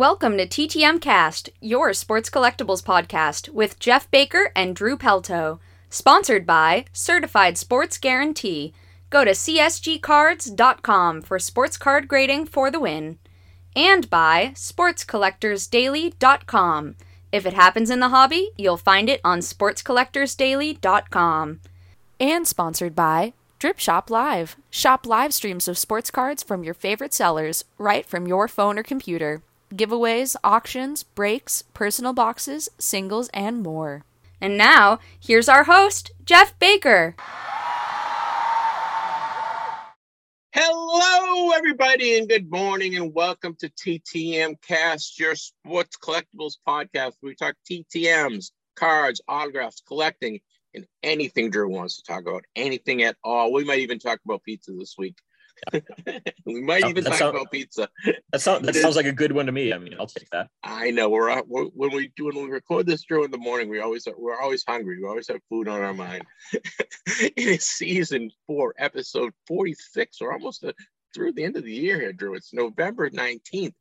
Welcome to TTM Cast, your sports collectibles podcast with Jeff Baker and Drew Pelto. Sponsored by Certified Sports Guarantee. Go to csgcards.com for sports card grading for the win. And by sportscollectorsdaily.com. If it happens in the hobby, you'll find it on sportscollectorsdaily.com. And sponsored by Drip Shop Live. Shop live streams of sports cards from your favorite sellers right from your phone or computer. Giveaways, auctions, breaks, personal boxes, singles, and more. And now, here's our host, Jeff Baker. Hello, everybody, and good morning, and welcome to TTM Cast, your sports collectibles podcast. We talk TTMs, cards, autographs, collecting, and anything Drew wants to talk about, anything at all. We might even talk about pizza this week. We might even That talk sound- about pizza. That sounds that sounds like a good one to me. I mean, I'll take that. I know we're, out- we're when we do when we record this Drew in the morning. We always we're always hungry. We always have food on our mind. it is season four, episode forty six. We're almost uh, through the end of the year here, Drew. It's November nineteenth.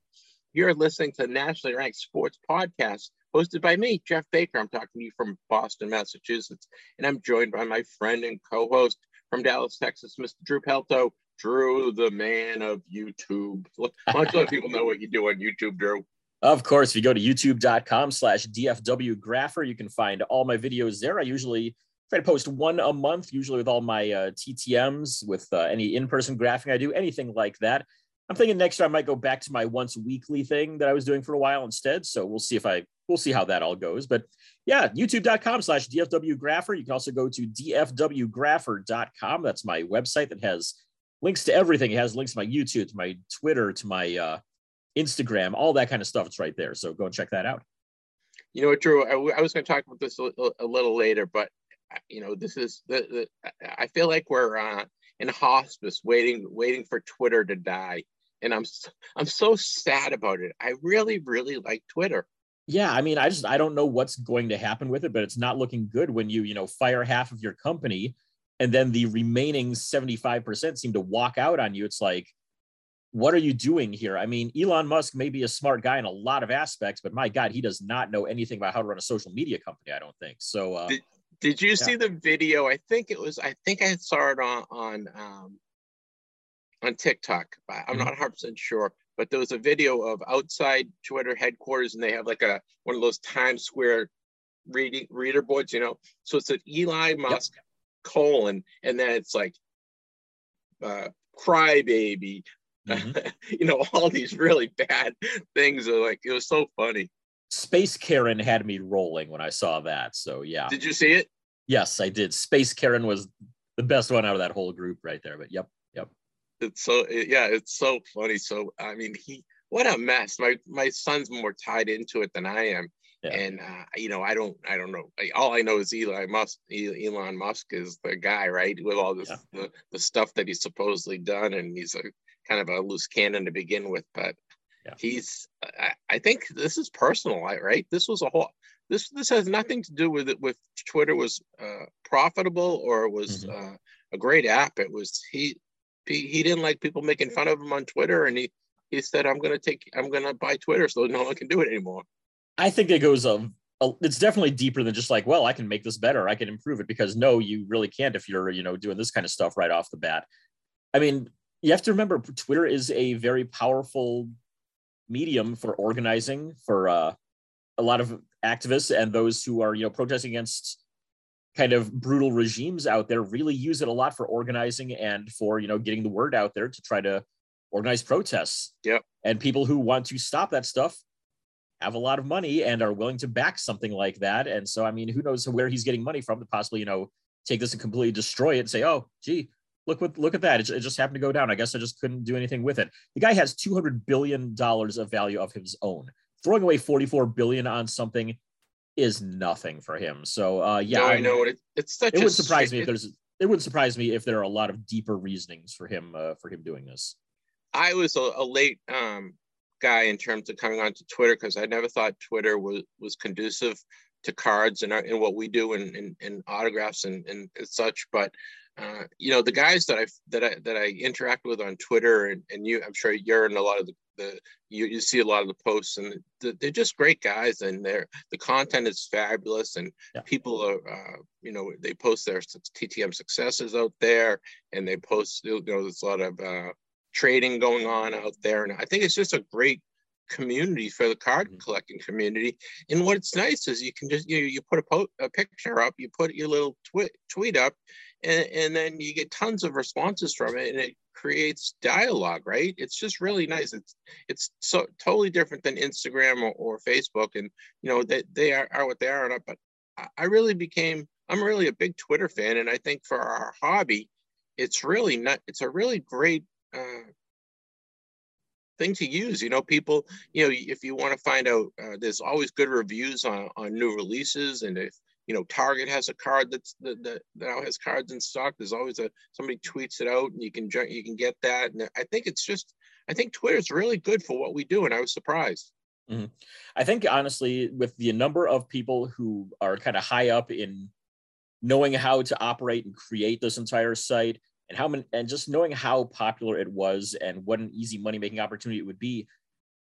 You're listening to Nationally Ranked Sports Podcast, hosted by me, Jeff Baker. I'm talking to you from Boston, Massachusetts, and I'm joined by my friend and co-host from Dallas, Texas, Mr. Drew Pelto. Drew, the man of YouTube. Why don't you let people know what you do on YouTube, Drew? Of course, if you go to youtube.com slash DFW Grapher, you can find all my videos there. I usually try to post one a month, usually with all my uh, TTMs, with uh, any in-person graphing I do, anything like that. I'm thinking next year I might go back to my once weekly thing that I was doing for a while instead. So we'll see if I we'll see how that all goes. But yeah, youtube.com slash DFW Grapher. You can also go to DFWgrapher.com. That's my website that has links to everything. It has links to my YouTube, to my Twitter, to my uh, Instagram, all that kind of stuff. It's right there. So go and check that out. You know what, Drew? I, w- I was going to talk about this a, little- a little later, but uh, you know, this is the, the I feel like we're uh, in hospice, waiting, waiting for Twitter to die, and I'm I'm so sad about it. I really, really like Twitter. Yeah, I mean, I just I don't know what's going to happen with it, but it's not looking good when you you know fire half of your company, and then the remaining seventy five percent seem to walk out on you. It's like, what are you doing here? I mean, Elon Musk may be a smart guy in a lot of aspects, but my God, he does not know anything about how to run a social media company. I don't think so. Uh, Did- Did you see the video? I think it was. I think I saw it on on um, on TikTok. I'm Mhm. not 100 percent sure, but there was a video of outside Twitter headquarters, and they have like a one of those Times Square reading reader boards, you know. So it's an Elon Musk colon, and then it's like uh, crybaby, mhm. you know, all these really bad things. Are like it was so funny. Space Karen had me rolling when I saw that. So yeah, Did you see it? yes, I did. Space Karen was the best one out of that whole group right there. But yep, yep. it's so yeah it's so funny so i mean he what a mess my my son's more tied into it than i am Yeah. and uh, you know i don't i don't know I- all i know is elon musk elon musk is the guy right with all this Yeah. the, the stuff that he's supposedly done and he's a kind of a loose cannon to begin with but Yeah. he's I, I think this is personal right- this was a whole this this has nothing to do with it with twitter was uh, profitable or was Mhm. uh, a great app it was he he, he didn't like people making fun of him on Twitter, and he he said, "I'm gonna take, I'm gonna buy Twitter, so no one can do it anymore." I think it goes a- it's definitely deeper than just like, well, I can make this better, I can improve it because no, you really can't if you're, you know, doing this kind of stuff right off the bat. I mean, you have to remember Twitter is a very powerful medium for organizing for uh, a lot of activists and those who are, you know, protesting against kind of brutal regimes out there really use it a lot for organizing and for, you know, getting the word out there to try to organize protests. Yep. And people who want to stop that stuff have a lot of money and are willing to back something like that. And so, I mean, who knows where he's getting money from to possibly, you know, take this and completely destroy it and say, oh, gee, look what look at that. It, it just happened to go down. I guess I just couldn't do anything with it. The guy has 200 billion dollars of value of his own. Throwing away 44 billion on something is nothing for him. So, uh, yeah, no, I I'm- know it. It's such. it a would surprise me if there's it wouldn't surprise me if there are a lot of deeper reasonings for him uh, for him doing this. I was a, a late um, guy in terms of coming onto Twitter because I never thought Twitter was was conducive to cards and, our- and what we do in, in, in autographs and, and such. But uh, you know, the guys that I that I that I interact with on Twitter and, and you, I'm sure you're in a lot of the, the you, you see a lot of the posts and the, they're just great guys and they're the content is fabulous and yeah. people are uh, you know they post their ttm successes out there and they post you know there's a lot of uh, trading going on out there. And i think it's just a great community for the card mm-hmm. collecting community. And what's nice is you can just you, you put a, po- a picture up you put your little tweet tweet up and, and then you get tons of responses from it and it creates dialogue right? It's just really nice. It's it's so totally different than instagram or, or facebook and you know that they, they are, are what they are but i really became i'm really a big twitter fan and i think for our hobby it's really not it's a really great uh, thing to use you know people you know if you want to find out uh, there's always good reviews on on new releases and if you know target has a card that's that, that now has cards in stock there's always a somebody tweets it out and you can you can get that and i think it's just i think twitter's really good for what we do and i was surprised mm-hmm. i think honestly with the number of people who are kind of high up in knowing how to operate and create this entire site and how many and just knowing how popular it was and what an easy money making opportunity it would be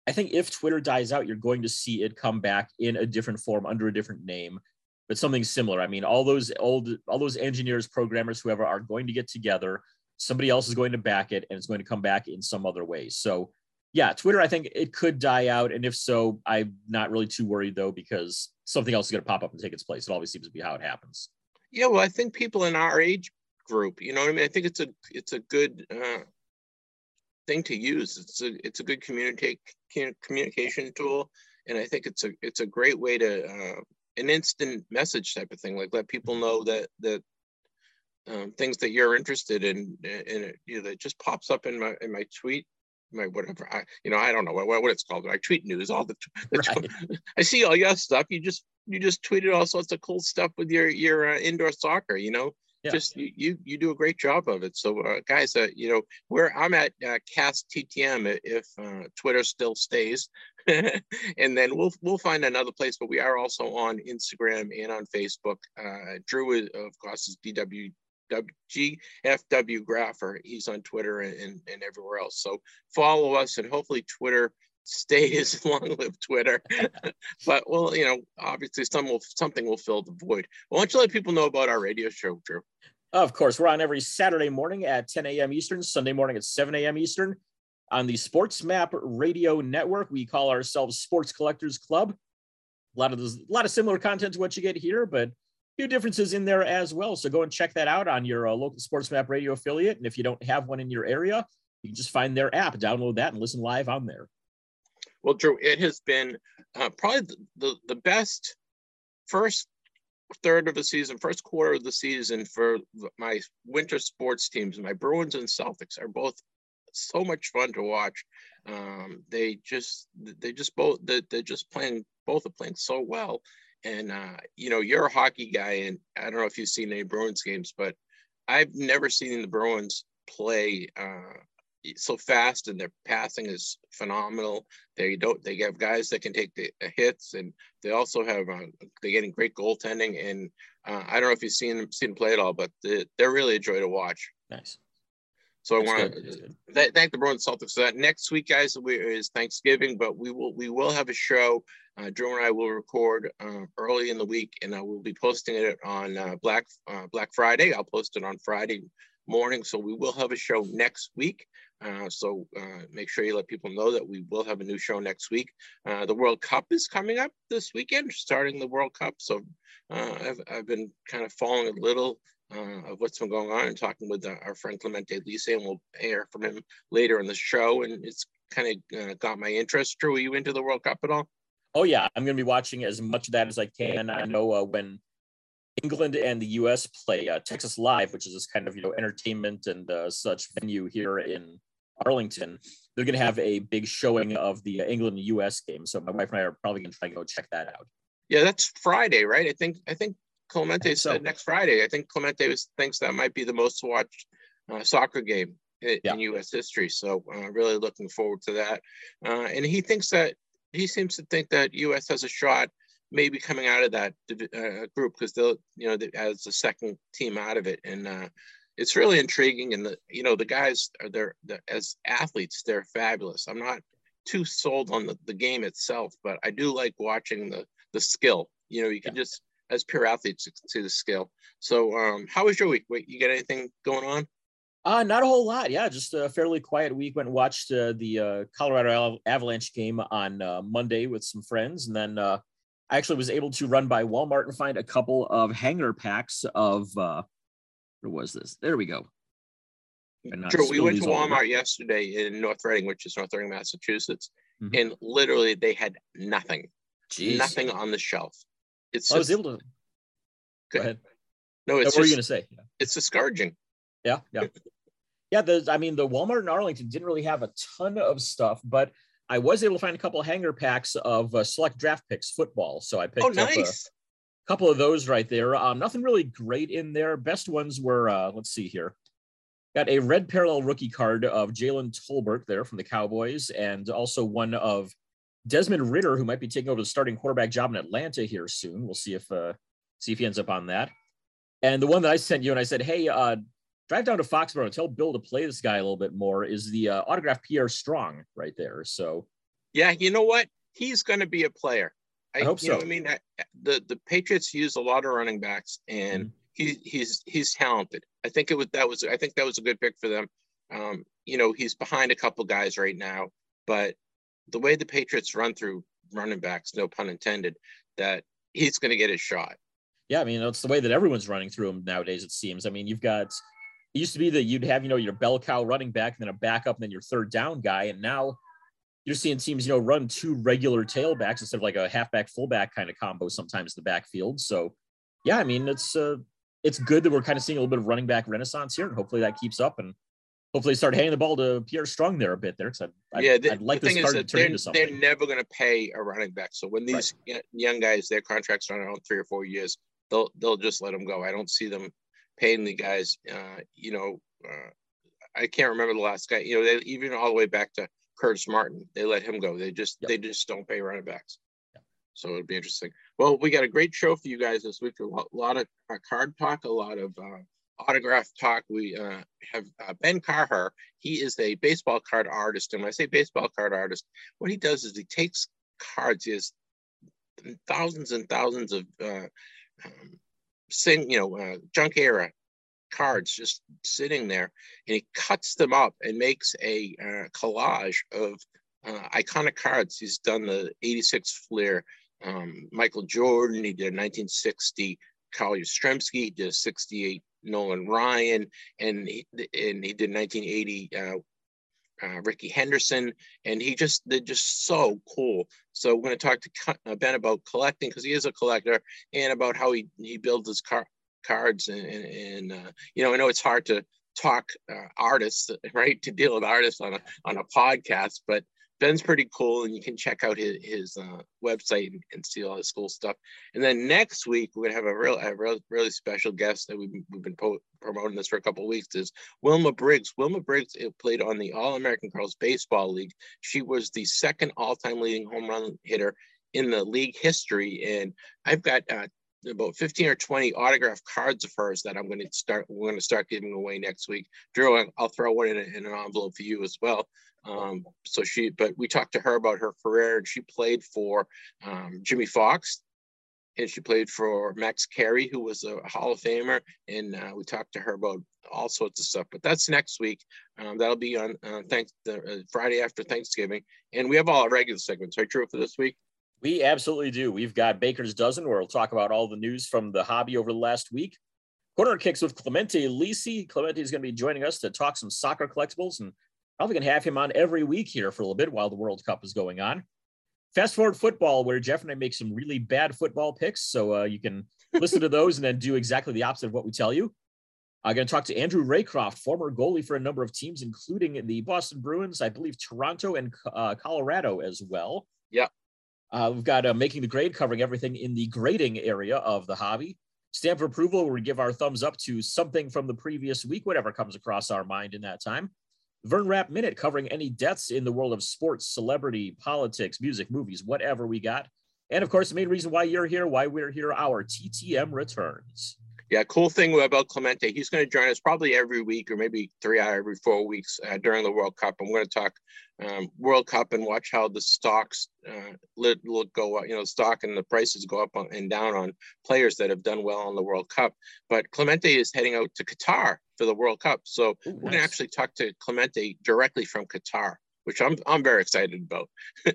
i think if twitter dies out you're going to see it come back in a different form under a different name but something similar. I mean, all those old, all those engineers, programmers, whoever are going to get together. Somebody else is going to back it, and it's going to come back in some other way. So, yeah, Twitter, I think it could die out, and if so, I'm not really too worried though because something else is going to pop up and take its place. It always seems to be how it happens. Yeah, well, I think people in our age group, you know what I mean. I think it's a it's a good uh, thing to use. It's a it's a good communicate communication tool, and I think it's a it's a great way to uh, an instant message type of thing, like let people know that that um, things that you're interested in, and it, you know, that just pops up in my in my tweet, my whatever. I you know I don't know what, what it's called. I tweet news all the, the right. I see all your stuff. You just you just tweeted all sorts of cool stuff with your your uh, indoor soccer. You know, yeah. just you, you you do a great job of it. So uh, guys, uh, you know where I'm at uh, Cast TTM if uh, Twitter still stays, and then we'll we'll find another place. But we are also on Instagram and on Facebook. Uh, Drew, is, of course, is DW. GFW. He's on Twitter and, and, and everywhere else. So follow us and hopefully Twitter stays long live Twitter. but well, you know, obviously some will something will fill the void. Why don't you let people know about our radio show, Drew? Of course, we're on every Saturday morning at 10 a.m. Eastern, Sunday morning at 7 a.m. Eastern on the Sports Map Radio Network. We call ourselves Sports Collectors Club. A lot of those, a lot of similar content to what you get here, but a few differences in there as well. So go and check that out on your uh, local Sports Map Radio affiliate. And if you don't have one in your area, you can just find their app, download that, and listen live on there. Well, Drew, it has been uh, probably the, the, the best first third of the season, first quarter of the season for my winter sports teams. My Bruins and Celtics are both so much fun to watch. Um, they just they just both they're just playing both are playing so well. And uh, you know, you're a hockey guy, and I don't know if you've seen any Bruins games, but I've never seen the Bruins play uh, so fast and their passing is phenomenal. They don't they have guys that can take the hits and they also have uh, they're getting great goaltending and uh, I don't know if you've seen them seen them play at all, but they, are really a joy to watch. Nice. So That's I want to thank the Bruins Celtics for that. Next week, guys, we, is Thanksgiving, but we will we will have a show. Uh, Drew and I will record uh, early in the week, and I will be posting it on uh, Black uh, Black Friday. I'll post it on Friday morning, so we will have a show next week. Uh, so uh, make sure you let people know that we will have a new show next week. Uh, the World Cup is coming up this weekend, starting the World Cup. So uh, I've, I've been kind of following a little uh, of what's been going on and talking with uh, our friend Clemente Lisi, and we'll hear from him later in the show. And it's kind of got my interest. Drew, are you into the World Cup at all? Oh yeah, I'm going to be watching as much of that as I can. I know when England and the U.S. play uh, Texas Live, which is this kind of you know entertainment and uh, such venue here in Arlington. They're going to have a big showing of the England U.S. game, so my wife and I are probably going to try and go check that out. Yeah, that's Friday, right? I think I think Clemente I said so. next Friday. I think Clemente was, thinks that might be the most watched uh, soccer game in, yeah. in, U.S. history. So uh, really looking forward to that. Uh, and he thinks that he seems to think that U.S. has a shot maybe coming out of that uh, group because they'll, you know, as the second team out of it. And uh, it's really intriguing. And the, you know, the guys are there as athletes, they're fabulous. I'm not, too sold on the, the game itself, but I do like watching the the skill. You know, you can yeah. just as pure athletes see the skill. So, um, how was your week? Wait, you got anything going on? Uh, not a whole lot. Yeah, just a fairly quiet week. Went and watched uh, the uh, Colorado Avalanche game on uh, Monday with some friends, and then uh, I actually was able to run by Walmart and find a couple of hanger packs of uh, where was this? There we go. True. We went to Walmart over. yesterday in North Reading, which is North Reading, Massachusetts, mm-hmm. and literally they had nothing, Jeez. nothing on the shelf. It's just, I was able to. Go ahead. No, it's what were you going to say? Yeah. It's discouraging. Yeah, yeah, yeah. The I mean, the Walmart in Arlington didn't really have a ton of stuff, but I was able to find a couple of hanger packs of uh, select draft picks football. So I picked oh, nice. up a couple of those right there. Um, nothing really great in there. Best ones were uh, let's see here. Got a red parallel rookie card of Jalen Tolbert there from the Cowboys, and also one of Desmond Ridder, who might be taking over the starting quarterback job in Atlanta here soon. We'll see if uh, see if he ends up on that. And the one that I sent you, and I said, hey, uh, drive down to Foxborough and tell Bill to play this guy a little bit more. Is the uh, autograph Pierre Strong right there? So, yeah, you know what? He's going to be a player. I, I hope so. I mean, I, the the Patriots use a lot of running backs, and mm-hmm he, he's he's talented. I think it was that was I think that was a good pick for them. Um, you know, he's behind a couple guys right now, but the way the Patriots run through running backs, no pun intended, that he's going to get his shot. Yeah, I mean, it's the way that everyone's running through them nowadays. It seems. I mean, you've got it used to be that you'd have you know your bell cow running back, and then a backup, and then your third down guy, and now you're seeing teams you know run two regular tailbacks instead of like a halfback fullback kind of combo sometimes in the backfield. So, yeah, I mean, it's uh, it's good that we're kind of seeing a little bit of running back renaissance here, and hopefully that keeps up and hopefully start handing the ball to Pierre Strong there a bit there. Because yeah, the, I'd like the thing is that they're, they're never going to pay a running back. So when these right. young guys, their contracts run out three or four years, they'll they'll just let them go. I don't see them paying the guys. Uh, you know, uh, I can't remember the last guy. You know, they, even all the way back to Curtis Martin, they let him go. They just yep. they just don't pay running backs. So it'd be interesting. Well, we got a great show for you guys this week. A lot of uh, card talk, a lot of uh, autograph talk. We uh, have uh, Ben Carher. He is a baseball card artist. And when I say baseball card artist, what he does is he takes cards. He has thousands and thousands of uh, um, sing, you know, uh, junk era cards just sitting there, and he cuts them up and makes a collage of iconic cards. He's done the 86 Fleer, um, Michael Jordan. He did 1960 Carl Yastrzemski. He did 68 Nolan Ryan, and he, and he did 1980 uh, Rickey Henderson, and he just they're just so cool. So we're going to talk to uh, Ben about collecting because he is a collector, and about how he he builds his car, cards, and, and, and uh, you know I know it's hard to talk uh, artists, right? To deal with artists on a on a podcast, but Ben's pretty cool, and you can check out his, his uh, website and, and, see all his cool stuff. And then next week we're gonna have a real, a real really special guest that we've, we've been po- promoting this for a couple weeks is Wilma Briggs. Wilma Briggs played on the All American Girls Baseball League. She was the second all-time leading home run hitter in the league history, and I've got uh, about 15 or 20 autographed cards of hers that I'm going to start, we're going to start giving away next week. Drew, I'll throw one in, in an envelope for you as well. Um, so she, but we talked to her about her career and she played for um, Jimmie Foxx and she played for Max Carey, who was a Hall of Famer. And uh, we talked to her about all sorts of stuff, but that's next week. Um, that'll be on uh, thanks the uh, Friday after Thanksgiving. And we have all our regular segments, right, Drew, for this week? We absolutely do. We've got Baker's Dozen, where we'll talk about all the news from the hobby over the last week. Corner kicks with Clemente Lisi. Clemente is going to be joining us to talk some soccer collectibles, and probably going to have him on every week here for a little bit while the World Cup is going on. Fast forward football, where Jeff and I make some really bad football picks, so uh, you can listen to those and then do exactly the opposite of what we tell you. I'm going to talk to Andrew Raycroft, former goalie for a number of teams, including the Boston Bruins, I believe Toronto and uh, Colorado as well. Yeah. Uh, we've got uh, making the grade, covering everything in the grading area of the hobby. Stamp of approval, we give our thumbs up to something from the previous week, whatever comes across our mind in that time. Vern Rapp Minute, covering any deaths in the world of sports, celebrity, politics, music, movies, whatever we got. And of course, the main reason why you're here, why we're here, our TTM returns. Yeah, cool thing about Clemente, he's going to join us probably every week or maybe three out every four weeks uh, during the World Cup. I'm going to talk um, World Cup and watch how the stocks uh, look go up, you know, stock and the prices go up and down on players that have done well on the World Cup. But Clemente is heading out to Qatar for the World Cup. So Ooh, we're going to actually talk to Clemente directly from Qatar which I'm I'm very excited about.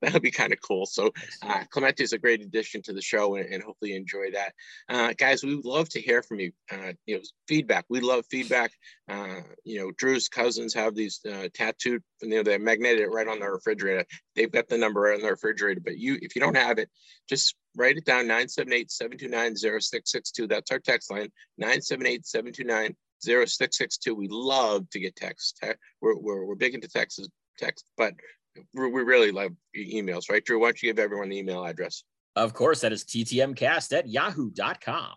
That'll be kind of cool. So uh, Clemente is a great addition to the show, and, and hopefully you enjoy that, uh, guys. We would love to hear from you. Uh, you know, feedback. We love feedback. Uh, you know, Drew's cousins have these uh, tattooed. You know, they're magneted right on their refrigerator. They've got the number right on the refrigerator. But you, if you don't have it, just write it down 978-729-0662. That's our text line 978-729 0662. We love to get texts. We're, we're, we're big into texts, text, but we really love emails, right? Drew, why don't you give everyone the email address? Of course, that is ttmcast at yahoo.com.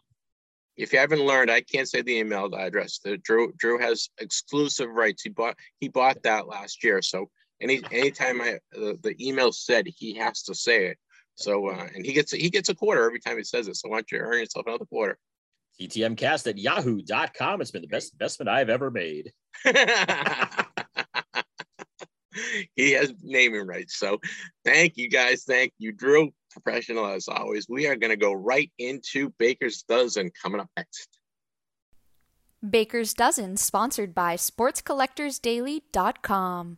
If you haven't learned, I can't say the email address. The Drew Drew has exclusive rights. He bought he bought that last year. So any anytime I uh, the email said he has to say it. So uh, and he gets he gets a quarter every time he says it. So why don't you earn yourself another quarter? TTMcast at yahoo.com. It's been the best investment I've ever made. he has naming rights. So thank you guys. Thank you, Drew. Professional as always. We are going to go right into Baker's Dozen coming up next. Baker's Dozen, sponsored by SportsCollectorsDaily.com.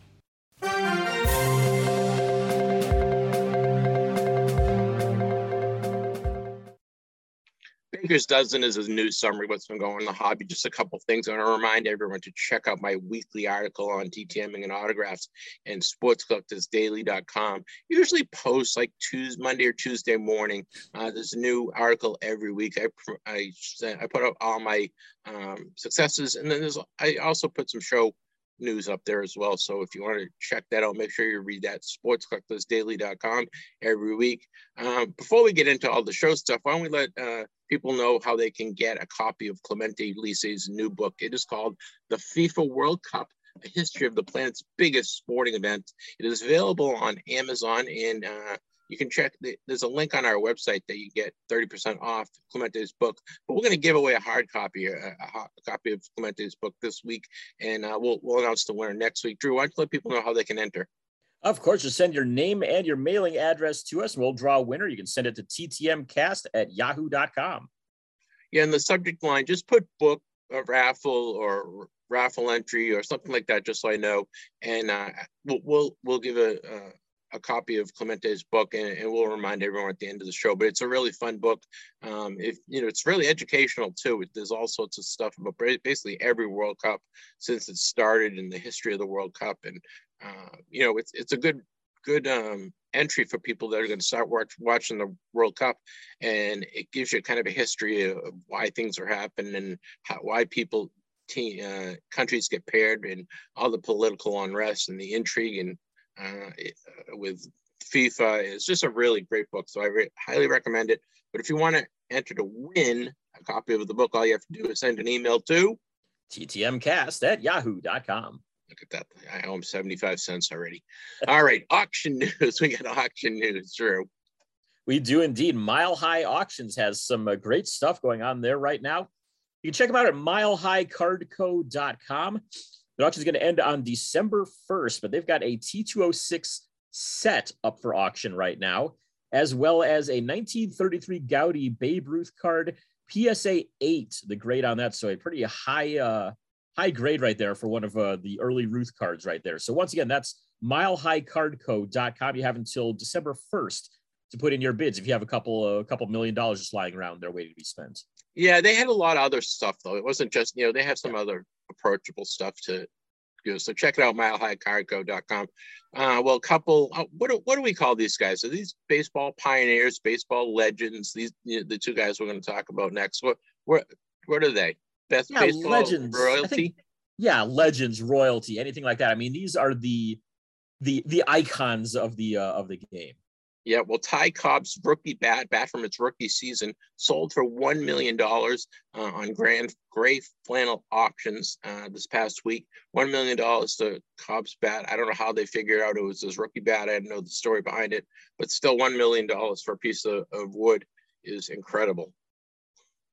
Baker's Dozen is a news summary what's been going on in the hobby. Just a couple things. I want to remind everyone to check out my weekly article on TTMing and autographs and sportscollectorsdaily.com. Usually post like Tuesday, Monday or Tuesday morning. Uh, there's a new article every week. I I, I put up all my um, successes, and then there's I also put some show news up there as well. So if you want to check that out, make sure you read that sportscollectorsdaily.com every week. Um, before we get into all the show stuff, why don't we let uh, people know how they can get a copy of Clemente Lisi's new book? It is called The FIFA World Cup. A history of the planet's biggest sporting event. It is available on Amazon and uh, you can check the, there's a link on our website that you get 30% off Clemente's book. But we're going to give away a hard copy, a, a, copy of Clemente's book this week, and uh, we'll we'll announce the winner next week. Drew, why don't you let people know how they can enter? Of course, just send your name and your mailing address to us, and we'll draw a winner. You can send it to ttmcast at yahoo.com. Yeah, in the subject line, just put book, a raffle, or raffle entry, or something like that, just so I know. And uh, we'll, we'll we'll give a, uh, a copy of Clemente's book, and, and, we'll remind everyone at the end of the show. But it's a really fun book. Um, if you know, it's really educational too. There's all sorts of stuff about basically every World Cup since it started in the history of the World Cup, and uh, you know, it's it's a good good um, entry for people that are going to start watch, watching the World Cup, and it gives you kind of a history of, why things are happening and how, why people. Team, uh, countries get paired and all the political unrest and the intrigue and uh, uh, with FIFA. It's just a really great book, so I re- highly recommend it. But if you want to enter to win a copy of the book, all you have to do is send an email to ttmcast at yahoo.com. Look at that. I owe him 75 cents already. All right, auction news. We got auction news, Drew. We do indeed. Mile High Auctions has some uh, great stuff going on there right now. You can check them out at milehighcardco.com. The auction is going to end on December 1st, but they've got a T206 set up for auction right now, as well as a 1933 Goudey Babe Ruth card, PSA 8, the grade on that. So a pretty high, uh, high grade right there for one of uh, the early Ruth cards right there. So once again, that's milehighcardco.com. You have until December 1st to put in your bids if you have a couple a couple million dollars just lying around there waiting to be spent. Yeah, they had a lot of other stuff though. It wasn't just you know they have some other approachable stuff to good. So check it out, milehighcardco.com. Uh, well, a couple. Uh, what do, what do we call these guys? Are these baseball pioneers, baseball legends? These you know, the two guys we're going to talk about next. What what what are they? Best yeah, baseball legends. royalty. Think, yeah, legends, royalty, anything like that. I mean, these are the the the icons of the uh, of the game. Yeah, well, Ty Cobb's rookie bat, bat from its rookie season, sold for $1 million uh, on Grand Gray Flannel auctions uh, this past week. $1 million to Cobb's bat. I don't know how they figured out it was his rookie bat. I didn't know the story behind it, but still $1 million for a piece of, of wood is incredible.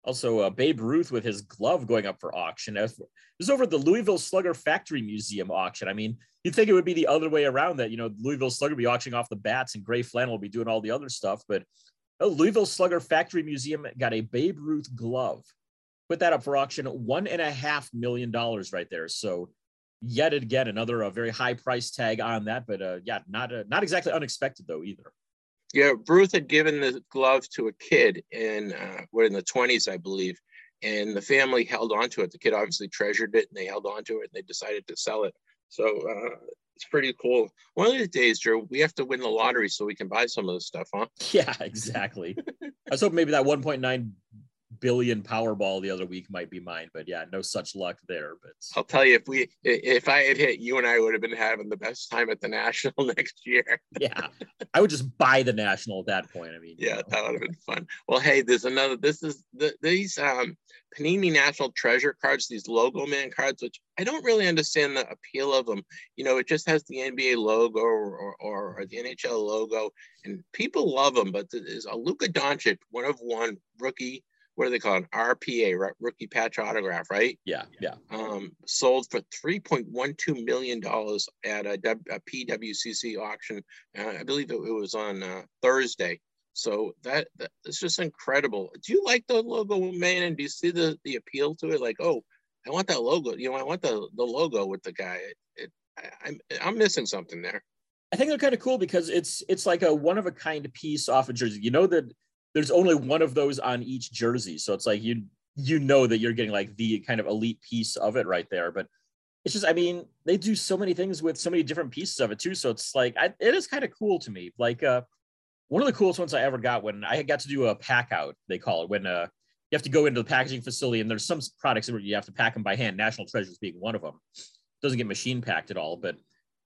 Also, uh, Babe Ruth with his glove going up for auction. It was over the Louisville Slugger Factory Museum auction. I mean, you'd think it would be the other way around that, you know, Louisville Slugger be auctioning off the bats and Gray Flannel will be doing all the other stuff. But oh, Louisville Slugger Factory Museum got a Babe Ruth glove. Put that up for auction, one and a half million dollars right there. So, yet again, another a very high price tag on that. But uh, yeah, not uh, not exactly unexpected though either. Yeah, Ruth had given the glove to a kid in uh, what in the 20s, I believe, and the family held on to it. The kid obviously treasured it, and they held on to it, and they decided to sell it. So uh, it's pretty cool. One of these days, Drew, we have to win the lottery so we can buy some of this stuff, huh? Yeah, exactly. I was hoping maybe that 1.9 billion Powerball the other week might be mine, but yeah, no such luck there. But I'll tell you, if we if I had hit, you and I would have been having the best time at the national next year. yeah, I would just buy the national at that point. I mean, yeah, know. that would have been fun. Well, hey, there's another. This is the, these um, Panini National Treasure cards, these logo man cards, which I don't really understand the appeal of them. You know, it just has the NBA logo or, or, or the NHL logo, and people love them. But there's a Luka Doncic, one of one rookie what do they call it? RPA, right? Rookie patch autograph, right? Yeah, yeah. Um, sold for three point one two million dollars at a, PWCC auction. Uh, I believe it, it was on uh, Thursday. So that, that it's just incredible. Do you like the logo, man? And do you see the the appeal to it? Like, oh, I want that logo. You know, I want the the logo with the guy. It, it I, I'm I'm missing something there. I think they're kind of cool because it's it's like a one of a kind piece off a jersey. You know that there's only one of those on each jersey. So it's like you you know that you're getting like the kind of elite piece of it right there. But it's just, I mean, they do so many things with so many different pieces of it too. So it's like I, it is kind of cool to me. Like uh, one of the coolest ones I ever got when I got to do a pack out, they call it when uh you have to go into the packaging facility and there's some products where you have to pack them by hand. National Treasures being one of them. Doesn't get machine packed at all, but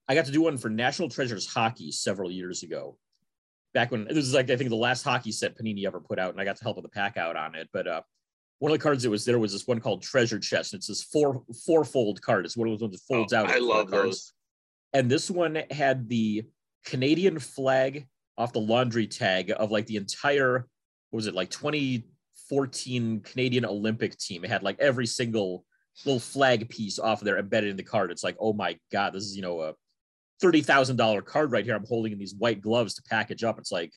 I got to do one for National Treasures hockey several years ago back when this is like I think the last hockey set Panini ever put out, and I got to help with the pack out on it. But uh, one of the cards that was there was this one called Treasure Chest. And It's this four fourfold card. It's one of those ones that folds oh, out. I love cards. those. And this one had the Canadian flag off the laundry tag of like the entire what was it like 2014 Canadian Olympic team. It had like every single little flag piece off of there embedded in the card. It's like, oh my god, this is you know a thirty thousand dollar card right here. I'm holding in these white gloves to package up. It's like,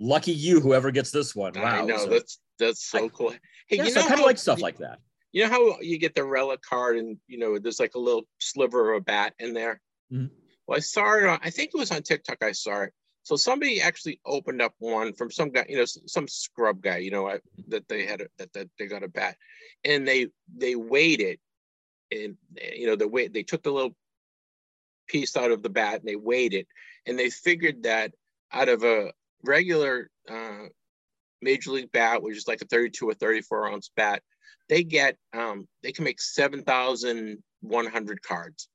lucky you, whoever gets this one. Wow, I know so, that's that's so I, cool. Hey, yeah, you so know I kind of like stuff like that. You know how you get the relic card and you know there's like a little sliver of a bat in there. Mm-hmm. Well, I saw it. On, I think it was on TikTok. I saw it. So somebody actually opened up one from some guy, you know, some scrub guy, you know, that they had a, that, that they got a bat, and they they weighed it, and you know the weight they took the little piece out of the bat and they weighed it and they figured that out of a regular uh, major league bat which is like a 32 or 34 ounce bat they get um, they can make 7100 cards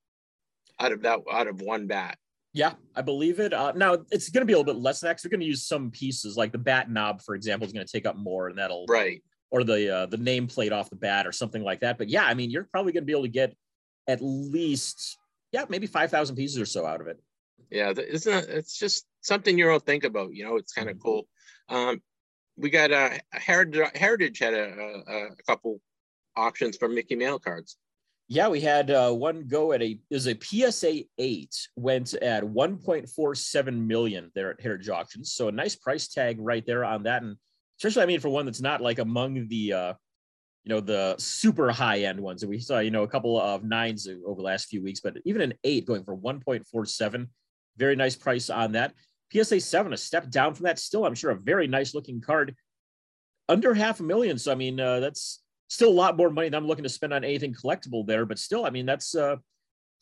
out of that out of one bat yeah, I believe it. Uh, now it's going to be a little bit less than that. They're going to use some pieces, like the bat knob, for example, is going to take up more, and that'll right, or the uh, the nameplate off the bat, or something like that. But yeah, I mean, you're probably going to be able to get at least yeah, maybe 5,000 pieces or so out of it. Yeah, it's not, it's just something you don't think about, you know, it's kind of mm-hmm. cool. Um, we got uh, Heritage, Heritage had a, a, a, couple auctions for Mickey Mantle cards. Yeah, we had uh, one go at a is a PSA eight went at 1.47 million there at Heritage Auctions. So a nice price tag right there on that, and especially I mean for one that's not like among the uh, you know the super high end ones and we saw you know a couple of nines over the last few weeks but even an eight going for 1.47 very nice price on that psa 7 a step down from that still i'm sure a very nice looking card under half a million so i mean uh, that's still a lot more money than i'm looking to spend on anything collectible there but still i mean that's uh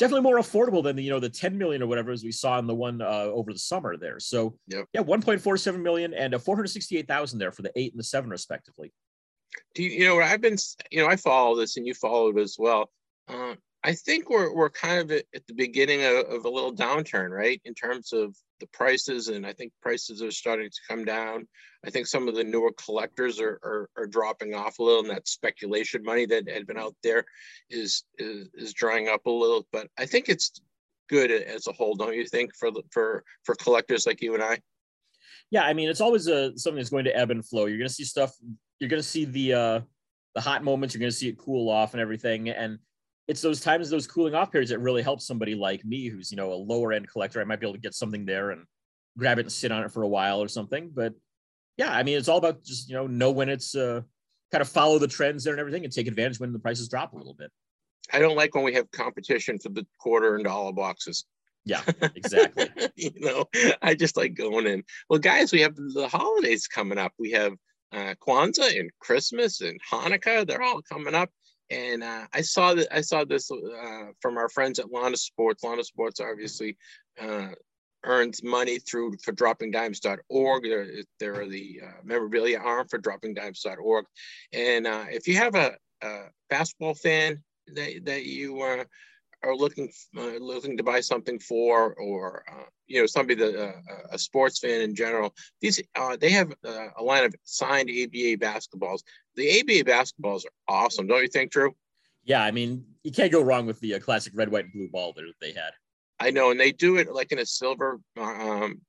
definitely more affordable than the you know the 10 million or whatever as we saw in the one uh, over the summer there. So Yep. yeah, 1.47 million and uh, 468,000 there for the eight and the seven respectively. Do you, you know, I've been you know, I follow this and you followed as well. Uh, I think we're, we're kind of at, at the beginning of, of a little downturn, right? In terms of the prices. And I think prices are starting to come down. I think some of the newer collectors are, are, are dropping off a little and that speculation money that had been out there is, is, is drying up a little, but I think it's good as a whole, don't you think, for for, for collectors like you and I? Yeah, I mean it's always a, something that's going to ebb and flow. You're going to see stuff. You're going to see the uh, the hot moments. You're going to see it cool off and everything. And it's those times, those cooling off periods that really help somebody like me, who's you know a lower end collector. I might be able to get something there and grab it and sit on it for a while or something. But yeah, I mean it's all about just you know know when it's uh, kind of follow the trends there and everything, and take advantage when the prices drop a little bit. I don't like when we have competition for the quarter and dollar boxes. Yeah, exactly. you know, I just like going in. Well, guys, we have the holidays coming up. We have uh, Kwanzaa and Christmas and Hanukkah. They're all coming up. And uh, I saw that I saw this uh, from our friends at Lana Sports. Lana Sports obviously uh, earns money through for droppingdimes.org. They're, they're the uh, memorabilia arm for droppingdimes.org. And uh, if you have a, a basketball fan that, that you are looking uh, looking to buy something for, or uh, you know somebody that uh, a sports fan in general, these uh, they have uh, a line of signed ABA basketballs. The ABA basketballs are awesome, don't you think, Drew? Yeah, I mean you can't go wrong with the uh, classic red, white, and blue ball that they had. I know, and they do it like in a silver um,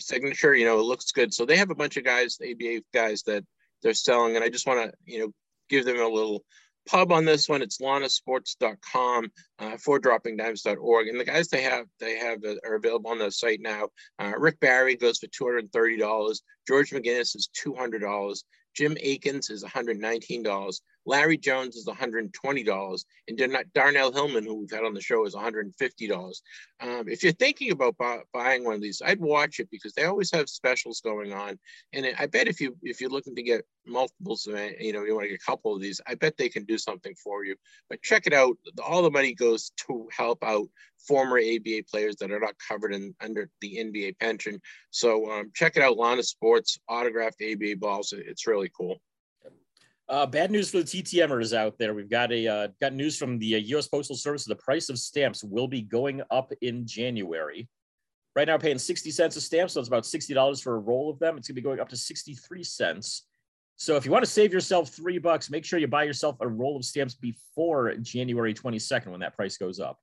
signature. You know, it looks good. So they have a bunch of guys, ABA guys that they're selling, and I just want to you know give them a little pub on this one. It's lanasports.com uh, for droppingdimes.org. And the guys they have, they have uh, are available on the site now. Uh, Rick Barry goes for $230. George McGinnis is $200. Jim Eakins is $119. Larry Jones is $120. And Dar- Darnell Hillman, who we've had on the show, is $150. Um, if you're thinking about bu- buying one of these, I'd watch it because they always have specials going on. And I bet if you if you're looking to get multiples, you know, you want to get a couple of these, I bet they can do something for you. But check it out. All the money goes to help out former ABA players that are not covered in under the NBA pension. So um, check it out. Lana Sports autographed ABA balls. It's really cool. Uh, bad news for the TTMers out there. We've got a uh, got news from the uh, U.S. Postal Service. The price of stamps will be going up in January. Right now, paying sixty cents a stamp, so it's about sixty dollars for a roll of them. It's going to be going up to sixty-three cents. So if you want to save yourself three bucks, make sure you buy yourself a roll of stamps before January twenty-second when that price goes up.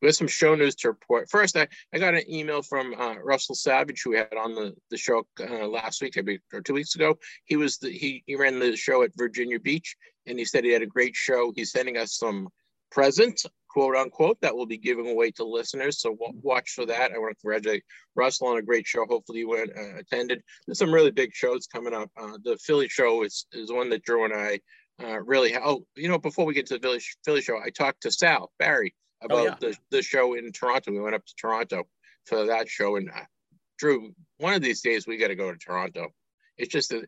We have some show news to report. First, I, I got an email from uh, Russell Savage, who we had on the, the show uh, last week, or two weeks ago. He was the, he, he ran the show at Virginia Beach, and he said he had a great show. He's sending us some presents, quote unquote, that we'll be giving away to listeners. So watch for that. I want to congratulate Russell on a great show. Hopefully you went uh, attended. There's some really big shows coming up. Uh, the Philly show is is one that Drew and I uh, really. Oh, you know, before we get to the Philly, Philly show, I talked to Sal Barry about yeah. the, the show in Toronto. We went up to Toronto for that show, and uh, Drew, one of these days we got to go to Toronto. It's just a,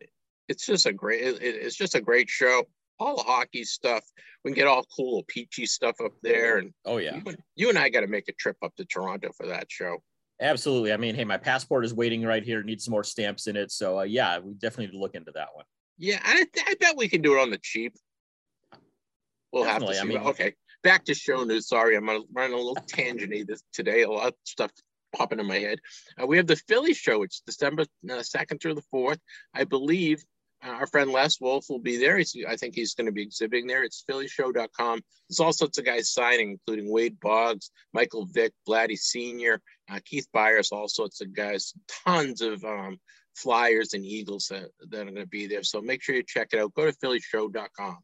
it's just a great, it, it's just a great show. All the hockey stuff, we can get all cool peachy stuff up there, and Oh yeah, you, and- you and I got to make a trip up to Toronto for that show. absolutely. I mean, hey, my passport is waiting right here. Need some more stamps in it. So uh, yeah, we definitely need to look into that one. Yeah, I, I bet we can do it on the cheap. We'll Definitely, have to see. mean- okay, back to show news. Sorry, I'm running a little tangent this today. A lot of stuff popping in my head. Uh, we have the Philly show. It's December uh, second through the fourth. I believe uh, our friend Les Wolf will be there. He's, I think he's going to be exhibiting there. It's PhillyShow.com. There's all sorts of guys signing, including Wade Boggs, Michael Vick, Blatty Senior, uh, Keith Byars, all sorts of guys. Tons of um, flyers and Eagles that, that are going to be there. So make sure you check it out. Go to PhillyShow.com.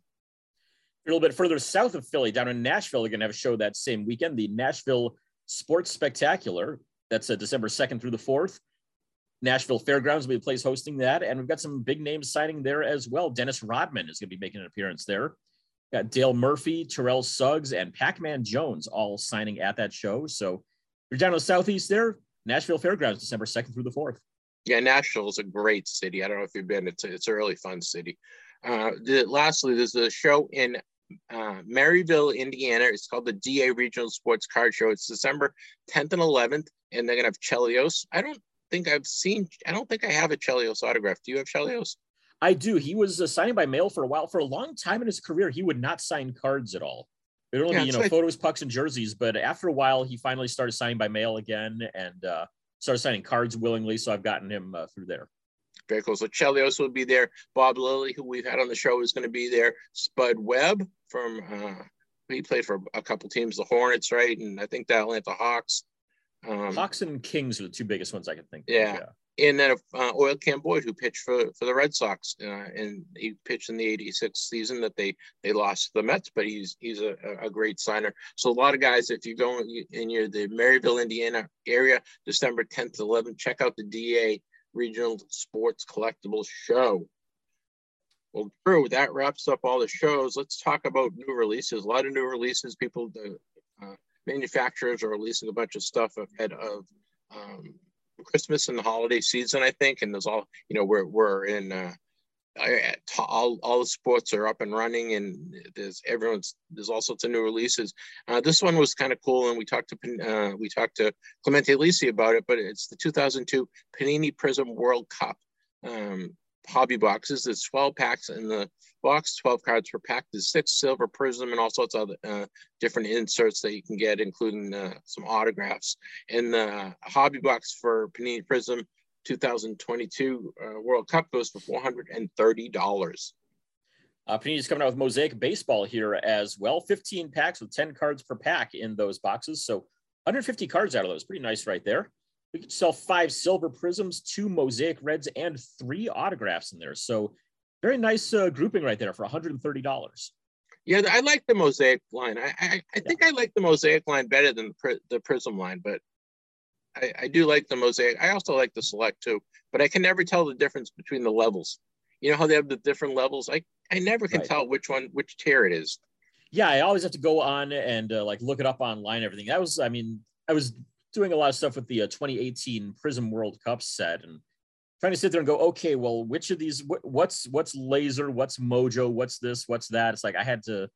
A little bit further south of Philly, down in Nashville, they're going to have a show that same weekend, the Nashville Sports Spectacular. That's uh, December 2nd through the 4th. Nashville Fairgrounds will be the place hosting that. And we've got some big names signing there as well. Dennis Rodman is going to be making an appearance there. Got Dale Murphy, Terrell Suggs, and Pac Man Jones all signing at that show. So you're down in the southeast there, Nashville Fairgrounds, December 2nd through the 4th. Yeah, Nashville is a great city. I don't know if you've been. It's a, it's a really fun city. Uh, the, lastly, there's a show in uh, Merrillville, Indiana. It's called the DA Regional Sports Card Show. It's December 10th and 11th, and they're gonna have Chelios. I don't think I've seen. I don't think I have a Chelios autograph. Do you have Chelios? I do. He was uh, signing by mail for a while. For a long time in his career, he would not sign cards at all. It would only Yeah, be, you know, photos, pucks, and jerseys. But after a while, he finally started signing by mail again and uh, started signing cards willingly. So I've gotten him uh, through there. Very cool. So Chelios will be there. Bob Lilly, who we've had on the show, is going to be there. Spud Webb from uh, he played for a couple teams, the Hornets, right, and I think the Atlanta Hawks. Um, Hawks and Kings are the two biggest ones I can think. of. Yeah. and then uh, Oil Can Boyd, who pitched for for the Red Sox, uh, and he pitched in the '86 season that they they lost to the Mets, but he's he's a, a great signer. So a lot of guys, if you go in your the Merrillville, Indiana area, December 10th 11th, check out the DA Regional Sports Collectibles Show. Well, Drew, that wraps up all the shows. Let's talk about new releases. A lot of new releases. People, the uh, manufacturers are releasing a bunch of stuff ahead of um, Christmas and the holiday season, I think. And there's all, you know, we're, we're in, uh, all, all the sports are up and running and there's everyone's, there's all sorts of new releases. Uh, this one was kind of cool. And we talked to, uh, we talked to Clemente Lisi about it, but it's the 2002 Panini Prizm World Cup. Um, hobby boxes. There's 12 packs in the box, 12 cards per pack. There's six silver prism and all sorts of other, uh, different inserts that you can get, including uh, some autographs. And the hobby box for Panini Prizm 2022 uh, World Cup goes for $430. Uh, Panini's coming out with Mosaic Baseball here as well. 15 packs with 10 cards per pack in those boxes. So 150 cards out of those. Pretty nice right there. We could sell five silver prisms, two Mosaic Reds, and three autographs in there. So very nice uh, grouping right there for $130. Yeah, I like the Mosaic line. I I, I think I like the Mosaic line better than the, Pri- the Prizm line, but I, I do like the Mosaic. I also like the Select too, but I can never tell the difference between the levels. You know how they have the different levels? I, I never can Right. tell which one, which tier it is. yeah, I always have to go on and uh, like look it up online. Everything that was, I mean, I was doing a lot of stuff with the uh, 2018 Prizm World Cup set and trying to sit there and go, okay, well, which of these, wh- what's what's laser, what's Mojo, what's this, what's that? It's like I had to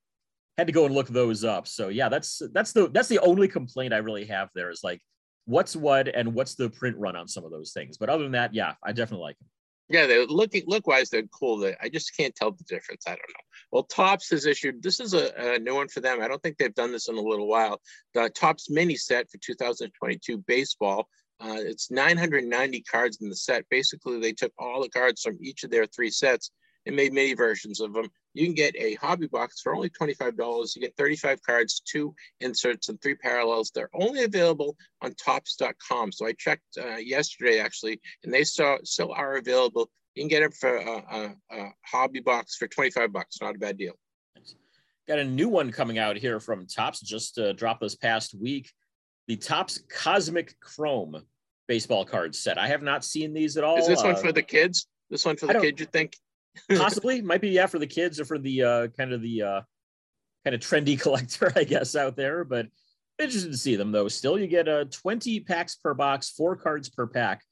had to go and look those up. So yeah, that's that's the that's the only complaint I really have there is like what's what and what's the print run on some of those things. But other than that, yeah, I definitely like them. Yeah, they're looking look wise, they're cool. I just can't tell the difference. I don't know. Well, Topps has issued. This is a, a new one for them. I don't think they've done this in a little while. The Topps mini set for 2022 baseball. Uh, it's 990 cards in the set. Basically, they took all the cards from each of their three sets and made many versions of them. You can get a hobby box for only $25. You get 35 cards, two inserts, and three parallels. They're only available on topps.com. So I checked uh, yesterday actually, and they still, still are available. You can get them for a, a, a hobby box for 25 bucks. Not a bad deal. Got a new one coming out here from Topps, just uh, dropped this past week. The Topps Cosmic Chrome baseball card set. I have not seen these at all. Is this one Uh, for the kids? This one for the kids, you think? possibly. Might be yeah for the kids or for the uh kind of the uh kind of trendy collector i guess out there but interested to see them though. Still you get uh 20 packs per box four cards per pack.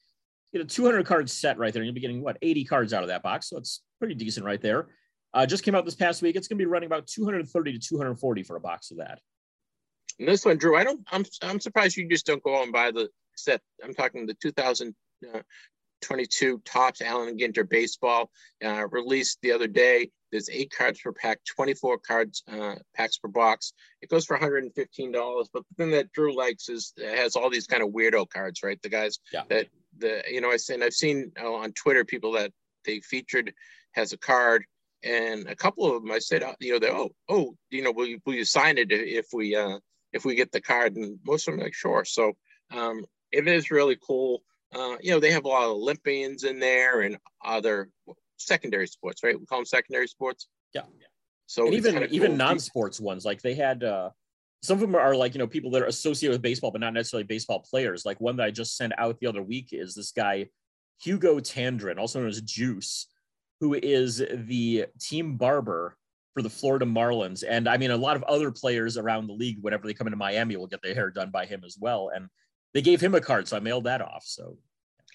You get a 200 card set right there and you'll be getting what 80 cards out of that box so it's pretty decent right there. Uh just came out this past week. It's going to be running about 230 to 240 for a box of that. And this one, Drew, I don't. I'm I'm surprised you just don't go out and buy the set. I'm talking the 2022 Topps Allen Ginter baseball uh, released the other day. There's eight cards per pack, 24 cards uh, packs per box. It goes for 115 dollars. But the thing that Drew likes is it has all these kind of weirdo cards, right? The guys Yeah. that the you know I seen I've seen uh, on Twitter people that they featured has a card. And a couple of them, I said, uh, you know, they oh, oh, you know, will you, will you sign it if we uh, if we get the card and most of them are like sure so um it is really cool uh you know they have a lot of olympians in there and other secondary sports right? We call them secondary sports? Yeah. So and even even cool. non-sports ones like they had uh some of them are like you know people that are associated with baseball but not necessarily baseball players. Like one that i just sent out the other week is this guy hugo tandrin also known as juice who is the team barber for the florida marlins. And i mean a lot of other players around the league whenever they come into miami will get their hair done by him as well. And they gave him a card so i mailed that off so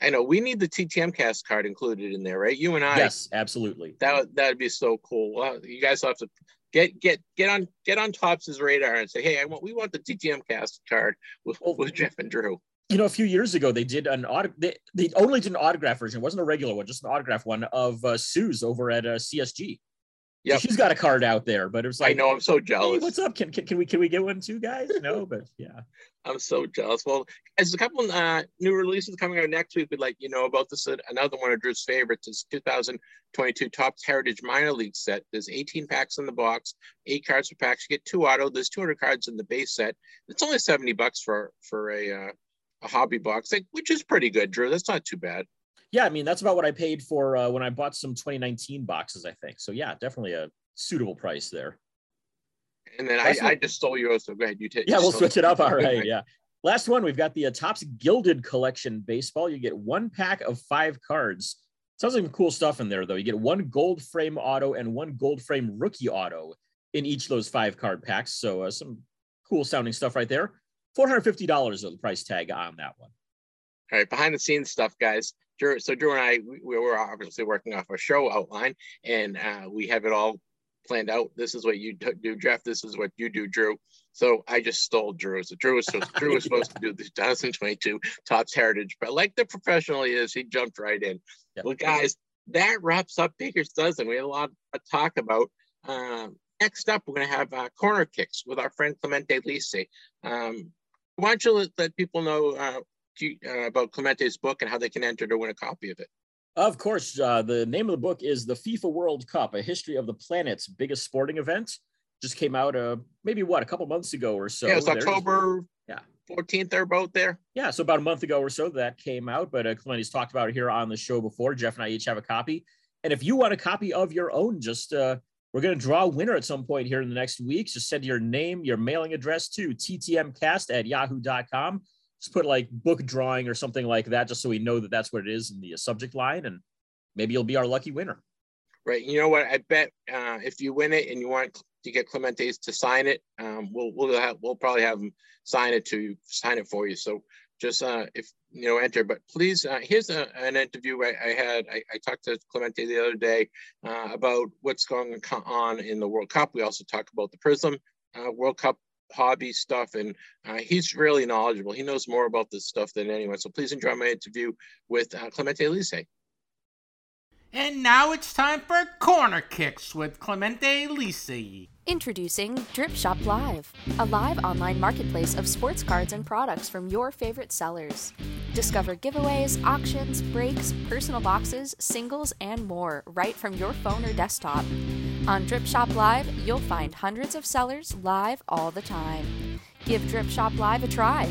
I know we need the TTM cast card included in there, right? You and I. Yes, absolutely. That that'd be so cool. Well, you guys have to get get get on get on Topps' radar and say, hey, I want we want the TTM cast card with, with Jeff and Drew. You know, a few years ago they did an auto. They, they only did an autograph version. It wasn't a regular one, just an autograph one of uh, Sue's over at uh, CSG. Yeah, so she's got a card out there, but it was like I know I'm so jealous. Hey, what's up? Can, can, can we can we get one too, guys? No, but yeah, I'm so jealous. Well, there's a couple uh, new releases coming out next week. We'd like you know about this. Another one of Drew's favorites is 2022 Topps Heritage Minor League set. There's 18 packs in the box, eight cards per pack. You get two auto. There's 200 cards in the base set. It's only 70 bucks for for a uh, a hobby box, like, which is pretty good, Drew. That's not too bad. Yeah, I mean that's about what I paid for uh, when I bought some 2019 boxes. I think so. Yeah, definitely a suitable price there. And then I, I, just stole yours, so go ahead. You take. Yeah, we'll switch it up. All right. Yeah. Last one, we've got the uh, Topps Gilded Collection baseball. You get one pack of five cards. Sounds like some cool stuff in there, though. You get one gold frame auto and one gold frame rookie auto in each of those five card packs. So uh, some cool sounding stuff right there. $450 of the price tag on that one. All right, behind the scenes stuff, guys. Drew, so Drew and I, we, we were obviously working off a show outline, and uh, we have it all planned out. This is what you do, Jeff. This is what you do, Drew. So I just stole Drew. So Drew was supposed, Drew was supposed to do the 2022 Topps Heritage, but like the professional he is, he jumped right in. Yep. Well, guys, that wraps up Baker's Dozen. We had a lot to talk about. Um, next up, we're going to have uh, corner kicks with our friend Clemente Lisi. Um, why don't you let, let people know uh, uh, about Clemente's book and how they can enter to win a copy of it? Of course. Uh, the name of the book is The FIFA World Cup, a history of the planet's biggest sporting event. Just came out uh, maybe what, a couple months ago or so. Yeah, it's October yeah. 14th They're both there. Yeah, so about a month ago or so that came out, but uh, Clemente's talked about it here on the show before. Jeff and I each have a copy. And if you want a copy of your own, just uh, we're going to draw a winner at some point here in the next weeks. Just send your name, your mailing address to ttmcast at yahoo.com just put like book drawing or something like that, just so we know that that's what it is in the subject line, and maybe you'll be our lucky winner. Right. You know what? I bet uh, if you win it and you want to get Clemente's to sign it, um, we'll we'll have, we'll probably have him sign it to sign it for you. So just uh, if you know enter. But please, uh, here's a, an interview I, I had. I, I, talked to Clemente the other day uh, about what's going on in the World Cup. We also talked about the Prizm uh, World Cup hobby stuff, and uh, he's really knowledgeable. He knows more about this stuff than anyone. So please enjoy my interview with uh, Clemente Lisi. And now it's time for Corner Kicks with Clemente Lisi. Introducing Drip Shop Live, a live online marketplace of sports cards and products from your favorite sellers. Discover giveaways, auctions, breaks, personal boxes, singles, and more right from your phone or desktop. On Drip Shop Live, you'll find hundreds of sellers live all the time. Give Drip Shop Live a try.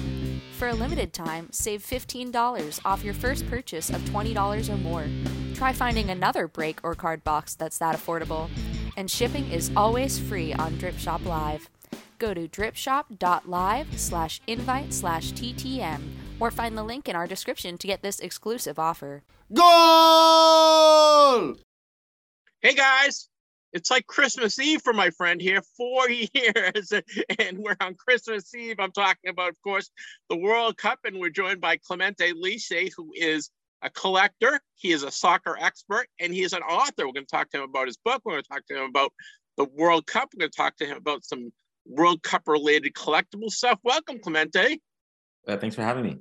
For a limited time, save $15 off your first purchase of $20 or more. Try finding another break or card box that's that affordable. And shipping is always free on Drip Shop Live. Go to dripshop.live slash invite slash TTM or find the link in our description to get this exclusive offer. Goal! Hey guys, it's like Christmas Eve for my friend here, four years, and we're on Christmas Eve. I'm talking about, of course, the World Cup, and we're joined by Clemente Lisi, who is a collector, he is a soccer expert, and he is an author. We're going to talk to him about his book. We're going to talk to him about the World Cup. We're going to talk to him about some World Cup related collectible stuff. Welcome, Clemente. Uh, thanks for having me.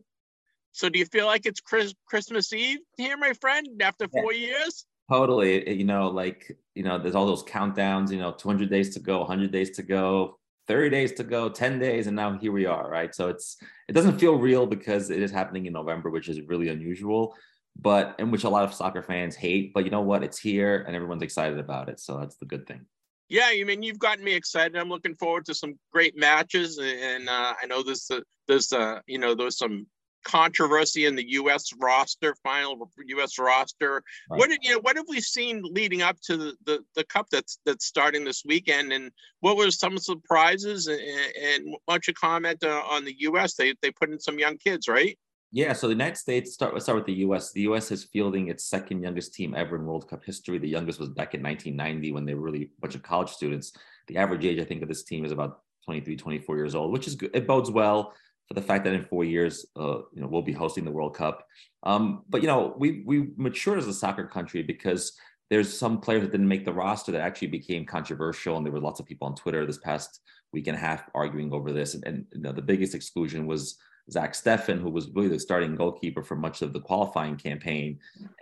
So, do you feel like it's Chris- Christmas Eve here, my friend, after four yeah. years? Totally. You know, like, you know, there's all those countdowns, you know, 200 days to go, 100 days to go, 30 days to go, 10 days, and now here we are, right? So it's, it doesn't feel real because it is happening in November, which is really unusual, but in which a lot of soccer fans hate. But you know what? It's here and everyone's excited about it. So that's the good thing. Yeah, I mean, you've gotten me excited. I'm looking forward to some great matches, and uh, I know there's uh, there's uh, you know there's some controversy in the U.S. roster, final U.S. roster. Right. What did you know? What have we seen leading up to the, the, the cup that's that's starting this weekend, and what were some surprises? And, and don't you comment uh, on the U.S.? They they put in some young kids, right? Yeah, so the United States start. Let's start with the U.S. The U.S. is fielding its second youngest team ever in World Cup history. The youngest was back in 1990 when they were really a bunch of college students. The average age, I think, of this team is about 23, 24 years old, which is good. It bodes well for the fact that in four years, uh, you know, we'll be hosting the World Cup. Um, but you know, we we matured as a soccer country because there's some players that didn't make the roster that actually became controversial, and there were lots of people on Twitter this past week and a half arguing over this. And, and you know, the biggest exclusion was Zach Steffen, who was really the starting goalkeeper for much of the qualifying campaign.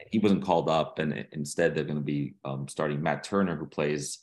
He wasn't called up, and instead they're going to be um, starting Matt Turner, who plays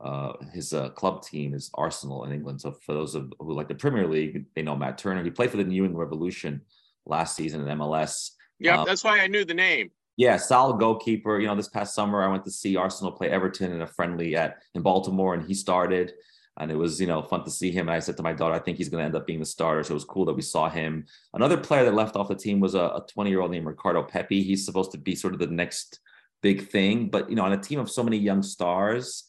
uh, his uh, club team is Arsenal in England. So for those of who like the Premier League, they know Matt Turner. He played for the New England Revolution last season in MLS. Yeah, um, that's why I knew the name. Yeah, solid goalkeeper. You know, this past summer I went to see Arsenal play Everton in a friendly at in Baltimore, and he started and it was you know fun to see him. And I said to my daughter, I think he's going to end up being the starter. So it was cool that we saw him. Another player that left off the team was a 20 year old named Ricardo Pepi. He's supposed to be sort of the next big thing, but you know, on a team of so many young stars,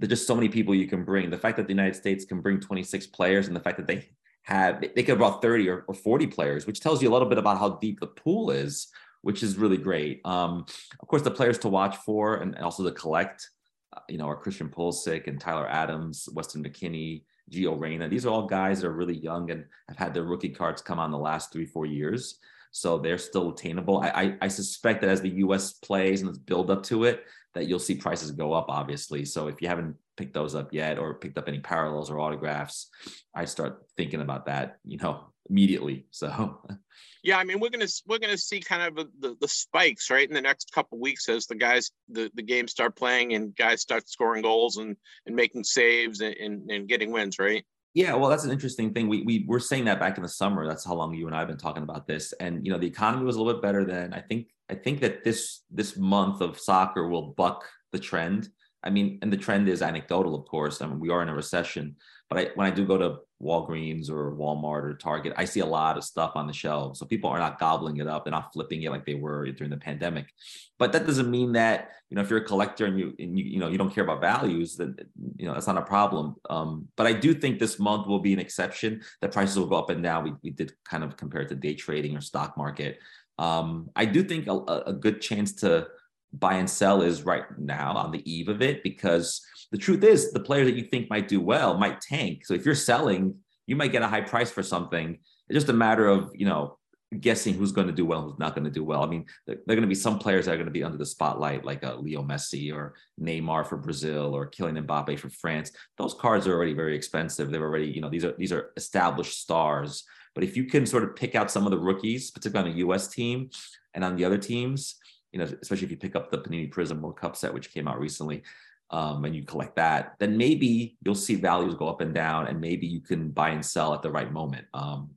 there's just so many people you can bring. The fact that the United States can bring 26 players, and the fact that they have they could have brought 30 or, or 40 players, which tells you a little bit about how deep the pool is, which is really great. Um, of course, the players to watch for and also to collect you know, are Christian Pulisic and Tyler Adams, Weston McKennie, Gio Reyna. These are all guys that are really young and have had their rookie cards come on the last three, four years. So they're still attainable. I, I, I suspect that as the US plays and it's build up to it, that you'll see prices go up, obviously. So if you haven't picked those up yet or picked up any parallels or autographs, I start thinking about that, you know, immediately. So Yeah, I mean we're gonna we're gonna see kind of the, the spikes right in the next couple weeks as the guys the, the games start playing and guys start scoring goals and and making saves and, and, and getting wins, right? Yeah, well, that's an interesting thing. We we were saying that back in the summer. That's how long you and I have been talking about this. And you know, the economy was a little bit better then. I think I think that this this month of soccer will buck the trend. I mean, and the trend is anecdotal, of course. I mean, we are in a recession, but I, when I do go to Walgreens or Walmart or Target, I see a lot of stuff on the shelves. So people are not gobbling it up. They're not flipping it like they were during the pandemic. But that doesn't mean that, you know, if you're a collector and you, and you, you know, you don't care about values, then, you know, that's not a problem. Um, but I do think this month will be an exception that prices will go up and down. We, we did kind of compare it to day trading or stock market. Um, I do think a, a good chance to, buy and sell is right now on the eve of it because the truth is the player that you think might do well might tank. So if you're selling, you might get a high price for something. It's just a matter of, you know, guessing who's going to do well, who's not going to do well. I mean, there, are going to be some players that are going to be under the spotlight, like a uh, Leo Messi or Neymar for Brazil or Kylian Mbappe for France. Those cards are already very expensive. They're already, you know, these are these are established stars. But if you can sort of pick out some of the rookies, particularly on the U.S. team and on the other teams, you know, especially if you pick up the Panini Prizm World Cup set, which came out recently, um, and you collect that, then maybe you'll see values go up and down, and maybe you can buy and sell at the right moment. Um,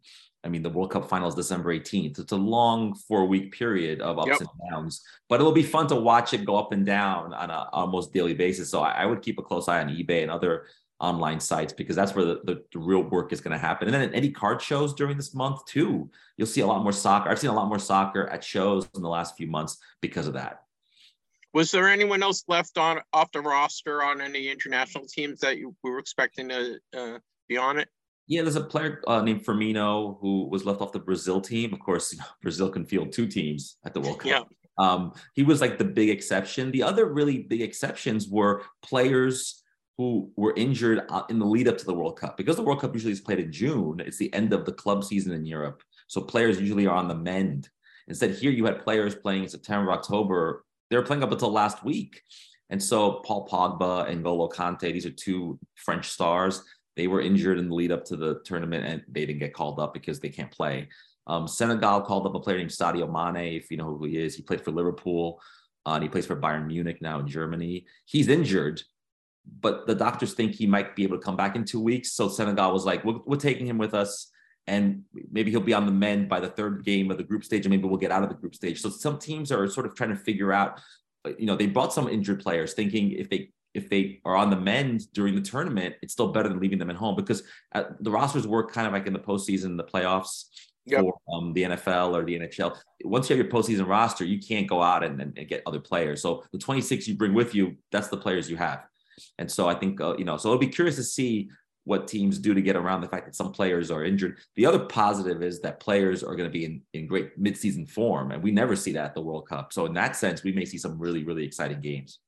I mean, the World Cup final is December 18th. It's a long four week period of ups yep. and downs, but it'll be fun to watch it go up and down on a almost daily basis. So I, I would keep a close eye on eBay and other online sites because that's where the, the, the real work is going to happen. And then at any card shows during this month too, you'll see a lot more soccer. I've seen a lot more soccer at shows in the last few months because of that. Was there anyone else left on off the roster on any international teams that you were expecting to uh, be on it? Yeah, there's a player uh, named Firmino who was left off the Brazil team. Of course, Brazil can field two teams at the World Cup. Yeah. Um, he was like the big exception. The other really big exceptions were players who were injured uh, in the lead up to the World Cup. Because the World Cup usually is played in June, it's the end of the club season in Europe. So players usually are on the mend. Instead, here you had players playing in September, October. They were playing up until last week. And so Paul Pogba and Golo Kante, these are two French stars. They were injured in the lead up to the tournament and they didn't get called up because they can't play. Um, Senegal called up a player named Sadio Mane, if you know who he is. He played for Liverpool uh, and he plays for Bayern Munich now in Germany. He's injured, but the doctors think he might be able to come back in two weeks. So Senegal was like, we're, we're taking him with us. And maybe he'll be on the mend by the third game of the group stage, and maybe we'll get out of the group stage. So some teams are sort of trying to figure out, you know, they brought some injured players, thinking if they if they are on the mend during the tournament, it's still better than leaving them at home because uh, the rosters work kind of like in the postseason, the playoffs yep. for um, the NFL or the NHL. Once you have your postseason roster, you can't go out and, and, get other players. So the 26 you bring with you, that's the players you have. And so I think, uh, you know, so it'll be curious to see what teams do to get around the fact that some players are injured. The other positive is that players are going to be in, in great midseason form, and we never see that at the World Cup. So in that sense, we may see some really, really exciting games.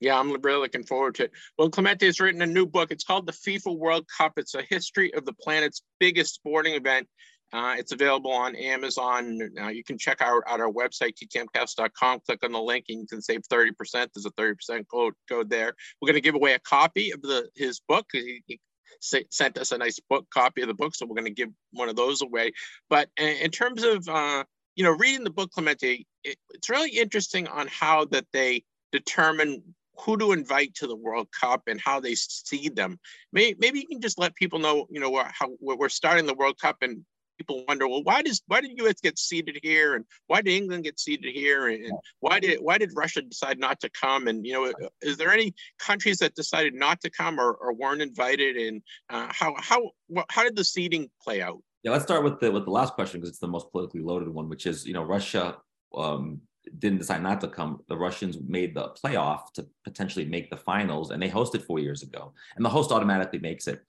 Yeah, I'm really looking forward to it. Well, Clemente has written a new book. It's called The FIFA World Cup. It's a history of the planet's biggest sporting event. Uh, it's available on Amazon. Uh, you can check out, out our website, ttmcast.com. Click on the link and you can save 30%. There's a 30% code, code there. We're going to give away a copy of the his book. He, he sent us a nice book copy of the book, so we're going to give one of those away. But in terms of uh, you know reading the book, Clemente, it, it's really interesting on how that they determine who to invite to the World Cup and how they seed them. Maybe, maybe you can just let people know, you know, how we're starting the World Cup and people wonder, well, why does why did U.S. get seeded here, and why did England get seeded here, and why did why did Russia decide not to come? And you know, is there any countries that decided not to come or, or weren't invited? And uh, how how how did the seeding play out? Yeah, let's start with the with the last question because it's the most politically loaded one, which is you know Russia um, didn't decide not to come. The Russians made the playoff to potentially make the finals, and they hosted four years ago, and the host automatically makes it.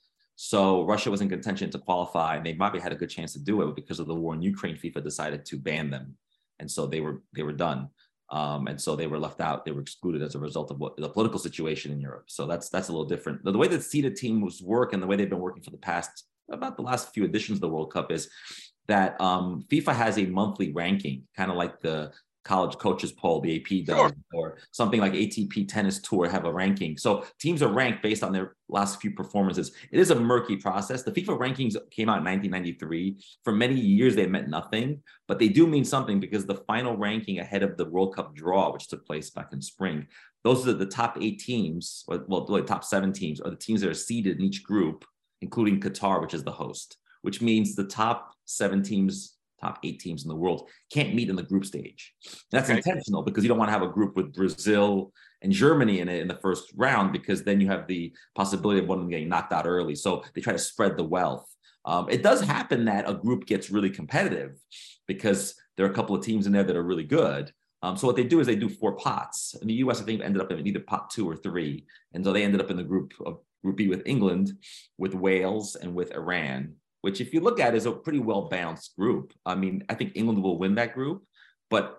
So Russia was in contention to qualify, and they probably had a good chance to do it, because of the war in Ukraine, FIFA decided to ban them, and so they were they were done, um, and so they were left out. They were excluded as a result of what the political situation in Europe. So that's that's a little different. The, the way that seeded teams work and the way they've been working for the past about the last few editions of the World Cup is that um, FIFA has a monthly ranking, kind of like the college coaches poll the AP does, sure. or something like ATP Tennis Tour have a ranking. So teams are ranked based on their last few performances. It is a murky process. The FIFA rankings came out in 1993. For many years, they meant nothing, but they do mean something because the final ranking ahead of the World Cup draw, which took place back in spring, those are the top eight teams, or well, the top seven teams, are the teams that are seeded in each group, including Qatar, which is the host, which means the top seven teams top eight teams in the world can't meet in the group stage. That's okay. intentional because you don't want to have a group with Brazil and Germany in it in the first round because then you have the possibility of one of them getting knocked out early. So they try to spread the wealth. Um, it does happen that a group gets really competitive because there are a couple of teams in there that are really good. Um, so what they do is they do four pots. In the U.S., I think ended up in either pot two or three, and so they ended up in the group of Group B with England, with Wales, and with Iran which if you look at is a pretty well balanced group. I mean, I think England will win that group, but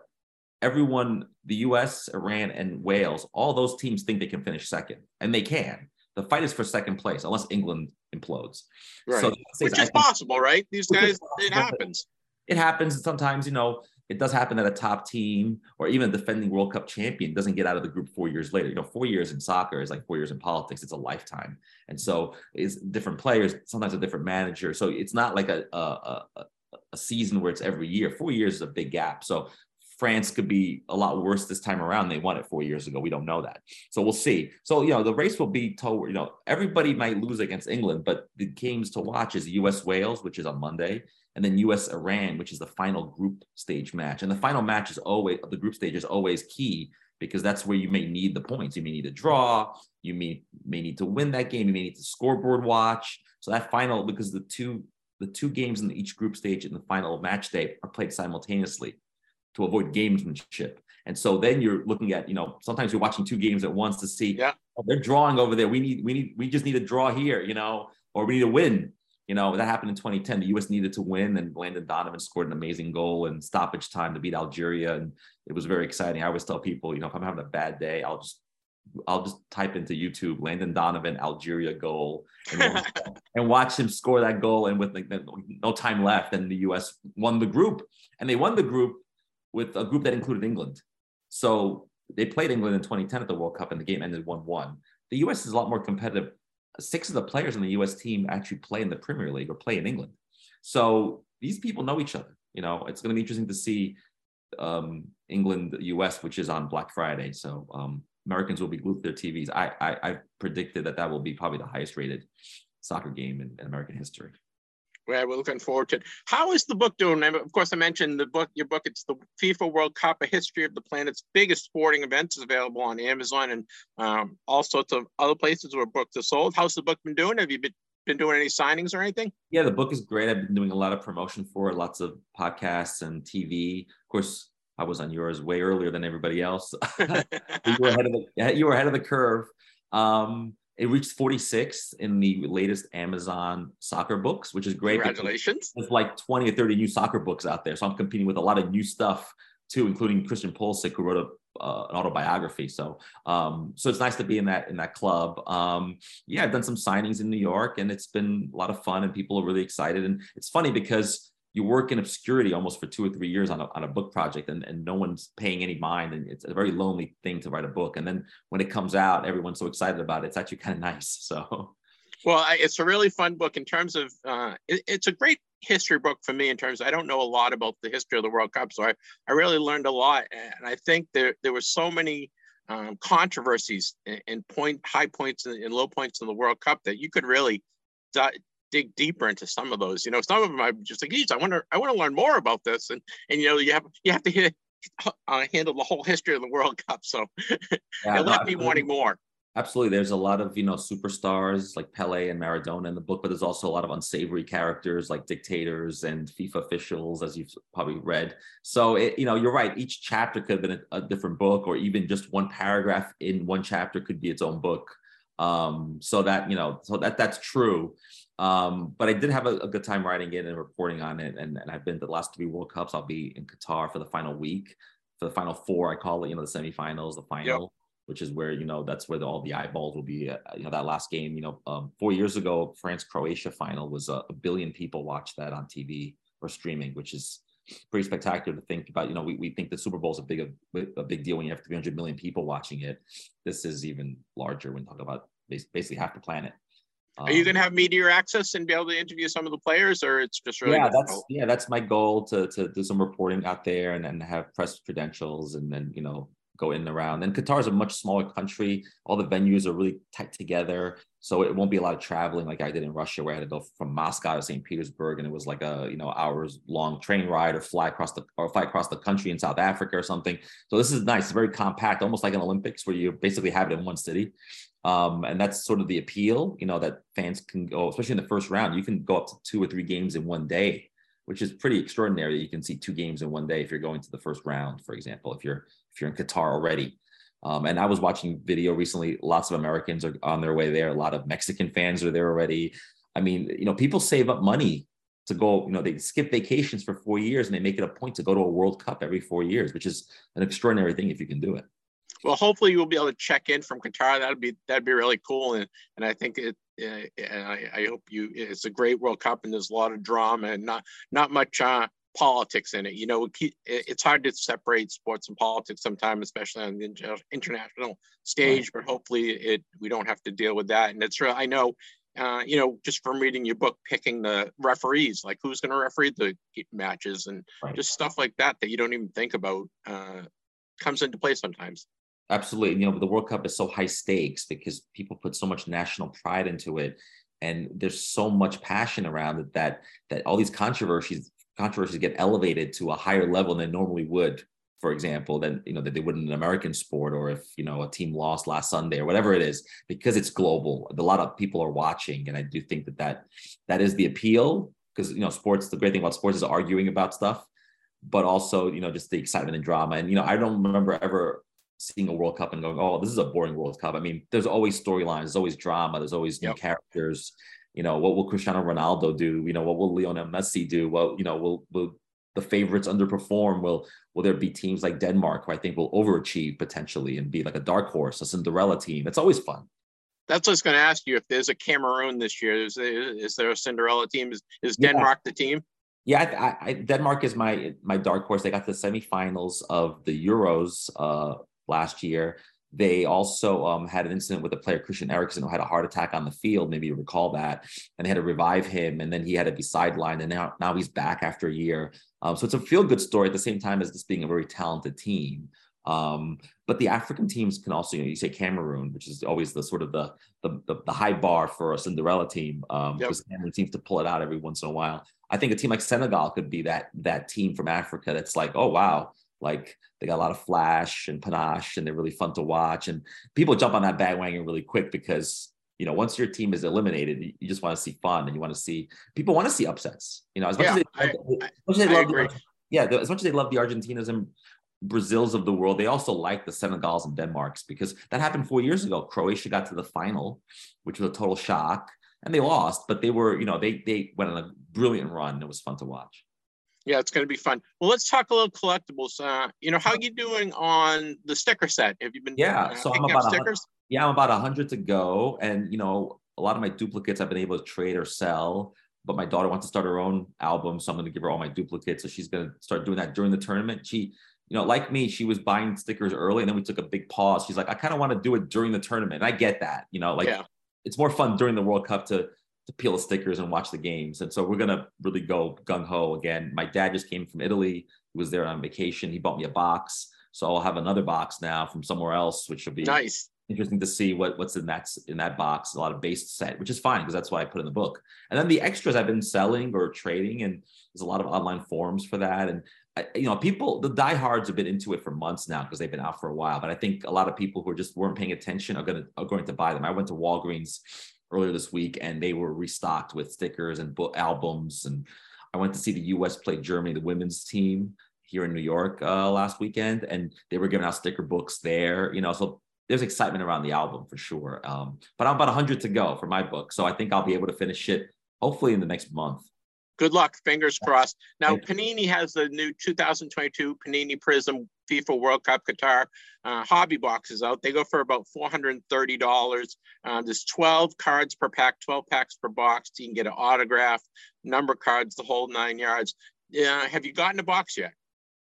everyone, the US, Iran, and Wales, all those teams think they can finish second, and they can. The fight is for second place, unless England implodes. Right. So, which is possible, right? These guys, it happens. It happens. Sometimes, you know, it does happen that a top team or even a defending World Cup champion doesn't get out of the group four years later. You know, four years in soccer is like four years in politics. It's a lifetime, and so it's different players, sometimes a different manager. So it's not like a a, a, a season where it's every year. Four years is a big gap. So France could be a lot worse this time around. They won it four years ago. We don't know that. So we'll see. So, you know, the race will be toward, you know, everybody might lose against England, but the games to watch is US Wales, which is on Monday, and then US Iran, which is the final group stage match. And the final match is always the group stage is always key because that's where you may need the points. You may need a draw. You may may need to win that game. You may need to scoreboard watch. So that final because the two the two games in each group stage in the final match day are played simultaneously to avoid gamesmanship. And so then you're looking at, you know, sometimes you're watching two games at once to see yeah. oh, they're drawing over there. We need, we need, we just need a draw here, you know, or we need a win. You know, that happened in 2010. The US needed to win, and Landon Donovan scored an amazing goal in stoppage time to beat Algeria. And it was very exciting. I always tell people, you know, if I'm having a bad day, I'll just I'll just type into YouTube Landon Donovan Algeria goal and, and watch him score that goal. And with like no time left, and the U.S. won the group, and they won the group with a group that included England. So they played England in 2010 at the World Cup, and the game ended 1-1. The U.S. is a lot more competitive six of the players on the U.S. team actually play in the Premier League or play in England. So these people know each other. You know, it's going to be interesting to see um, England, U.S., which is on Black Friday. So um, Americans will be glued to their TVs. I, I I predicted that that will be probably the highest rated soccer game in, in American history. Yeah, we're looking forward to it. How is the book doing? Of course, I mentioned the book. Your book. It's the FIFA World Cup: A History of the Planet's Biggest Sporting Events. is available on Amazon and um, all sorts of other places where books are sold. How's the book been doing? Have you been been doing any signings or anything? Yeah, the book is great. I've been doing a lot of promotion for it, lots of podcasts and TV. Of course, I was on yours way earlier than everybody else. you were ahead of the you were ahead of the curve. Um, it reached 46 in the latest Amazon soccer books, which is great. Congratulations. There's like 20 or 30 new soccer books out there. So I'm competing with a lot of new stuff too, including Christian Pulisic, who wrote a, uh, an autobiography. So, um, so it's nice to be in that in that club. Um, yeah, I've done some signings in New York, and it's been a lot of fun, and people are really excited. And it's funny because you work in obscurity almost for two or three years on a, on a book project and, and no one's paying any mind and it's a very lonely thing to write a book. And then when it comes out everyone's so excited about it. It's actually kind of nice so. Well it's a really fun book in terms of uh, it, it's a great history book for me in terms of, i don't know a lot about the history of the world cup so i, I really learned a lot and i think there, there were so many um, controversies and, point high points and, low points in the world cup that you could really dig deeper into some of those. You know, some of them I'm just like, geez, I wonder, I want to learn more about this. And and you know, you have you have to hit, uh, handle the whole history of the World Cup. So yeah, it left me wanting more. Absolutely. There's a lot of, you know, superstars like Pele and Maradona in the book, but there's also a lot of unsavory characters like dictators and FIFA officials, as you've probably read. So, it, you know, you're right. Each chapter could have been a, a different book, or even just one paragraph in one chapter could be its own book. Um, so that, you know, so that that's true. Um, but I did have a, a, good time writing it and reporting on it. And, and I've been to the last three World Cups. I'll be in Qatar for the final week, for the final four, I call it, you know, the semifinals, the final. Yep which is where you know that's where the, all the eyeballs will be. Uh, you know that last game. You know, um, four years ago, France Croatia final was uh, a billion people watched that on TV or streaming, which is pretty spectacular to think about. You know, we, we think the Super Bowl is a big a, a big deal when you have 300 million people watching it. This is even larger when talk about basically half the planet. Um, Are you going to have media access and be able to interview some of the players, or it's just really yeah? That's yeah, that's my goal to to do some reporting out there and, and have press credentials and then you know go in and around. And Qatar is a much smaller country. All the venues are really tight together. So it won't be a lot of traveling like I did in Russia, where I had to go from Moscow to St. Petersburg, and it was like a you know hours long train ride, or fly across the or fly across the country in South Africa or something. So this is nice, it's very compact, almost like an Olympics, where you basically have it in one city. Um, and that's sort of the appeal, you know, that fans can go, especially in the first round, you can go up to two or three games in one day, which is pretty extraordinary. that You can see two games in one day if you're going to the first round, for example, if you're if you're in Qatar already. Um, and I was watching video recently. Lots of Americans are on their way there. A lot of Mexican fans are there already. I mean, you know, people save up money to go. You know, they skip vacations for four years and they make it a point to go to a World Cup every four years, which is an extraordinary thing if you can do it. Well, hopefully you'll be able to check in from Qatar. That'd be that'd be really cool, and and I think it. Uh, I, I hope you. It's a great World Cup, and there's a lot of drama and not not much uh, politics in it. You know, it's hard to separate sports and politics sometimes, especially on the international stage. But hopefully, it we don't have to deal with that. And it's real. I know, uh, you know, just from reading your book, picking the referees, like who's going to referee the matches, and right. just stuff like that that you don't even think about uh, comes into play sometimes. Absolutely, you know, the World Cup is so high stakes because people put so much national pride into it and there's so much passion around it that that all these controversies controversies get elevated to a higher level than they normally would for example than you know that they would in an american sport or if you know a team lost last sunday or whatever it is because it's global a lot of people are watching and i do think that that that is the appeal because you know sports the great thing about sports is arguing about stuff but also you know just the excitement and drama and you know i don't remember ever seeing a world cup and going oh this is a boring world cup i mean there's always storylines there's always drama there's always new yep. characters you know, what will Cristiano Ronaldo do? You know, what will Lionel Messi do? Well, you know, will will the favorites underperform? Will will there be teams like Denmark who I think will overachieve potentially and be like a dark horse, a Cinderella team? It's always fun. That's what I was going to ask you. If there's a Cameroon this year, is there, is there a Cinderella team? Is, is Denmark yeah. the team? Yeah, I, I, Denmark is my my dark horse. They got to the semifinals of the Euros uh, last year. They also um, had an incident with a player, Christian Eriksen, who had a heart attack on the field. Maybe you recall that. And they had to revive him, and then he had to be sidelined, and now, now he's back after a year. Um, so it's a feel good story at the same time as this being a very talented team. Um, but the African teams can also, you know, you say Cameroon, which is always the sort of the the, the, the high bar for a Cinderella team, um, yep. because Cameroon seems to pull it out every once in a while. I think a team like Senegal could be that that team from Africa that's like, oh wow, like they got a lot of flash and panache, and they're really fun to watch. And people jump on that bandwagon really quick because you know once your team is eliminated, you just want to see fun and you want to see people want to see upsets. You know, as much yeah, as they, I, as much as they love, the, yeah, as much as they love the Argentinas and Brazils of the world, they also like the Senegals and Denmarks because that happened four years ago. Croatia got to the final, which was a total shock, and they lost, but they were, you know, they they went on a brilliant run. It was fun to watch. Yeah, it's going to be fun. Well, let's talk a little collectibles. Uh, you know, how you doing on the sticker set? Have you been? Yeah, uh, so I'm about stickers. Yeah, I'm about a hundred to go, and you know, a lot of my duplicates I've been able to trade or sell. but my daughter wants to start her own album, so I'm going to give her all my duplicates. So she's going to start doing that during the tournament. She, you know, like me, she was buying stickers early, and then we took a big pause. She's like, I kind of want to do it during the tournament. And I get that, you know, like yeah. it's more fun during the World Cup to to peel the stickers and watch the games. And so we're gonna really go gung ho again. My dad just came from Italy. He was there on vacation. He bought me a box, so I'll have another box now from somewhere else, which will be nice interesting to see what what's in that in that box. A lot of base set, which is fine because that's why I put in the book. And then the extras I've been selling or trading, and there's a lot of online forums for that. And I, you know, people the diehards have been into it for months now because they've been out for a while. But I think a lot of people who are just weren't paying attention are gonna are going to buy them. I went to Walgreens earlier this week and they were restocked with stickers and book albums and. I went to see the U.S. play Germany, the women's team here in New York uh, last weekend, and they were giving out sticker books there. You know, so there's excitement around the album for sure. Um, but I'm about 100 to go for my book. So I think I'll be able to finish it hopefully in the next month. Good luck. Fingers crossed. Now, Panini has the new 2022 Panini Prizm FIFA World Cup Qatar uh, hobby boxes out. They go for about $430. Uh, there's 12 cards per pack, 12 packs per box. You can get an autograph, number cards, the whole nine yards. Uh, have you gotten a box yet?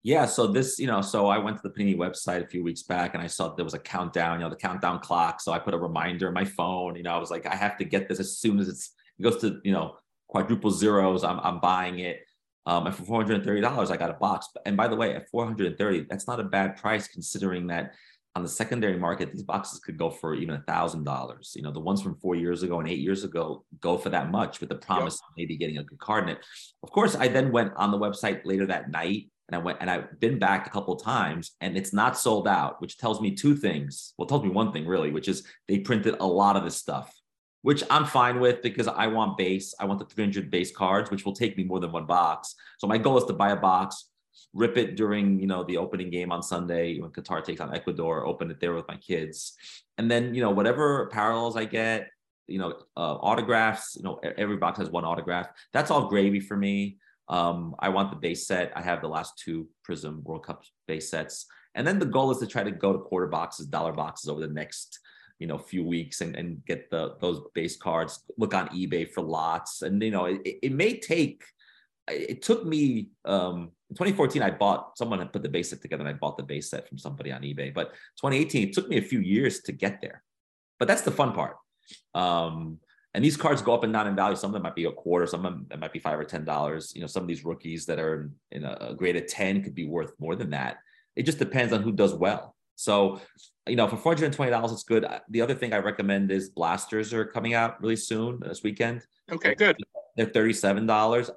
Yeah, so this, you know, so I went to the Panini website a few weeks back and I saw there was a countdown, you know, the countdown clock. So I put a reminder in my phone. You know, I was like, I have to get this as soon as it's it goes to, you know, quadruple zeros. I'm I'm buying it. Um, and for four hundred and thirty dollars, I got a box. And by the way, at four hundred and thirty, that's not a bad price considering that on the secondary market, these boxes could go for even a thousand dollars. You know, the ones from four years ago and eight years ago go for that much with the promise yep. of maybe getting a good card in it. Of course, I then went on the website later that night and I went and I've been back a couple times and it's not sold out, which tells me two things. Well, tells me one thing really, which is they printed a lot of this stuff, which I'm fine with because I want base. I want the 300 base cards, which will take me more than one box. So my goal is to buy a box, rip it during you know the opening game on Sunday when Qatar takes on Ecuador, open it there with my kids, and then you know whatever parallels I get, you know uh, autographs. You know every box has one autograph. That's all gravy for me. Um, I want the base set. I have the last two Prizm World Cup base sets. And then the goal is to try to go to quarter boxes, dollar boxes over the next, you know, few weeks and, and get the those base cards, look on eBay for lots. And, you know, it, it may take, it took me, um, in 2014, I bought, someone had put the base set together and I bought the base set from somebody on eBay. But 2018, it took me a few years to get there. But that's the fun part. Um, and these cards go up and down in value. Some of them might be a quarter, some of them might be five or ten dollars. You know, some of these rookies that are in a, a grade of 10 could be worth more than that. It just depends on who does well. So, you know, for $420, it's good. The other thing I recommend is blasters are coming out really soon this weekend. Okay, good. They're $37.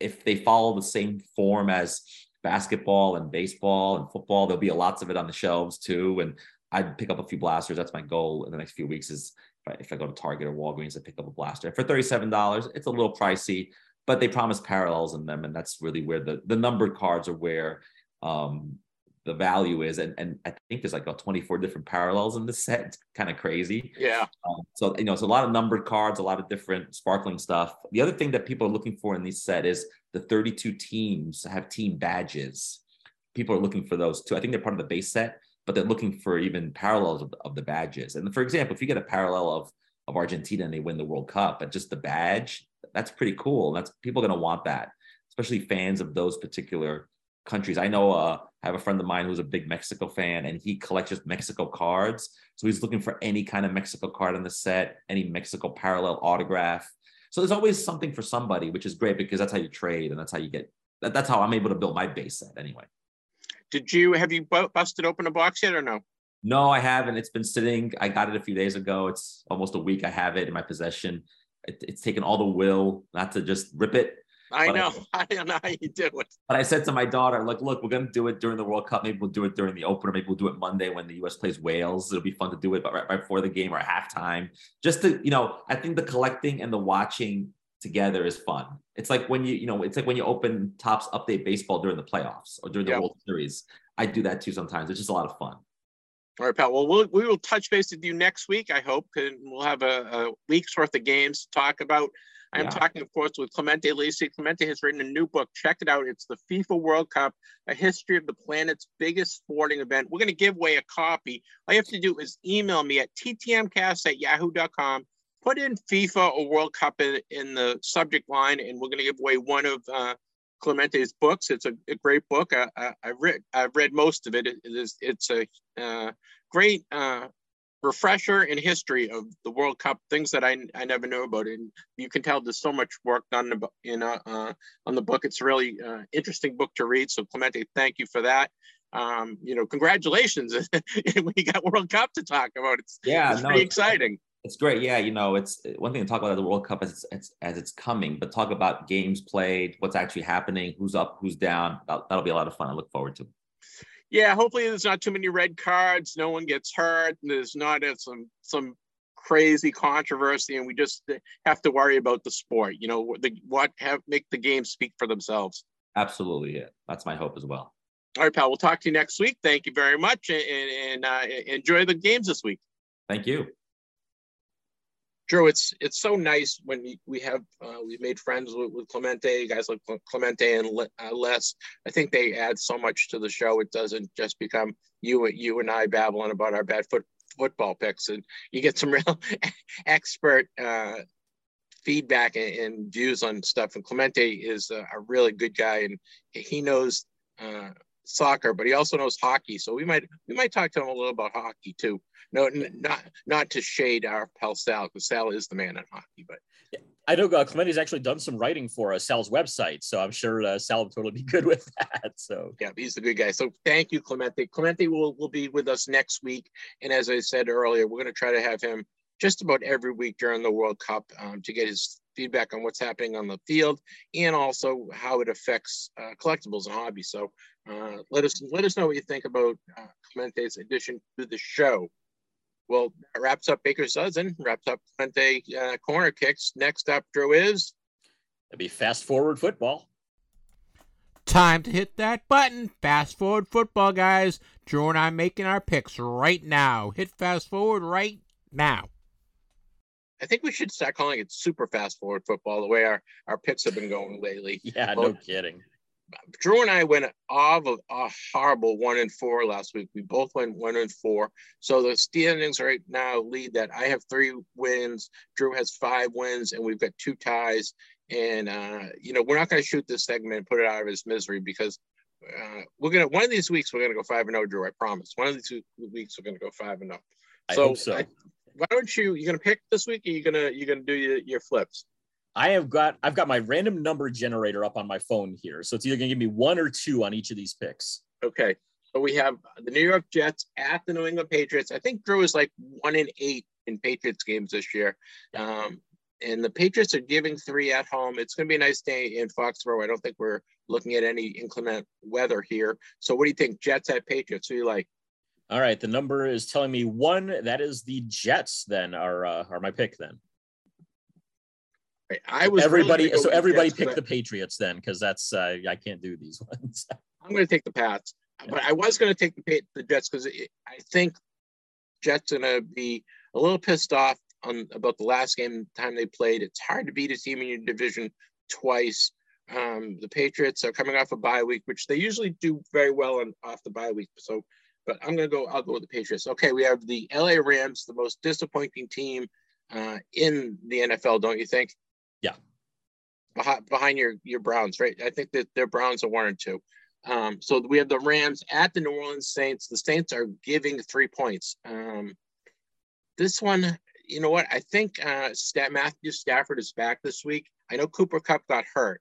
If they follow the same form as basketball and baseball and football, there'll be lots of it on the shelves too. And I'd pick up a few blasters. That's my goal in the next few weeks is if I go to Target or Walgreens I pick up a blaster for $37, it's a little pricey, but they promise parallels in them. And that's really where the, the numbered cards are where um, the value is. And, and I think there's like about 24 different parallels in this set. It's kind of crazy. Yeah. Um, so, you know, it's a lot of numbered cards, a lot of different sparkling stuff. The other thing that people are looking for in these set is the 32 teams have team badges. People are looking for those too. I think they're part of the base set but they're looking for even parallels of, of the badges. And for example, if you get a parallel of of Argentina and they win the World Cup, but just the badge, that's pretty cool. That's people are going to want that, especially fans of those particular countries. I know uh, I have a friend of mine who's a big Mexico fan, and he collects just Mexico cards. So he's looking for any kind of Mexico card in the set, any Mexico parallel autograph. So there's always something for somebody, which is great because that's how you trade and that's how you get. That, that's how I'm able to build my base set anyway. Did you have you busted open a box yet or no? No, I haven't. It's been sitting. I got it a few days ago. It's almost a week. I have it in my possession. It, it's taken all the will not to just rip it. I know. I, I, don't know how you do it. But I said to my daughter, like, look, we're gonna do it during the World Cup. Maybe we'll do it during the opener. Maybe we'll do it Monday when the U.S. plays Wales. It'll be fun to do it, but right, right before the game or halftime, just to, you know, I think the collecting and the watching together is fun. It's like when you, you know, it's like when you open Topps Update Baseball during the playoffs or during the yep. World Series. I do that too sometimes. It's just a lot of fun. All right, pal. Well, we'll we will touch base with you next week. I hope, and we'll have a, a week's worth of games to talk about. I'm yeah. talking, of course, with Clemente Lisi. Clemente has written a new book. Check it out. It's the FIFA World Cup, a history of the planet's biggest sporting event. We're going to give away a copy. All you have to do is email me at ttmcast at yahoo.com put in FIFA or World Cup in, in the subject line, and we're going to give away one of uh, Clemente's books. It's a, a great book. I, I, have read I've read most of it. it is it's a uh, great uh, refresher in history of the World Cup, things that I, I never knew about. And you can tell there's so much work done in uh, uh, on the book. It's a really uh, interesting book to read. So Clemente, thank you for that. Um, you know, congratulations. we got World Cup to talk about. It's yeah, it's no, pretty exciting. It's great. Yeah, you know, it's one thing to talk about the World Cup as it's, it's, as it's coming, but talk about games played, what's actually happening, who's up, who's down. That'll, that'll be a lot of fun. I look forward to. Yeah, hopefully there's not too many red cards. No one gets hurt. There's not uh, some some crazy controversy, and we just have to worry about the sport. You know, the what have make the games speak for themselves. Absolutely, yeah. That's my hope as well. All right, pal. We'll talk to you next week. Thank you very much, and, and uh, enjoy the games this week. Thank you. Drew, it's it's so nice when we, have uh, we've made friends with, with Clemente, guys like Clemente and uh, Les. I think they add so much to the show. It doesn't just become you you and I babbling about our bad foot football picks, and you get some real expert uh, feedback and, and, views on stuff. And Clemente is a, a really good guy, and he knows uh, soccer, but he also knows hockey. So we might we might talk to him a little about hockey too. No, not not to shade our pal Sal, because Sal is the man in hockey. But I know uh, Clemente's actually done some writing for uh, Sal's website, so I'm sure uh, Sal will totally be good with that. So yeah, he's a good guy. So thank you, Clemente. Clemente will will be with us next week, and as I said earlier, we're going to try to have him just about every week during the World Cup um, to get his feedback on what's happening on the field and also how it affects uh, collectibles and hobbies. So uh, let us let us know what you think about uh, Clemente's addition to the show. Well, that wraps up Baker's dozen. Wraps up Clemente uh, corner kicks. Next up, Drew is. It'll be fast forward football. Time to hit that button. Fast forward football, guys. Drew and I making our picks right now. Hit fast forward right now. I think we should start calling it super fast forward football the way our, our picks have been going lately. Yeah, well, no kidding. Drew and I went off of a horrible one and four last week. We both went one and four. So the standings right now lead that I have three wins, Drew has five wins, and we've got two ties. And uh, you know, we're not going to shoot this segment and put it out of his misery because uh, we're gonna one of these weeks we're gonna go five and zero, oh, Drew. I promise. One of these two weeks we're gonna go five and zero. Oh. So, so. I, why don't you? You're gonna pick this week? Or you gonna you're gonna do your, your flips? I have got I've got my random number generator up on my phone here. So it's either gonna give me one or two on each of these picks. Okay. So we have the New York Jets at the New England Patriots. I think Drew is like one in eight in Patriots games this year. Um, and the Patriots are giving three at home. It's going to be a nice day in Foxborough. I don't think we're looking at any inclement weather here. So, what do you think? Jets at Patriots? Who do you like? All right, the number is telling me one. That is the Jets. Then are uh, are my pick then. I was everybody. So everybody pick the Patriots then, because that's uh, I can't do these ones. I'm going to take the Pats, but I was going to take the the Jets because I think Jets going to be a little pissed off on about the last game time they played. It's hard to beat a team in your division twice. Um, the Patriots are coming off a bye week, which they usually do very well on off the bye week. So, but I'm going to go. I'll go with the Patriots. Okay, we have the LA Rams, the most disappointing team uh, in the NFL, don't you think? Yeah. Behind, behind your your Browns, right? I think that their Browns are one and two. Um, so we have the Rams at the New Orleans Saints. The Saints are giving three points. Um, this one, you know what? I think uh, Stat Matthew Stafford is back this week. I know Cooper Kupp got hurt,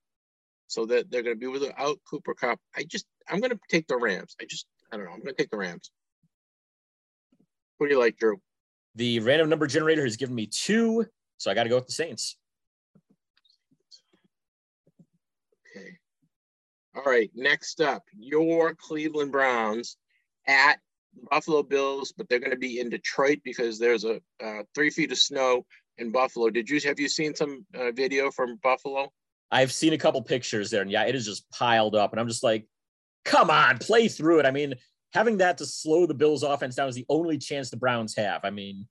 so that they're going to be without Cooper Kupp. I just, I'm going to take the Rams. I just, I don't know. I'm going to take the Rams. What do you like, Drew? The random number generator has given me two, so I got to go with the Saints. All right, next up, your Cleveland Browns at Buffalo Bills, but they're going to be in Detroit because there's a uh, three feet of snow in Buffalo. Did you have you seen some uh, video from Buffalo? I've seen a couple pictures there, and yeah, it is just piled up, and I'm just like, come on, play through it. I mean, having that to slow the Bills' offense down is the only chance the Browns have. I mean,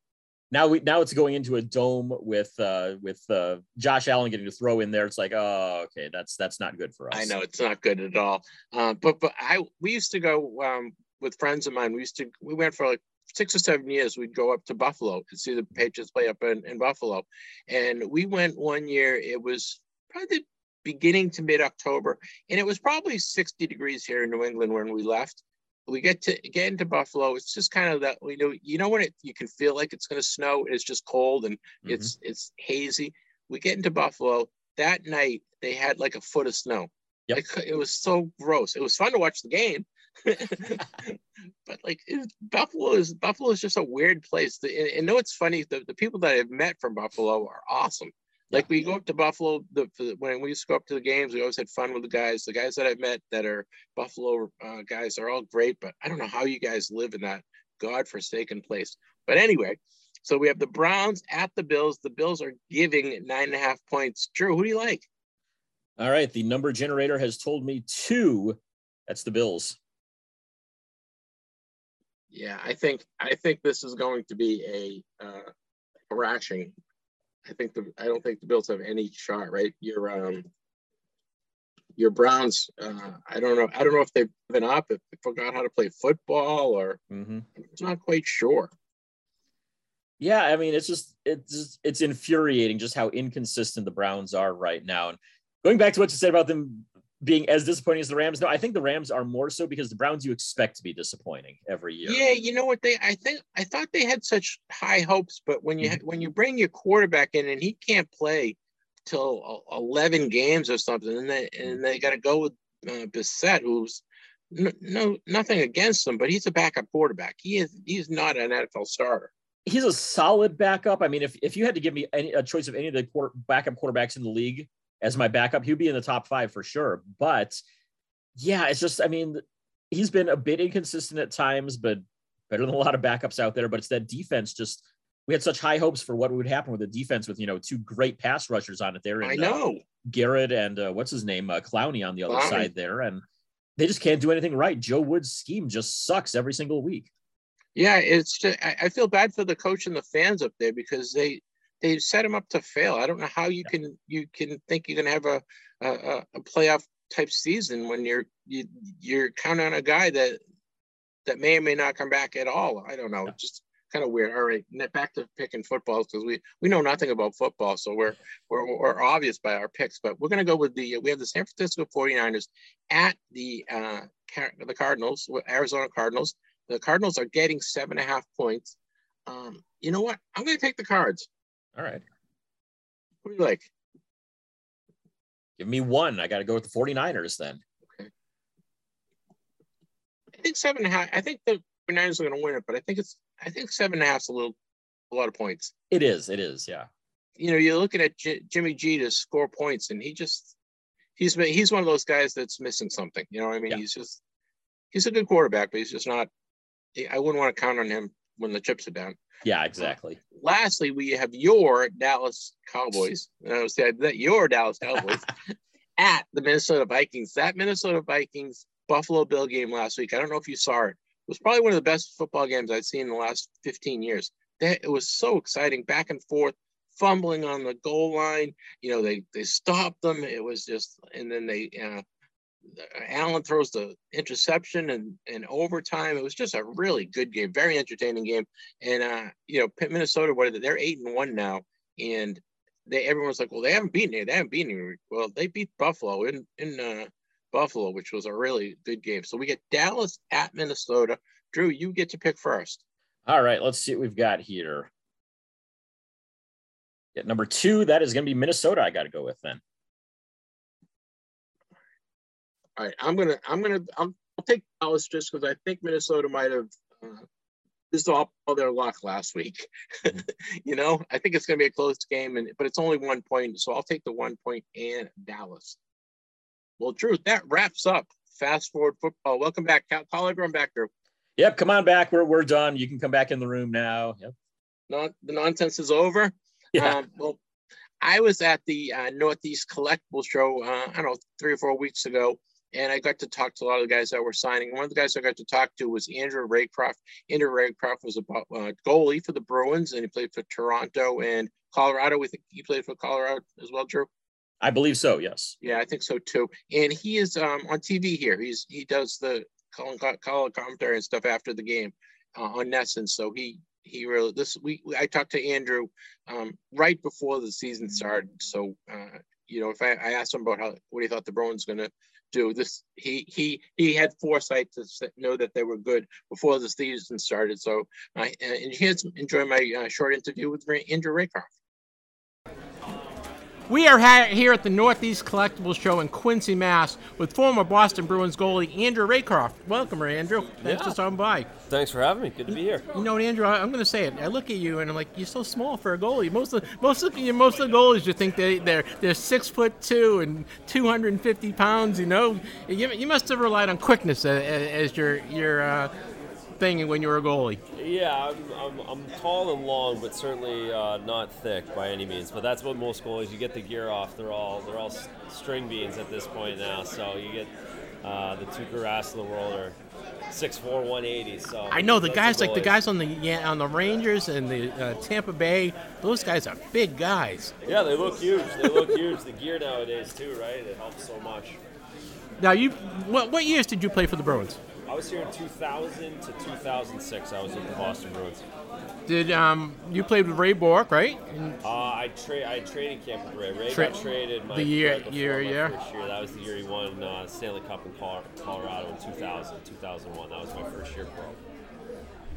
now we now it's going into a dome with uh with uh Josh Allen getting to throw in there. It's like, oh, okay, that's that's not good for us. I know it's not good at all. Uh, but but I we used to go um with friends of mine. We used to we went for like six or seven years, we'd go up to Buffalo and see the Patriots play up in, in Buffalo. And we went one year, it was probably beginning to mid October, and it was probably 60 degrees here in New England when we left. We get to get into Buffalo. It's just kind of that we know you know when it you can feel like it's going to snow. It's just cold and mm-hmm. it's it's hazy. We get into Buffalo that night. They had like a foot of snow. Yep. Like, it was so gross. It was fun to watch the game, but like it, Buffalo is Buffalo is just a weird place. The, and, and know it's funny. The, the people that I've met from Buffalo are awesome. Like we go up to Buffalo, the, when we used to go up to the games, we always had fun with the guys. The guys that I've met that are Buffalo uh, guys are all great, but I don't know how you guys live in that godforsaken place. But anyway, so we have the Browns at the Bills. The Bills are giving nine and a half points. Drew, who do you like? All right, the number generator has told me two. That's the Bills. Yeah, I think I think this is going to be a uh, thrashing I think the I don't think the Bills have any shot, right? Your um your Browns, uh, I don't know. I don't know if they've given up, if they forgot how to play football, or mm-hmm. it's not quite sure. Yeah, I mean, it's just it's just, it's infuriating just how inconsistent the Browns are right now. And going back to what you said about them being as disappointing as the Rams. No, I think the Rams are more so because the Browns you expect to be disappointing every year. Yeah, you know what they I think I thought they had such high hopes, but when you mm-hmm. when you bring your quarterback in and he can't play till 11 games or something and they and they got to go with uh, Brissett who's no, no nothing against him, but he's a backup quarterback. He is he's not an NFL starter. He's a solid backup. I mean, if, if you had to give me any, a choice of any of the quarter, backup quarterbacks in the league, as my backup. He'd be in the top five for sure. But yeah, it's just, I mean, he's been a bit inconsistent at times, but better than a lot of backups out there. But it's that defense just, we had such high hopes for what would happen with the defense with, you know, two great pass rushers on it there. And, I uh, know. Uh, Garrett and uh, what's his name? Uh, Clowney on the other Clowney. side there. And they just can't do anything right. Joe Woods' scheme just sucks every single week. Yeah, it's just, I feel bad for the coach and the fans up there because they they set him up to fail. I don't know how you yeah. can you can think you're going to have a, a a playoff type season when you're you you're counting on a guy that that may or may not come back at all. I don't know. Yeah. Just kind of weird. All right, back to picking football because we we know nothing about football, so we're we're, we're obvious by our picks. But we're going to go with the we have the San Francisco 49ers at the uh the Cardinals, Arizona Cardinals. The Cardinals are getting seven and a half points. Um, you know what? I'm going to take the Cards. All right. What do you like? Give me one. I got to go with the 49ers then. Okay. I think seven and a half. I think the 49ers are going to win it, but I think it's, I think seven and a half is a little, a lot of points. It is. It is. Yeah. You know, you're looking at J- Jimmy G to score points, and he just, he's he's one of those guys that's missing something. You know what I mean? Yeah. He's just, he's a good quarterback, but he's just not, I wouldn't want to count on him when the chips are down. Yeah, exactly. Lastly, we have your Dallas Cowboys. I was saying that your Dallas Cowboys at the Minnesota Vikings. That Minnesota Vikings Buffalo Bill game last week. I don't know if you saw it. It was probably one of the best football games I've seen in the last 15 years. That it was so exciting, back and forth, fumbling on the goal line. You know, they they stopped them. It was just, and then they uh, Allen throws the interception and in overtime. It was just a really good game, very entertaining game. And uh, you know, Minnesota, what are they? They're eight and one now, and they everyone's like, well, they haven't beaten it. They haven't beaten it. Well, they beat Buffalo in in uh, Buffalo, which was a really good game. So we get Dallas at Minnesota. Drew, you get to pick first. All right, let's see what we've got here. At number two, that is going to be Minnesota. I got to go with then. All right, I'm gonna I'm gonna I'll, I'll take Dallas just because I think Minnesota might have uh, used all, all their luck last week. you know, I think it's gonna be a close game, and but it's only one point, so I'll take the one point and Dallas. Well, truth, that wraps up fast forward football. Welcome back, call everyone back, Drew. Yep, come on back. We're we're done. You can come back in the room now. Yep. Not the nonsense is over. Yeah. Um, well, I was at the uh, Northeast Collectible Show. Uh, I don't know, three or four weeks ago, and I got to talk to a lot of the guys that were signing. One of the guys I got to talk to was Andrew Raycroft. Andrew Raycroft was a uh, goalie for the Bruins, and he played for Toronto and Colorado. We think he played for Colorado as well, Drew. I believe so. Yes. Yeah, I think so too. And he is um, on TV here. He's he does the color commentary and stuff after the game. uh, on NESN. So he he really this we I talked to Andrew um, right before the season started. So uh, you know, if I, I asked him about how what he thought the Bruins going to do this, he he he had foresight to know that they were good before the season started. So uh, and here's enjoy my uh, short interview with Andrew Raycroft. We are ha- here at the Northeast Collectibles Show in Quincy, Mass, with former Boston Bruins goalie Andrew Raycroft. Welcome, Andrew. Thanks Yeah. for stopping by. Thanks for having me. Good to be here. You know, Andrew, I- I'm going to say it. I look at you and I'm like, you're so small for a goalie. Most of most of you, most of the goalies, you think they they're they're six foot two and 250 pounds. You know, you, you must have relied on quickness as, as your your uh, thing when you were a goalie. Yeah, I'm, I'm, I'm tall and long, but certainly uh, not thick by any means. But that's what most goalies. You get the gear off. They're all they're all string beans at this point now. So you get uh, the Tuukka Rask of the world are 6'4", 180. So I know the guys are like the guys on the yeah, on the Rangers and the uh, Tampa Bay. Those guys are big guys. Yeah, they look huge. They look huge. The gear nowadays too, right? It helps so much. Now, you what what years did you play for the Bruins? I was here in 2000 to 2006. I was with the Boston Bruins. Did um you played with Ray Bourque, right? Uh, I tra- I training camp with Ray. Ray Tra- got traded my the year- year- my year? first year. That was the year he won uh, Stanley Cup in Col- Colorado in 2000, 2001. That was my first year pro.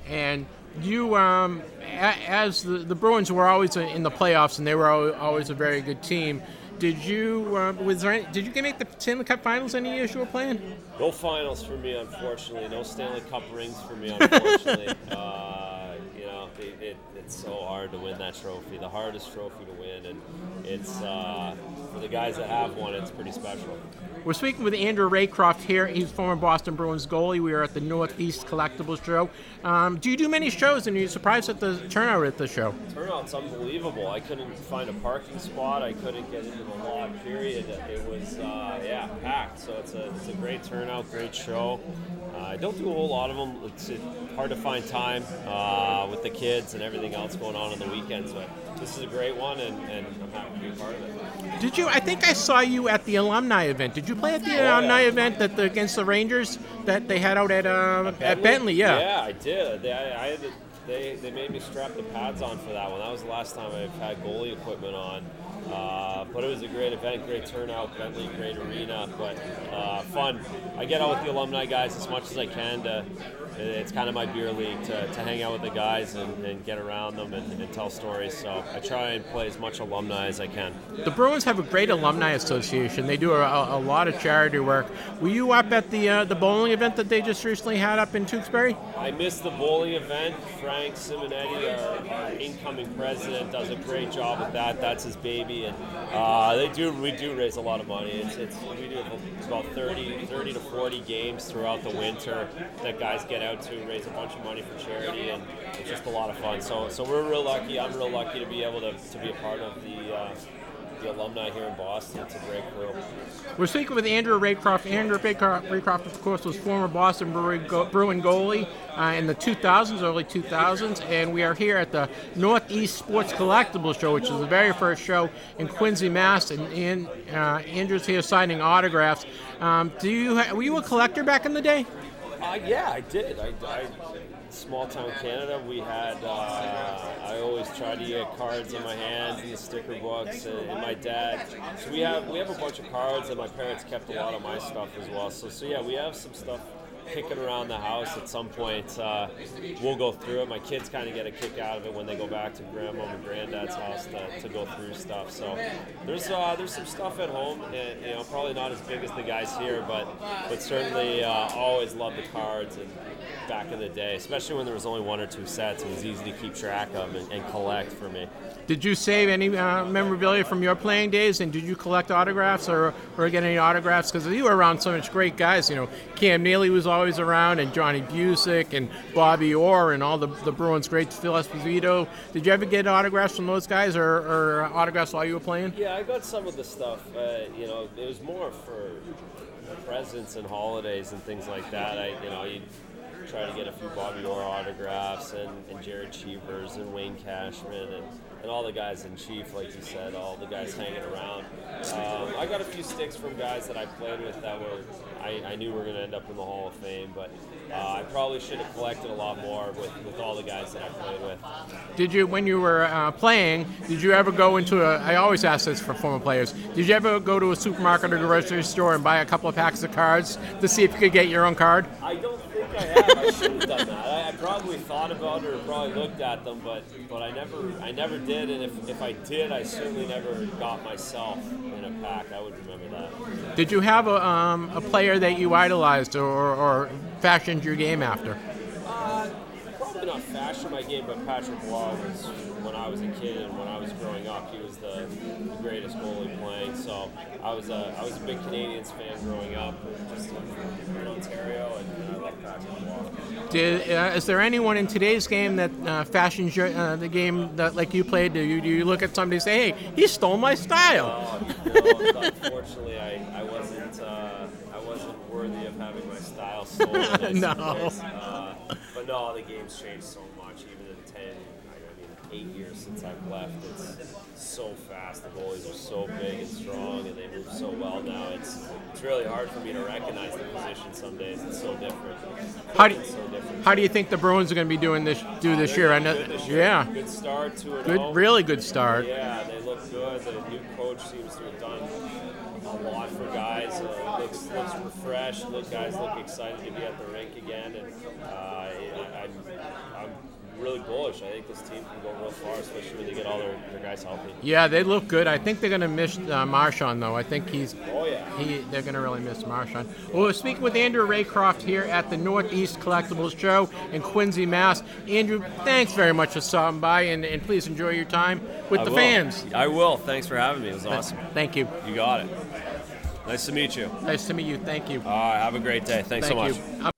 and you um a- as the, the Bruins were always in the playoffs and they were always a very good team. Did you um, was there any, did you make the Stanley Cup Finals any years you were playing? No finals for me, unfortunately. No Stanley Cup rings for me, unfortunately. uh, you know, it, it, it's so hard to win that trophy. The hardest trophy to win, and it's uh, for the guys that have one, it's pretty special. We're speaking with Andrew Raycroft here. He's former Boston Bruins goalie. We are at the Northeast Collectibles Show. Um, do you do many shows? And are you surprised at the turnout at the show? Turnout's unbelievable. I couldn't find a parking spot. I couldn't get into the lot. Period. It was uh, yeah packed. So it's a it's a great turnout, great show. Uh, I don't do a whole lot of them. It's hard to find time uh, with the kids and everything else going on on the weekends. But this is a great one, and, and I'm happy to be a part of it. Did you? I think I saw you at the alumni event. Did you play at the yeah. alumni event that the, against the Rangers that they had out at uh, at Bentley? Yeah. Yeah, I did. They, I, I had they, they made me strap the pads on for that one. That was the last time I've had goalie equipment on. Uh, but it was a great event, great turnout, Bentley, great arena, but uh, fun. I get out with the alumni guys as much as I can to. It's kind of my beer league to, to hang out with the guys and, and get around them and, and tell stories. So I try and play as much alumni as I can. The Bruins have a great alumni association. They do a, a lot of charity work. Were you up at the uh, the bowling event that they just recently had up in Tewksbury? I missed the bowling event. Frank Simonetti, our, our incoming president, does a great job with that. That's his baby, and uh, they do. We do raise a lot of money. It's, it's we do it's about 30, 30 to forty games throughout the winter that guys get out to raise a bunch of money for charity, and it's just a lot of fun. So so we're real lucky. I'm real lucky to be able to, to be a part of the. Uh, the alumni here in Boston. It's a great crew. We're speaking with Andrew Raycroft. Andrew Raycroft, of course, was former Boston Bruin goalie uh, in the 2000s, early 2000s, and we are here at the Northeast Sports Collectibles Show, which is the very first show in Quincy, Mass. And, and uh, Andrew's here signing autographs. Um, do you ha- were you a collector back in the day? Uh, yeah, I did. I, I small town Canada. We had. Uh, I always tried to get cards in my hands and the sticker books, and, and my dad. So we have we have a bunch of cards, and my parents kept a lot of my stuff as well. So so yeah, we have some stuff kicking around the house at some point. Uh, we'll go through it. My kids kind of get a kick out of it when they go back to grandma and granddad's house to, to go through stuff. So there's uh, there's some stuff at home, and you know probably not as big as the guys here, but but certainly uh, always love the cards and back in the day, especially when there was only one or two sets. It was easy to keep track of and, and collect for me. Did you save any uh, memorabilia from your playing days, and did you collect autographs or, or get any autographs? Because you were around so much great guys. You know, Cam Neely was always around, and Johnny Bucyk, and Bobby Orr, and all the, the Bruins' great Phil Esposito. Did you ever get autographs from those guys, or, or autographs while you were playing? Yeah, I got some of the stuff. Uh, you know, it was more for presents and holidays and things like that. I, you know, you try to get a few Bobby Orr autographs and, and Gerry Cheevers and Wayne Cashman and and all the guys in chief, like you said, all the guys hanging around. Um, I got a few sticks from guys that I played with that were I, I knew were going to end up in the Hall of Fame, but uh, I probably should have collected a lot more with, with all the guys that I played with. Did you, when you were uh, playing, did you ever go into a? I always ask this for former players. Did you ever go to a supermarket or grocery store and buy a couple of packs of cards to see if you could get your own card? I don't I have. I should have done that. I, I probably thought about it or probably looked at them, but but I never I never did. And if, if I did, I certainly never got myself in a pack. I would remember that. Did you have a, um, a player that you idolized or, or fashioned your game after? Uh, probably not fashion my game, but Patrick Roy was when I was a kid and when I was growing up. He was the, the greatest goalie playing. So I was a I was a big Canadiens fan growing up, just in Ontario, and, I love Patrick. Did, uh, is there anyone in today's game that uh, fashions your, uh, the game that like you played? Do you, do you look at somebody and say, "Hey, he stole my style"? No, no, unfortunately, I, I wasn't uh, I wasn't worthy of having my style stolen. No. Uh, but no, the game's changed so much. Even in ten, I mean, eight years since I've left, it's so fast. The goalies are so big and strong, and they move so well now. It's it's really hard for me to recognize the position some days. It's so different. How do, It's so different. how do you think the Bruins are going to be doing this do this year? I know, good this year. yeah, Good start to it. good, really good start. Yeah, they look good. The new coach seems to have done a lot for guys. Uh, looks looks refreshed. Look, guys look excited to be at the rink again, and uh, I, I'm really bullish. I think this team can go real far, especially when they get all their, their guys healthy. Yeah, they look good. I think they're going to miss uh, Marchand though. I think he's Oh yeah. he they're going to really miss Marchand. Well, we're speaking with Andrew Raycroft here at the Northeast Collectibles Show in Quincy, Mass. Andrew, thanks very much for stopping by, and, and please enjoy your time with I the will. fans. I will. Thanks for having me. It was awesome. Thank you. You got it. Nice to meet you. Nice to meet you. Thank you. All right. Have a great day. Thanks Thank so much. you. Uh,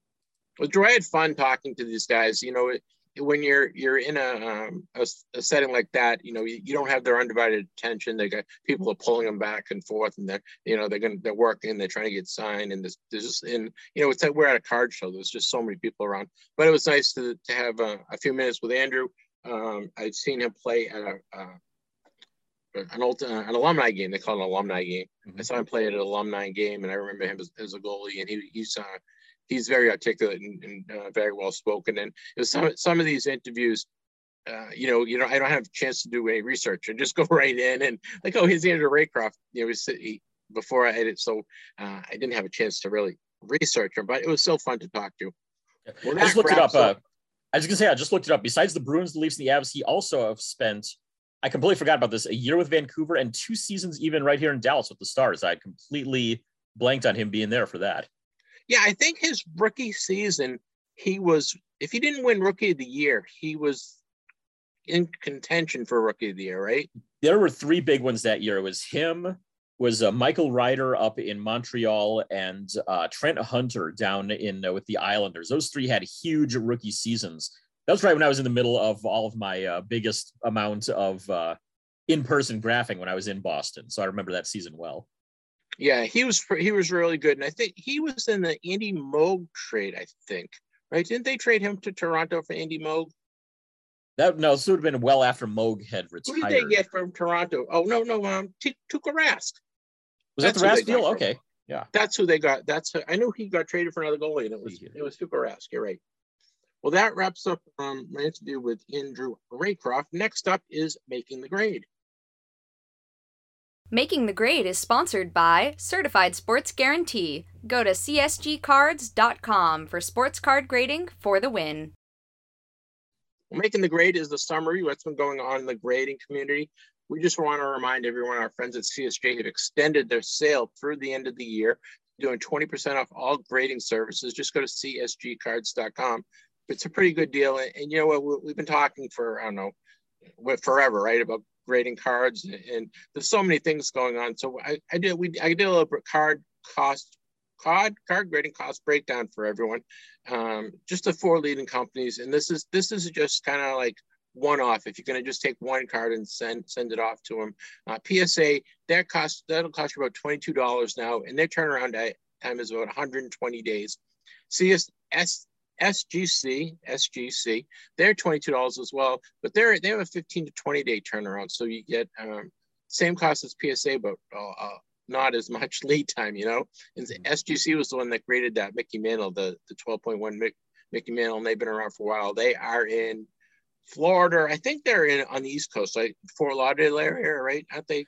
Well, Drew, I had fun talking to these guys. You know, it, when you're you're in a, um, a a setting like that, you know, you, you don't have their undivided attention. They got people are pulling them back and forth, and they're you know they're gonna they're working, they're trying to get signed, and there's, there's just and you know it's like we're at a card show. There's just so many people around. But it was nice to to have uh, a few minutes with Andrew. Um, I'd seen him play at a. Uh, an old uh, an alumni game. They call it an alumni game. I saw him play at an alumni game, and I remember him as, as a goalie. And he he's uh, he's very articulate and, and uh, very well spoken. And it was some some of these interviews, uh, you know, you know, I don't have a chance to do any research and just go right in and like, oh, here's Andrew Raycroft. You know, he, before I edit, so uh, I didn't have a chance to really research him, but it was so fun to talk to. Well, I just looked it up. wraps Uh, I was gonna say I just looked it up. Besides the Bruins, the Leafs, and the Avs, he also have spent. I completely forgot about this. A year with Vancouver and two seasons even right here in Dallas with the Stars. I completely blanked on him being there for that. Yeah, I think his rookie season, he was, if he didn't win rookie of the year, he was in contention for rookie of the year, right? There were three big ones that year. It was him, was uh, Michael Ryder up in Montreal, and uh, Trent Hunter down in uh, with the Islanders. Those three had huge rookie seasons. That was right when I was in the middle of all of my uh, biggest amount of uh, in-person graphing when I was in Boston. So I remember that season well. Yeah, he was he was really good, and I think he was in the Andy Moog trade. I think, right? Didn't they trade him to Toronto for Andy Moog? That no, this would have been well after Moog had retired. Who did they get from Toronto? Oh no, no, um, T- Tuukka Rask. was that the that's Rask deal? Okay, yeah, That's who they got. That's I knew he got traded for another goalie, and it was it was Tuukka Rask. You're right. Well, that wraps up um, my interview with Andrew Raycroft. Next up is making the grade. Making the Grade is sponsored by Certified Sports Guarantee. Go to csgcards.com for sports card grading for the win. Making the grade is the summary what's been going on in the grading community. We just want to remind everyone our friends at CSG have extended their sale through the end of the year, doing 20% off all grading services. Just go to csgcards.com. It's a pretty good deal. And, and you know what? We- We've been talking for, I don't know, forever, right? About grading cards. And, and there's so many things going on. So I, I did, we, I did a little card cost, card, card grading cost breakdown for everyone um, just the four leading companies. And this is this is just kind of like one off. If you're going to just take one card and send send it off to them, uh, PSA that cost that'll cost you about twenty two dollars now, and their turnaround time is about 120 days. CS SGC, SGC, they're $22 as well, but they're they have a 15 to 20 day turnaround. So you get um, same cost as PSA, but uh, uh, not as much lead time, you know. And SGC was the one that graded that Mickey Mantle, the the 12.1 Mickey Mantle, and they've been around for a while. They are in Florida. I think they're in on the East Coast, like Fort Lauderdale area, right? Aren't they?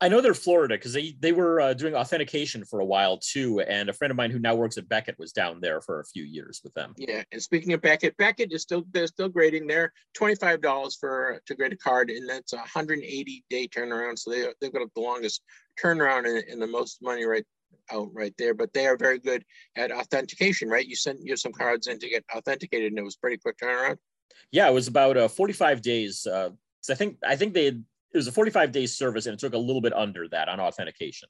I know they're Florida because they they were uh, doing authentication for a while too, and a friend of mine who now works at Beckett was down there for a few years with them. Yeah, and speaking of Beckett, Beckett is still they're still grading there, twenty five dollars for to grade a card, and that's a hundred and eighty day turnaround. So they they've got the longest turnaround and, and the most money right out right there. But they are very good at authentication, right? You sent you some cards in to get authenticated, and it was pretty quick turnaround. Yeah, it was about uh, forty five days. Uh, so I think I think they had it was a 45 day service and it took a little bit under that on authentication.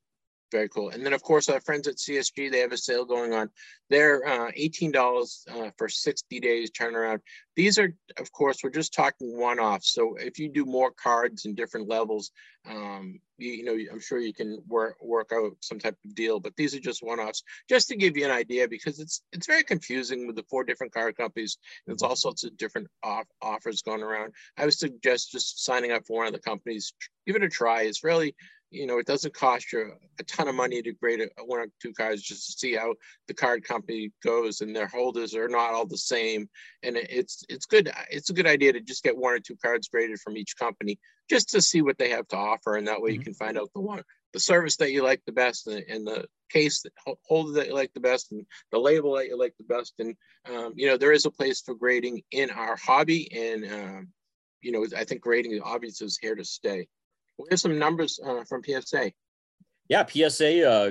Very cool. And then, of course, our friends at CSG, they have a sale going on. They're uh, $18 uh, for 60 days turnaround. These are, of course, we're just talking one off. So if you do more cards and different levels, um, you, you, know, I'm sure you can work work out some type of deal. But these are just one offs, just to give you an idea, because it's it's very confusing with the four different card companies. There's all sorts of different off, offers going around. I would suggest just signing up for one of the companies. Give it a try. It's really you know, it doesn't cost you a ton of money to grade a, one or two cards just to see how the card company goes and their holders are not all the same. And it's it's good. It's a good idea to just get one or two cards graded from each company just to see what they have to offer, and that way mm-hmm. you can find out the one the service that you like the best and, and the case that holder that you like the best and the label that you like the best. And um, you know, there is a place for grading in our hobby, and um, you know, I think grading obviously is here to stay. Here's some numbers uh, from PSA. Yeah, PSA. Uh,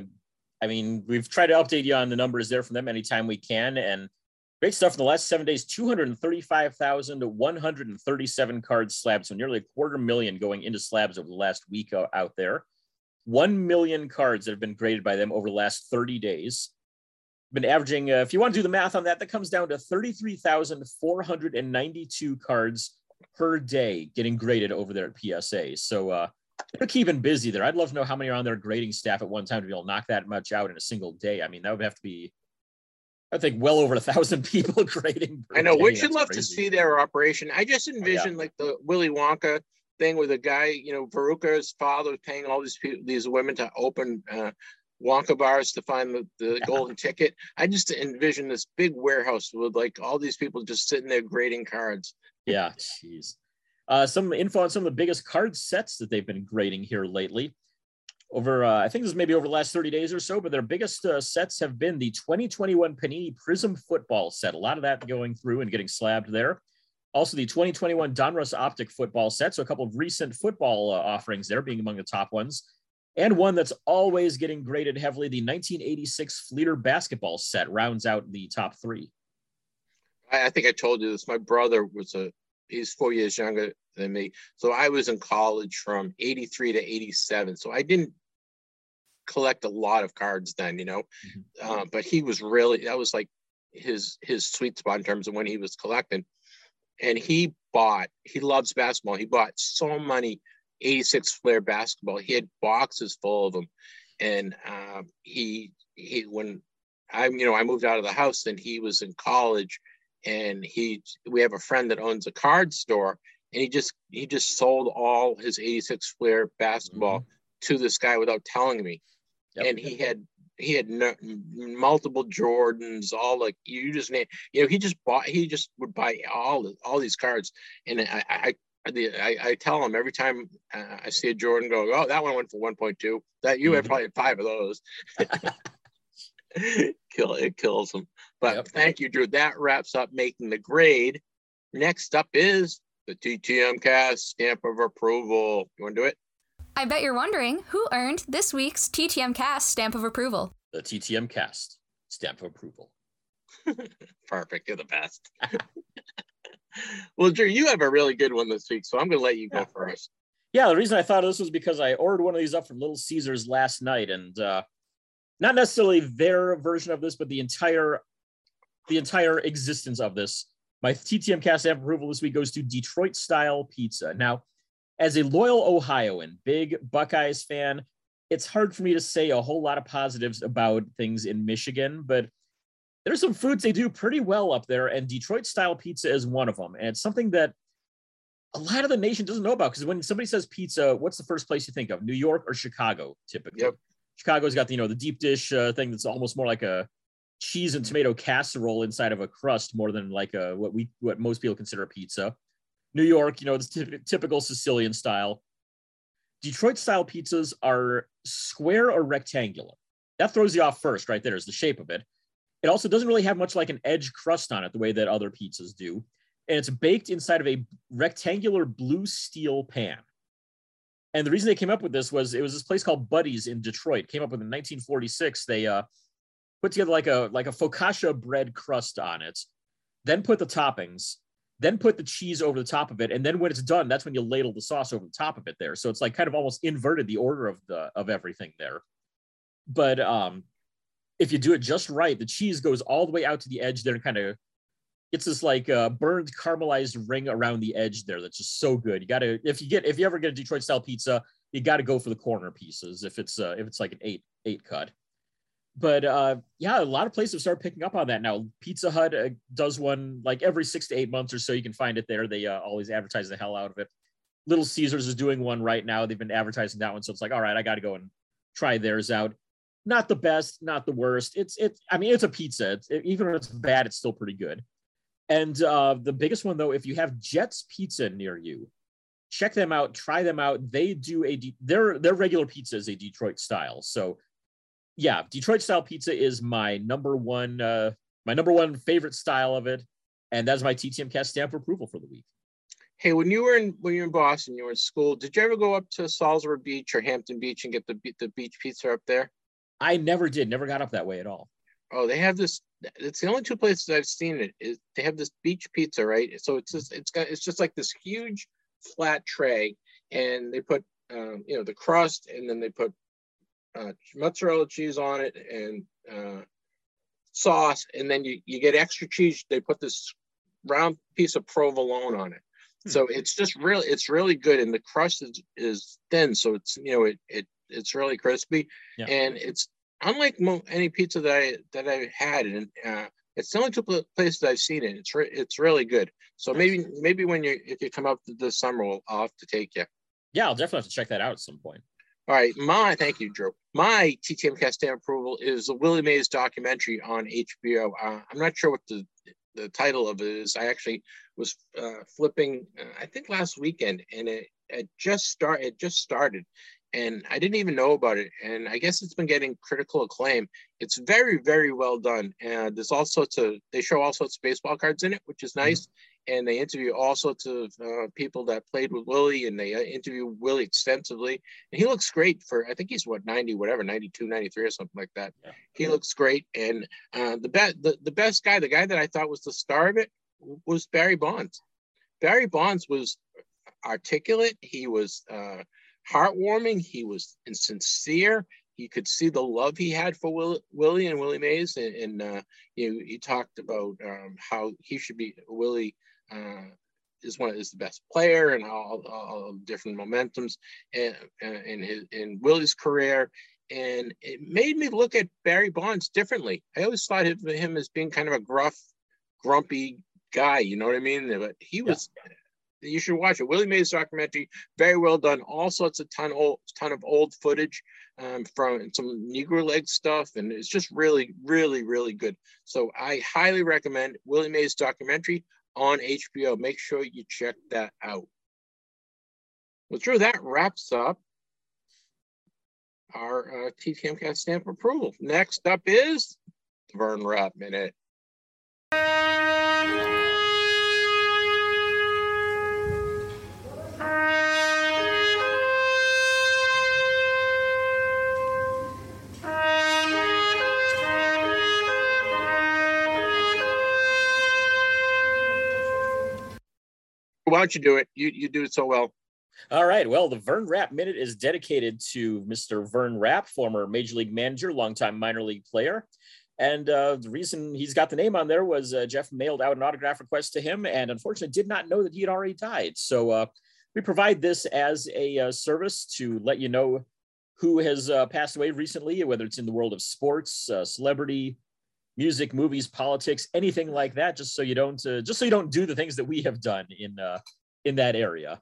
I mean, we've tried to update you on the numbers there from them anytime we can, and great stuff in the last seven days. Two hundred thirty-five thousand one hundred thirty-seven cards slabs, so nearly a quarter million going into slabs over the last week out there. One million cards that have been graded by them over the last thirty days. Been averaging, uh, if you want to do the math on that, that comes down to thirty-three thousand four hundred and ninety-two cards per day getting graded over there at PSA. So uh, they're keeping busy there. I'd love to know how many are on their grading staff at one time to be able to knock that much out in a single day. I mean, that would have to be, I think, well over a thousand people grading. I know. Would you love crazy. to see their operation? I just envision oh, yeah. like the Willy Wonka thing with a guy, you know, Veruca's father was paying all these people, these women to open uh, Wonka bars to find the, the golden ticket. I just envision this big warehouse with like all these people just sitting there grading cards. Yeah, jeez. Uh, some info on some of the biggest card sets that they've been grading here lately. Over, uh, I think this is maybe over the last 30 days or so, but their biggest uh, sets have been the 2021 Panini Prizm football set. A lot of that going through and getting slabbed there. Also, the 2021 Donruss Optic football set. So, a couple of recent football uh, offerings there being among the top ones. And one that's always getting graded heavily the 1986 Fleer basketball set rounds out the top three. I think I told you this. My brother was a he's four years younger than me. So I was in college from 83 to 87. So I didn't collect a lot of cards then, you know, mm-hmm. uh, but he was really, that was like his, his sweet spot in terms of when he was collecting. And he bought, he loves basketball. He bought so many 86 Fleer basketball. He had boxes full of them. And um, he, he, when I, you know, I moved out of the house and he was in college and he we have a friend that owns a card store and he just he just sold all his 86 Fleer basketball mm-hmm. to this guy without telling me yep. and he had he had no, multiple jordans all like you just name you know he just bought he just would buy all all these cards and i i I, I tell him every time uh, I see a Jordan go, oh, that one went for 1.2. That you mm-hmm. had probably five of those. Kill it kills them. But yep. thank you, Drew. That wraps up making the grade. Next up is the TTM cast stamp of approval. You want to do it? I bet you're wondering who earned this week's TTM cast stamp of approval. The TTM cast stamp of approval. Perfect. You're the best. well, Drew, you have a really good one this week, so I'm going to let you go first. Yeah, the reason I thought of this was because I ordered one of these up from Little Caesars last night, and uh, not necessarily their version of this, but the entire the entire existence of this. My TTM cast approval this week goes to Detroit style pizza. Now, as a loyal Ohioan, big Buckeyes fan, it's hard for me to say a whole lot of positives about things in Michigan, but there's some foods they do pretty well up there, and Detroit style pizza is one of them. And it's something that a lot of the nation doesn't know about because when somebody says pizza, what's the first place you think of? New York or Chicago, typically. Yep. Chicago's got the you know the deep dish uh, thing that's almost more like a cheese and tomato casserole inside of a crust more than like a what we what most people consider a pizza. New York, you know, it's typ- typical Sicilian style. Detroit style pizzas are square or rectangular. That throws you off first, right there is the shape of it. It also doesn't really have much like an edge crust on it the way that other pizzas do. And it's baked inside of a rectangular blue steel pan. And the reason they came up with this was it was this place called Buddy's in Detroit. Came up with in 1946. They uh, put together like a like a focaccia bread crust on it, then put the toppings, then put the cheese over the top of it, and then when it's done, that's when you ladle the sauce over the top of it there. So it's like kind of almost inverted the order of the of everything there. But um, if you do it just right, the cheese goes all the way out to the edge there and kind of it's this like uh, burned caramelized ring around the edge there that's just so good. You got to if you get if you ever get a Detroit style pizza, you got to go for the corner pieces if it's uh, if it's like an eight eight cut. But uh, yeah, a lot of places have started picking up on that now. Pizza Hut uh, does one like every six to eight months or so. You can find it there. They uh, always advertise the hell out of it. Little Caesars is doing one right now. They've been advertising that one, so it's like, all right, I got to go and try theirs out. Not the best, not the worst. It's it's. I mean, it's a pizza. It's, it, even if it's bad, it's still pretty good. And uh, the biggest one though, if you have Jets Pizza near you, check them out. Try them out. They do a de- their their regular pizza is a Detroit style. So yeah, Detroit style pizza is my number one uh, my number one favorite style of it, and that's my TTM cast stamp of approval for the week. Hey, when you were in when you were in Boston, you were in school. Did you ever go up to Salisbury Beach or Hampton Beach and get the the beach pizza up there? I never did. Never got up that way at all. Oh, they have this. It's the only two places I've seen it. Is they have this beach pizza, right? So it's just it's got it's just like this huge flat tray, and they put um, you know the crust, and then they put uh, mozzarella cheese on it and uh, sauce, and then you you get extra cheese. They put this round piece of provolone on it. So it's just really it's really good, and the crust is is thin, so it's you know it it it's really crispy, Yeah. and it's unlike mo- any pizza that I that I had, and uh, it's the only two pla- places I've seen it. It's re- it's really good. So maybe maybe when you if you come up this summer, we'll I'll have to take you. Yeah, I'll definitely have to check that out at some point. All right, my thank you, Drew. My TTM cast stamp approval is the Willie Mays documentary on HBO. Uh, I'm not sure what the the title of it is. I actually was uh, flipping, uh, I think last weekend, and it, it just start it just started, and I didn't even know about it. And I guess it's been getting critical acclaim. It's very very well done. And there's all sorts of they show all sorts of baseball cards in it, which is nice. And they interview all sorts of uh, people that played with Willie, and they uh, interview Willie extensively. And he looks great for I think he's what 90 whatever 92 93 or something like that. Yeah. He looks great. And uh, the best the, the best guy, the guy that I thought was the star of it was Barry Bonds. Barry Bonds was articulate. He was uh, heartwarming. He was sincere. You could see the love he had for Will, Willie and Willie Mays, and, and uh, you he talked about um, how he should be Willie uh, is one is the best player and all, all, different momentums and in his in Willie's career. And it made me look at Barry Bonds differently. I always thought of him as being kind of a gruff, grumpy guy. You know what I mean? But he was. You should watch it. Willie Mays documentary, very well done. All sorts of ton old ton of old footage um, from some Negro League stuff, and it's just really, really, really good. So I highly recommend Willie Mays documentary on HBO. Make sure you check that out. Well, Drew, that wraps up our uh, TTM cast stamp approval. Next up is the Vern Rapp Minute. Why don't you do it? You you do it so well. All right. Well, the Vern Rapp Minute is dedicated to Mr. Vern Rapp, former Major League manager, longtime minor league player. And uh, the reason he's got the name on there was uh, Jeff mailed out an autograph request to him and unfortunately did not know that he had already died. So uh, we provide this as a uh, service to let you know who has uh, passed away recently, whether it's in the world of sports, uh, celebrity, music, movies, politics, anything like that, just so you don't uh, just so you don't do the things that we have done in uh, in that area.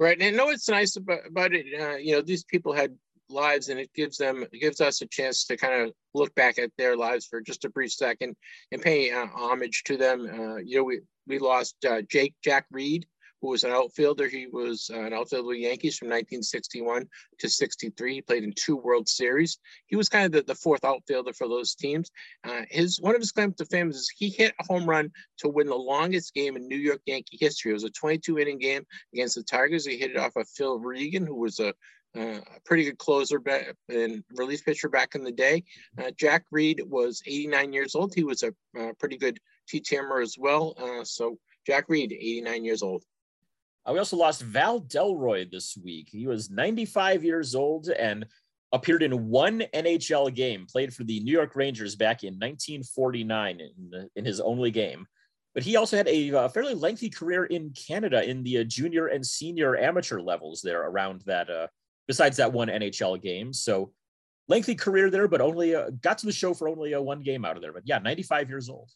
Right, and I know it's nice about, about it. Uh, you know, these people had lives, and it gives them it gives us a chance to kind of look back at their lives for just a brief second and pay uh, homage to them. Uh, you know, we we lost uh, Jake Jack Reed, who was an outfielder. He was uh, an outfielder with the Yankees from 1961 to 63. He played in two World Series. He was kind of the, the fourth outfielder for those teams. Uh, his one of his claims to fame is he hit a home run to win the longest game in New York Yankee history. It was a 22 inning game against the Tigers. He hit it off of Phil Regan, who was a uh, a pretty good closer and relief pitcher back in the day. Uh, Jack Reed was 89 years old. He was a uh, pretty good TTMer as well. Uh, so Jack Reed, 89 years old. Uh, we also lost Val Delory this week. He was 95 years old and appeared in one NHL game, played for the New York Rangers back in 1949 in, in his only game. But he also had a, a fairly lengthy career in Canada in the uh, junior and senior amateur levels there around that, uh, besides that one NHL game. So lengthy career there, but only uh, got to the show for only a one game out of there. But yeah, 95 years old.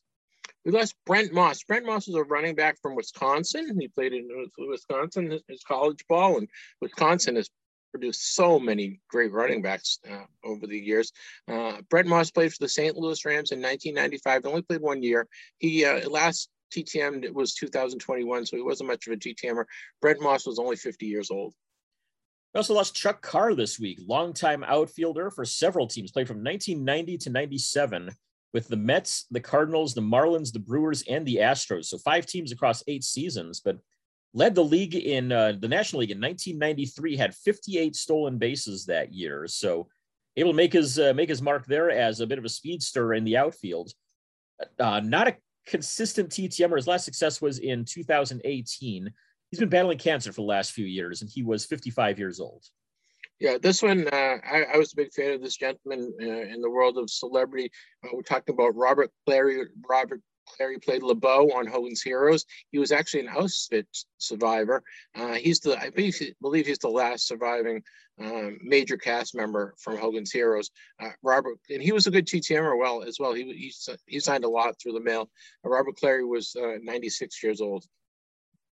We lost Brent Moss. Brent Moss was a running back from Wisconsin. He played in Wisconsin, his, college ball, and Wisconsin has produced so many great running backs uh, over the years. Uh, Brent Moss played for the St. Louis Rams in 1995. He only played one year. He uh, last TTM was 2021, so he wasn't much of a TTMer. Brent Moss was only 50 years old. We also lost Chuck Carr this week, longtime outfielder for several teams, played from 1990 to 97 with the Mets, the Cardinals, the Marlins, the Brewers, and the Astros. So five teams across eight seasons, but led the league in uh, the National League in 1993. Had 58 stolen bases that year, so able to make his uh, make his mark there as a bit of a speedster in the outfield. Uh, not a consistent TTMer. His last success was in 2018. He's been battling cancer for the last few years, and he was 55 years old. Yeah, this one, uh, I, I, was a big fan of this gentleman uh, in the world of celebrity. Uh, we're talking about Robert Clary. Robert Clary played LeBeau on Hogan's Heroes. He was actually an Auschwitz survivor. Uh, he's the, I believe, believe he's the last surviving um, major cast member from Hogan's Heroes. Uh, Robert, and he was a good TTMer well as well. He, he, he signed a lot through the mail. Uh, Robert Clary was 96 years old.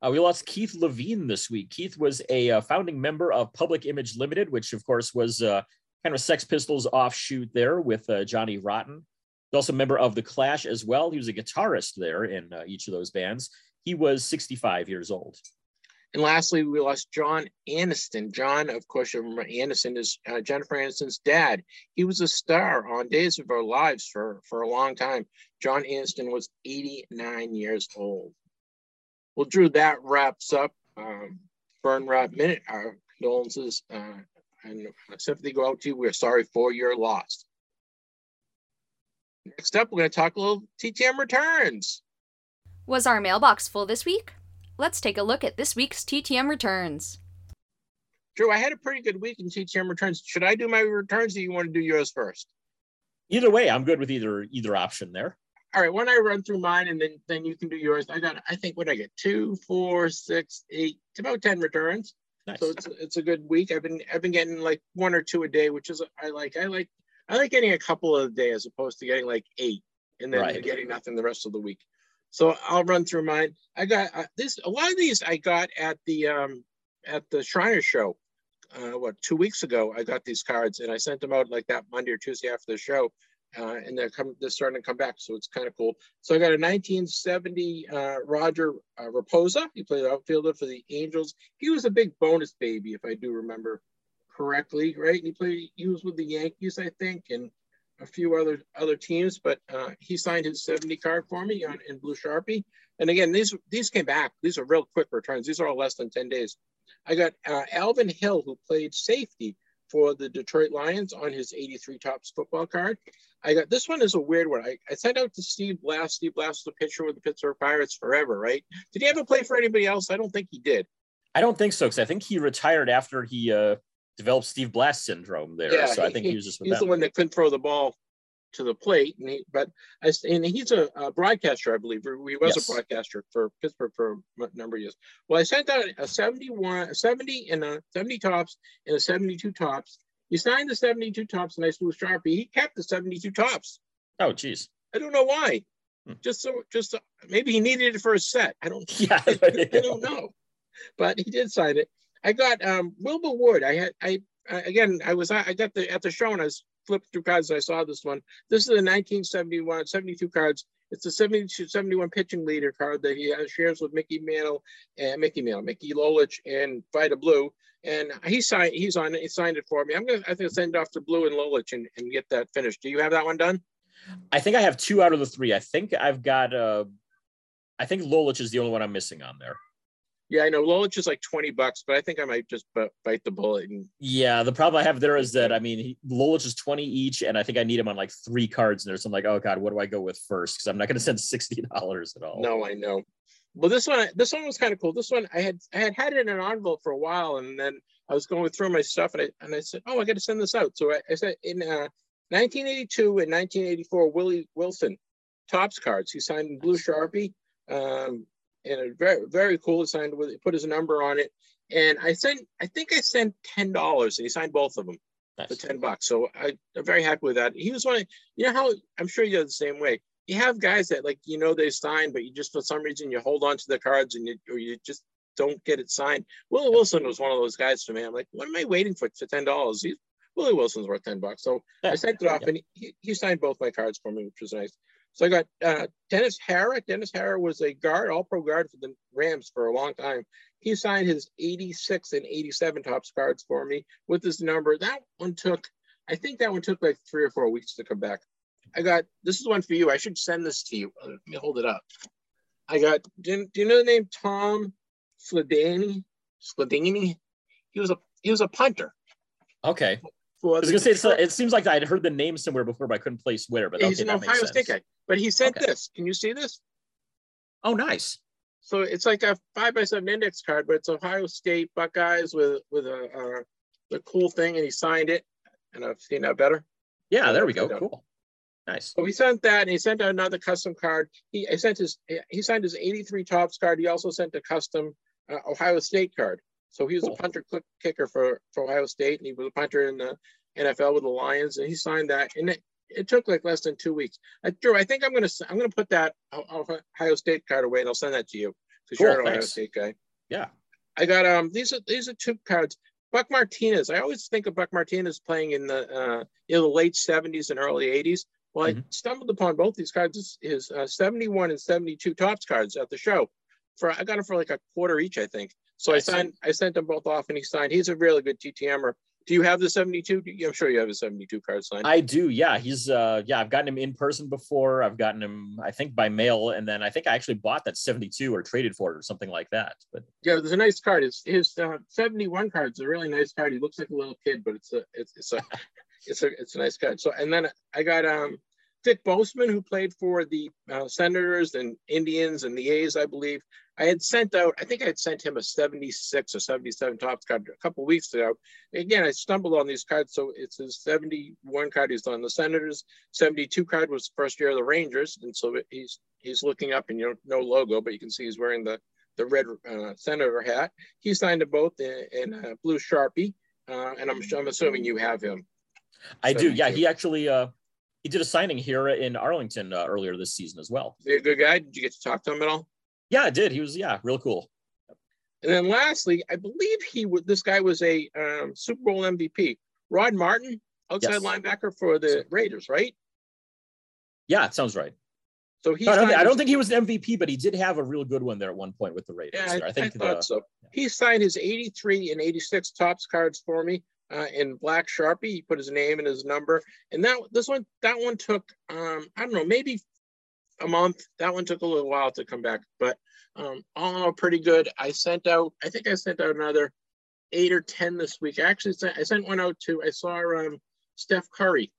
Uh, we lost Keith Levene this week. Keith was a uh, founding member of Public Image Limited, which of course was uh, kind of a Sex Pistols offshoot there with uh, Johnny Rotten. He's also a member of The Clash as well. He was a guitarist there in uh, each of those bands. He was 65 years old. And lastly, we lost John Aniston. John, of course, remember Aniston is uh, Jennifer Aniston's dad. He was a star on Days of Our Lives for, for a long time. John Aniston was 89 years old. Well, Drew, that wraps up um, Burn Wrap Minute. Our condolences uh, and sympathy go out to you. We're sorry for your loss. Next up, we're going to talk a little TTM returns. Was our mailbox full this week? Let's take a look at this week's TTM returns. Drew, I had a pretty good week in TTM returns. Should I do my returns or do you want to do yours first? Either way, I'm good with either either option there all right, when I run through mine and then then you can do yours. I got I think what I get two, four, six, eight, it's about ten returns. Nice. So it's it's a good week. I've been I've been getting like one or two a day, which is I like. I like I like getting a couple of a day as opposed to getting like eight and then right. getting nothing the rest of the week. So I'll run through mine. I got uh, this. A lot of these I got at the um at the Shriner show. Uh, what two weeks ago I got these cards and I sent them out like that Monday or Tuesday after the show uh, and they're coming, they're starting to come back. So it's kind of cool. So I got a 1970 uh, Roger uh, Raposa. He played outfielder for the Angels. He was a big bonus baby, if I do remember correctly, right? And He played, he was with the Yankees, I think, and a few other other teams. But uh, he signed his 70 card for me on, in blue sharpie. And again, these these came back. These are real quick returns. These are all less than 10 days. I got uh, Alvin Hill, who played safety for the Detroit Lions on his 83 Topps football card. I got this one is a weird one. I, I sent out to Steve Blass. Steve was a pitcher with the Pittsburgh Pirates forever, right? Did he ever play for anybody else? I don't think he did. I don't think so, because I think he retired after he uh, developed Steve Blass syndrome there. Yeah, so he, I think he was just he's them. the one that couldn't throw the ball to the plate, and he, but I, and he's a, a broadcaster, I believe. He was yes. a broadcaster for Pittsburgh for a number of years. Well, I sent out a 71, a 70 and a 70 Topps and a 72 Topps. he signed the 72 Topps, nice blue Sharpie. He kept the 72 Topps. Oh, geez. I don't know why. Hmm. Just so, just so, maybe he needed it for a set. I don't. Yeah. I don't know, but he did sign it. I got um Wilbur Wood. I had I, I again I was I got the at the show and I was flipped through cards. I saw this one. This is a 1971 72 cards. It's the 72 71 pitching leader card that he shares with Mickey Mantle and Mickey Mantle, Mickey Lolich and Vida Blue. And he signed. He's on it. He signed it for me. I'm gonna. I think send off to Blue and Lolich and, and get that finished. Do you have that one done? I think I have two out of the three. I think I've got uh I think Lolich is the only one I'm missing on there. Yeah, I know Lolich is like 20 bucks, but I think I might just b- bite the bullet and Yeah, the problem I have there is that I mean he, Lolich is 20 each, and I think I need him on like three cards in there. So I'm like, oh god, what do I go with first? Because I'm not gonna send sixty dollars at all. No, I know. Well, this one, this one was kind of cool. This one, I had, I had had it in an envelope for a while, and then I was going through my stuff, and I, and I said, oh, I got to send this out. So I, I said, in uh, 1982 and 1984, Willie Wilson, Topps cards. He signed in blue sharpie, um, and a very, very cool. He signed with, put his number on it, and I sent, I think I sent ten dollars, and he signed both of them for Nice. 10 bucks. So I, I'm very happy with that. He was one of, you know how I'm sure you're the same way. You have guys that like, you know, they signed, but you just, for some reason, you hold on to the cards and you, or you just don't get it signed. Willie Wilson was one of those guys for me. I'm like, what am I waiting for for $10? He's, Willie Wilson's worth 10 bucks. So I sent it off Yeah. and he, he signed both my cards for me, which was nice. So I got uh, Dennis Harrah. Dennis Harrah was a guard, all pro guard for the Rams for a long time. He signed his 86 and 87 Topps cards for me with his number. That one took, I think that one took like three or four weeks to come back. I got, this is one for you. I should send this to you. Uh, Let me hold it up. I got, do, you- do you know the name Tom Skladany? Sladany? He was a, he was a punter. Okay. I was gonna say it seems like I'd heard the name somewhere before, but I couldn't place where. But he's okay, an that makes Ohio. State guy. But he sent Okay. this. Can you see this? Oh, nice. So it's like a five by seven index card, but it's Ohio State Buckeyes with with a uh, the cool thing, and he signed it. And I've seen that better. Yeah, there we go. Cool. Nice. So he sent that, and he sent another custom card. He I sent his he signed his 83 Topps card. He also sent a custom uh, Ohio State card. So he was Cool. a punter kicker for, for Ohio State, and he was a punter in the NFL with the Lions, and he signed that. And it, took like less than two weeks. I, Drew, I think I'm gonna I'm gonna put that Ohio State card away, and I'll send that to you because Cool, you're an Ohio. State guy. Yeah. I got um these are these are two cards. Buck Martinez. I always think of Buck Martinez playing in the uh know the late 70s and early 80s. Well, I Mhm. stumbled upon both these cards, his, uh, 71 and 72 Topps cards at the show. For I got them for like a quarter each, I think. So Nice. I signed I sent them both off and he signed. He's a really good TTMer. Do you have the 72? You- I'm sure you have a 72 card signed. I do. Yeah, he's uh yeah, I've gotten him in person before. I've gotten him, I think, by mail, and then I think I actually bought that 72 or traded for it or something like that. But yeah, there's a nice card. His his uh, 71 card is a really nice card. He looks like a little kid, but it's a it's, it's a it's a it's a nice card. So and then I got um Dick Bosman who played for the uh, Senators and Indians and the A's, I believe. I had sent out, I think I had sent him a 76 or 77 Topps card a couple weeks ago. Again, I stumbled on these cards. So it's his 71 card. He's on the Senators. 72 card was the first year of the Rangers. And so he's he's looking up and you know, no logo, but you can see he's wearing the the red uh, senator hat. He signed them both in, in uh, blue sharpie, uh, and I'm, I'm assuming you have him. I do. Yeah, 72. he actually uh he did a signing here in Arlington uh, earlier this season as well. Is he a good guy? Did you get to talk to him at all? Yeah, I did. He was yeah, real cool. And then lastly, I believe he would. This guy was a um, Super Bowl MVP. Rod Martin, outside Yes. linebacker for the Raiders, right? Yeah, it sounds right. So he. No, I, don't, I don't think he was an MVP, but he did have a real good one there at one point with the Raiders. Yeah. I, I think I the, thought so. He signed his 83 and 86 Topps cards for me uh, in black sharpie. He put his name and his number, and that this one that one took um, I don't know maybe a month. That one took a little while to come back, but um, all in all, pretty good. I sent out. I think I sent out another eight or ten this week. I actually sent. I sent one out to. I saw um, Steph Curry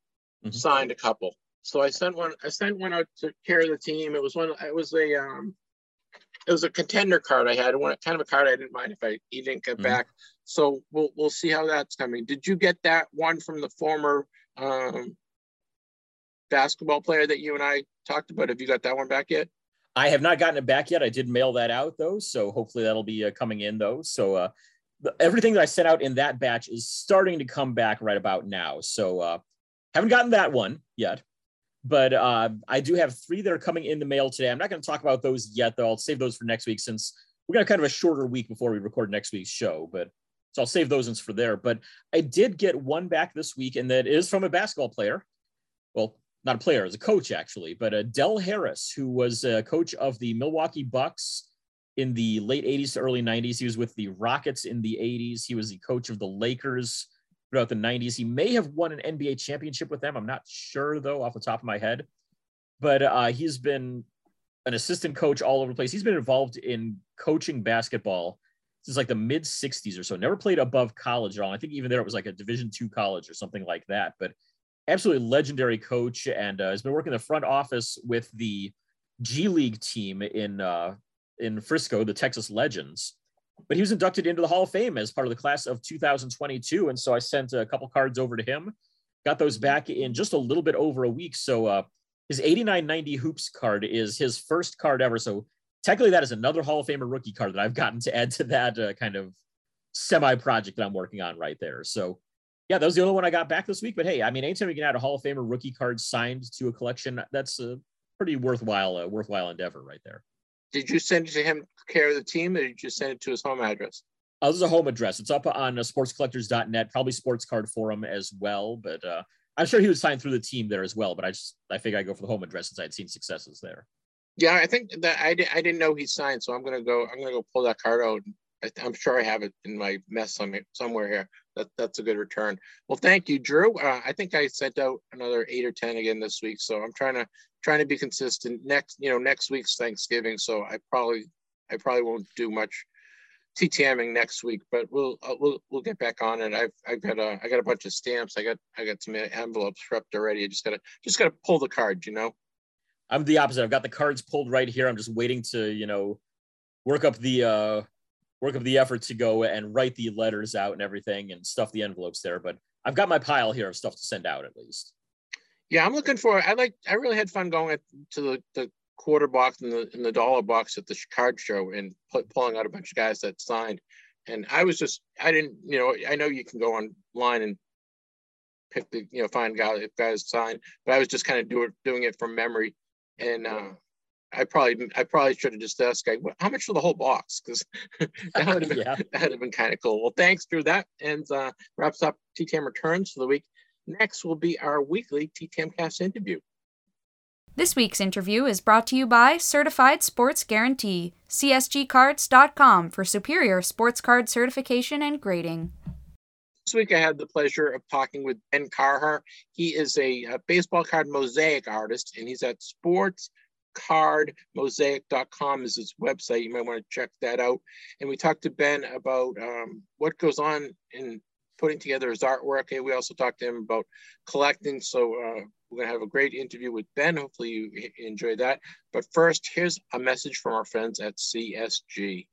Mhm. signed a couple. So I sent one. I sent one out to care of the team. It was one. It was a. Um, it was a contender card I had. One kind of a card I didn't mind if I he didn't get Mhm. back. So we'll we'll see how that's coming. Did you get that one from the former um, basketball player that you and I talked about? Have you got that one back yet? I have not gotten it back yet. I did mail that out though, so hopefully that'll be uh, coming in though. So uh, the, everything that I sent out in that batch is starting to come back right about now. So uh, haven't gotten that one yet, But uh, I do have three that are coming in the mail today. I'm not going to talk about those yet, though. I'll save those for next week since we got kind of a shorter week before we record next week's show. But so I'll save those ones for there. But I did get one back this week, and that is from a basketball player. Well, not a player, as a coach actually, but uh, Del Harris, who was a coach of the Milwaukee Bucks in the late 80s to early 90s. He was with the Rockets in the 80s. He was the coach of the Lakers throughout the 90s. He may have won an NBA championship with them. I'm not sure though, off the top of my head. But uh, he's been an assistant coach all over the place. He's been involved in coaching basketball since like the mid 60s or so. Never played above college at all. I think even there it was like a Division two college or something like that. But absolutely legendary coach and uh, has been working in the front office with the G League team in uh, in Frisco, the Texas Legends. But he was inducted into the Hall of Fame as part of the class of 2022, and so I sent a couple cards over to him. Got those back in just a little bit over a week. So uh, his 8990 hoops card is his first card ever. So technically, that is another Hall of Famer rookie card that I've gotten to add to that uh, kind of semi project that I'm working on right there. So yeah, that was the only one I got back this week. But hey, I mean, anytime you can add a Hall of Famer rookie card signed to a collection, that's a pretty worthwhile, uh, worthwhile endeavor right there. Did you send it to him care of the team, or did you send it to his home address? Oh, this is a home address. It's up on uh, sportscollectors.net, probably sports card forum as well. But uh, I'm sure he would sign through the team there as well. But I just I figure I go for the home address since I'd seen successes there. Yeah, I think that I, I didn't know he signed, so I'm gonna go. I'm gonna go pull that card out. I, am sure I have it in my mess somewhere here. That that's a good return. Well, thank you, Drew. Uh, I think I sent out another eight or ten again this week, so I'm trying to trying to be consistent. Next, you know, next week's Thanksgiving, so I probably I probably won't do much TTMing next week, but we'll uh, we'll we'll get back on it. I've I've got a I got a bunch of stamps. I got I got some envelopes prepped already. I just gotta just gotta pull the card, you know. I'm the opposite. I've got the cards pulled right here. I'm just waiting to you know work up the uh work up the effort to go and write the letters out and everything and stuff the envelopes there. But I've got my pile here of stuff to send out at least. Yeah, I'm looking for. I like. I really had fun going to the, the quarter box and the and the dollar box at the card show and pulling out a bunch of guys that signed. And I was just. I didn't. You know. I know you can go online and pick the. You know, find guys if guys signed, but I was just kind of doing doing it from memory. And uh, I probably I probably should have just asked guy, how much for the whole box? Because that would have been yeah. that would have been kind of cool. Well, thanks, Drew. That ends uh, wraps up TTM returns for the week. Next will be our weekly TTM Cast interview. This week's interview is brought to you by Certified Sports Guarantee, CSGcards.com for superior sports card certification and grading. This week I had the pleasure of talking with Ben Carher. He is a, a baseball card mosaic artist and he's at Sports cardmosaic.com is his website. You might want to check that out. And we talked to Ben about um, what goes on in putting together his artwork. And we also talked to him about collecting. So uh, we're going to have a great interview with Ben. Hopefully you enjoy that. But first, here's a message from our friends at CSG.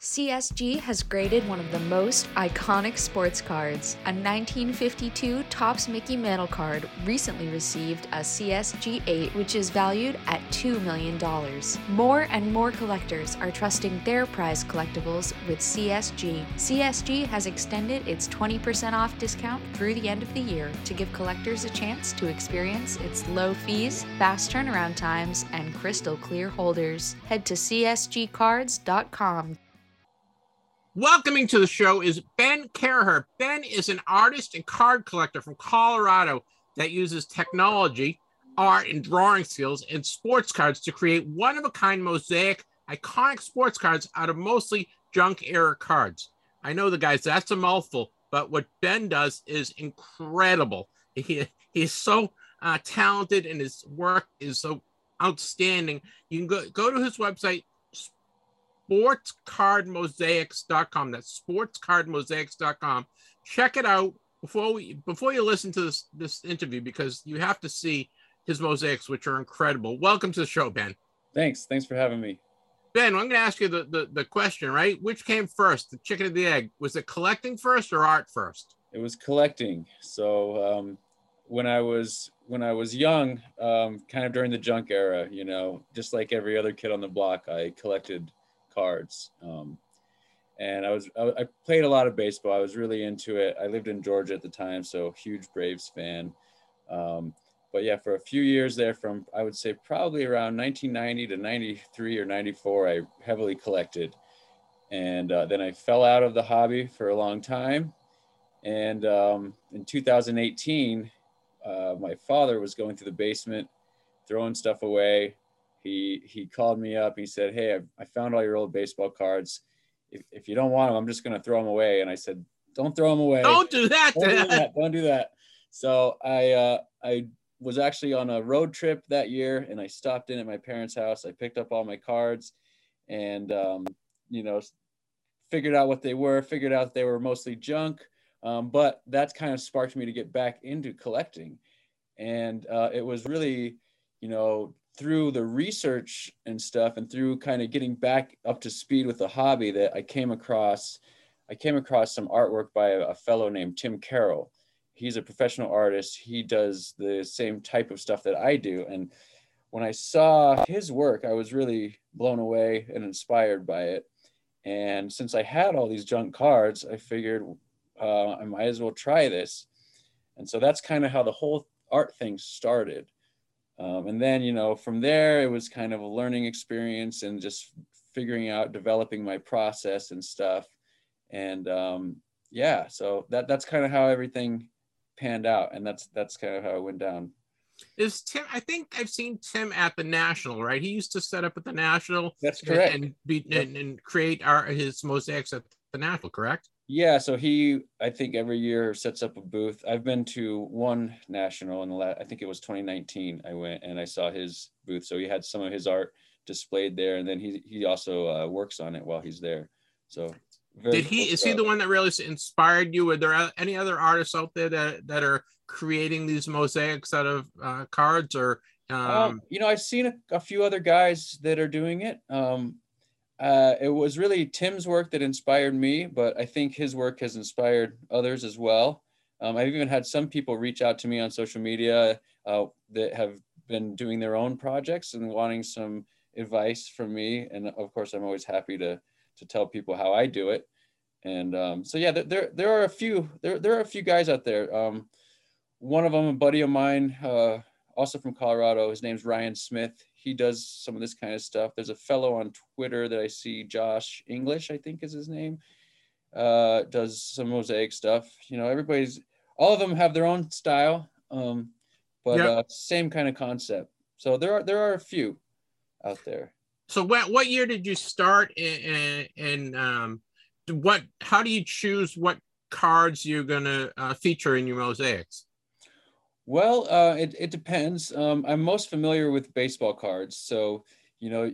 CSG has graded one of the most iconic sports cards. A 1952 Topps Mickey Mantle card recently received a CSG 8, which is valued at $2 million. More and more collectors are trusting their prize collectibles with CSG. CSG has extended its 20% off discount through the end of the year to give collectors a chance to experience its low fees, fast turnaround times, and crystal clear holders. Head to csgcards.com Welcoming to the show is Ben Carher. Ben is an artist and card collector from Colorado that uses technology, art, and drawing skills and sports cards to create one of a kind mosaic, iconic sports cards out of mostly junk era cards. I know the guys, that's a mouthful, but what Ben does is incredible. He, he's so uh, talented and his work is so outstanding. You can go, go to his website, sportscardmosaics.com. That's sportscardmosaics.com. Check it out before we before you listen to this this interview because you have to see his mosaics, which are incredible. Welcome to the show, Ben. Thanks. Thanks for having me. Ben, I'm going to ask you the, the, the question, right? Which came first, the chicken or the egg? Was it collecting first or art first? It was collecting. So um, when I was when I was young, um, kind of during the junk era, you know, just like every other kid on the block, I collected cards. Um, and I was I, played a lot of baseball. I was really into it. I lived in Georgia at the time, so huge Braves fan. Um, but yeah, for a few years there, from I would say probably around 1990 to 93 or 94, I heavily collected. And uh, then I fell out of the hobby for a long time. And um, in 2018, uh, my father was going through the basement, throwing stuff away. He he called me up. He said, "Hey, I, I found all your old baseball cards. If, if you don't want them, I'm just going to throw them away." And I said, "Don't throw them away. Don't do that. Don't do that. Don't do that." So I uh, I was actually on a road trip that year, and I stopped in at my parents' house. I picked up all my cards, and um, you know, figured out what they were. Figured out they were mostly junk. Um, but that's kind of sparked me to get back into collecting. And uh, it was really, you know, through the research and stuff and through kind of getting back up to speed with the hobby that I came across, I came across some artwork by a, fellow named Tim Carroll. He's a professional artist. He does the same type of stuff that I do. And when I saw his work, I was really blown away and inspired by it. And since I had all these junk cards, I figured, uh, I might as well try this. And so that's kind of how the whole art thing started. Um, and then, you know, from there, it was kind of a learning experience and just figuring out, developing my process and stuff. And um, yeah, so that that's kind of how everything panned out, and that's that's kind of how it went down. Is Tim? I think I've seen Tim at the National, right? He used to set up at the National. That's correct. And be and, and create our his mosaics at the National, correct? Yeah, so he, I think every year sets up a booth. I've been to one national in the last, I think it was 2019. I went and I saw his booth. So he had some of his art displayed there, and then he he also uh, works on it while he's there. So did he? Cool is he the one that really inspired you? Are there any other artists out there that that are creating these mosaics out of uh, cards or? Um... Um, you know, I've seen a, a, few other guys that are doing it. Um, uh, it was really Tim's work that inspired me, but I think his work has inspired others as well. Um, I've even had some people reach out to me on social media uh, that have been doing their own projects and wanting some advice from me. And of course, I'm always happy to to tell people how I do it. And um, so yeah, there there are a few there there are a few guys out there. Um, one of them, a buddy of mine, uh, also from Colorado. His name's Ryan Smith he does some of this kind of stuff. There's a fellow on Twitter that I see, Josh English, I think is his name, uh, does some mosaic stuff. You know, everybody's, all of them have their own style, um, but yep. uh, same kind of concept. So there are there are a few out there. So what what year did you start and and um, what how do you choose what cards you're gonna uh, feature in your mosaics? Well, uh, it, it depends. Um, I'm most familiar with baseball cards. So, you know,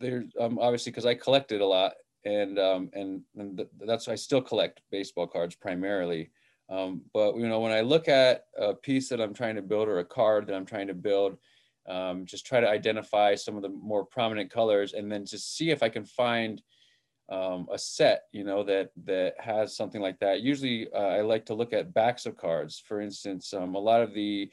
there um, obviously because I collected a lot and um, and, and that's I still collect baseball cards primarily. Um, but you know, when I look at a piece that I'm trying to build or a card that I'm trying to build, um, just try to identify some of the more prominent colors and then just see if I can find um, a set, you know, that that has something like that. Usually, uh, I like to look at backs of cards. For instance, um, a lot of the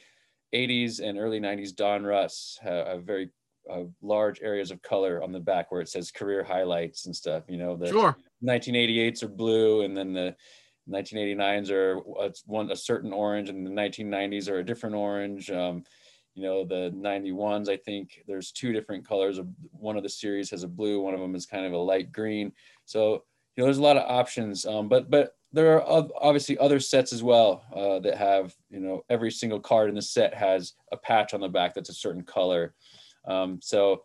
80s and early 90s Donruss have, have very uh, large areas of color on the back where it says career highlights and stuff. You know, the sure. 1988s are blue, and then the 1989s are one a certain orange, and the 1990s are a different orange. Um, you know the 91s i think there's two different colors of one of the series has a blue one of them is kind of a light green so you know there's a lot of options um, but but there are obviously other sets as well uh, that have you know every single card in the set has a patch on the back that's a certain color um, so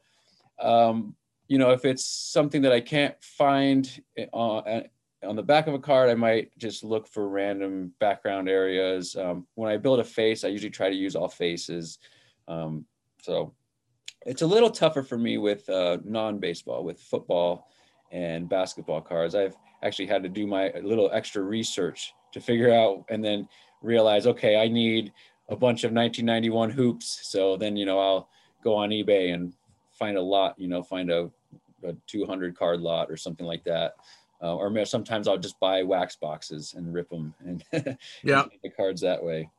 um, you know if it's something that i can't find eh, on, on the back of a card, I might just look for random background areas. Um, when I build a face, I usually try to use all faces. Um, so it's a little tougher for me with uh, non-baseball, with football and basketball cards. I've actually had to do my little extra research to figure out and then realize, okay, I need a bunch of 1991 hoops. So then, you know, I'll go on eBay and find a lot, you know, find a, a 200 card lot or something like that. Uh, or sometimes I'll just buy wax boxes and rip them and yeah the cards that way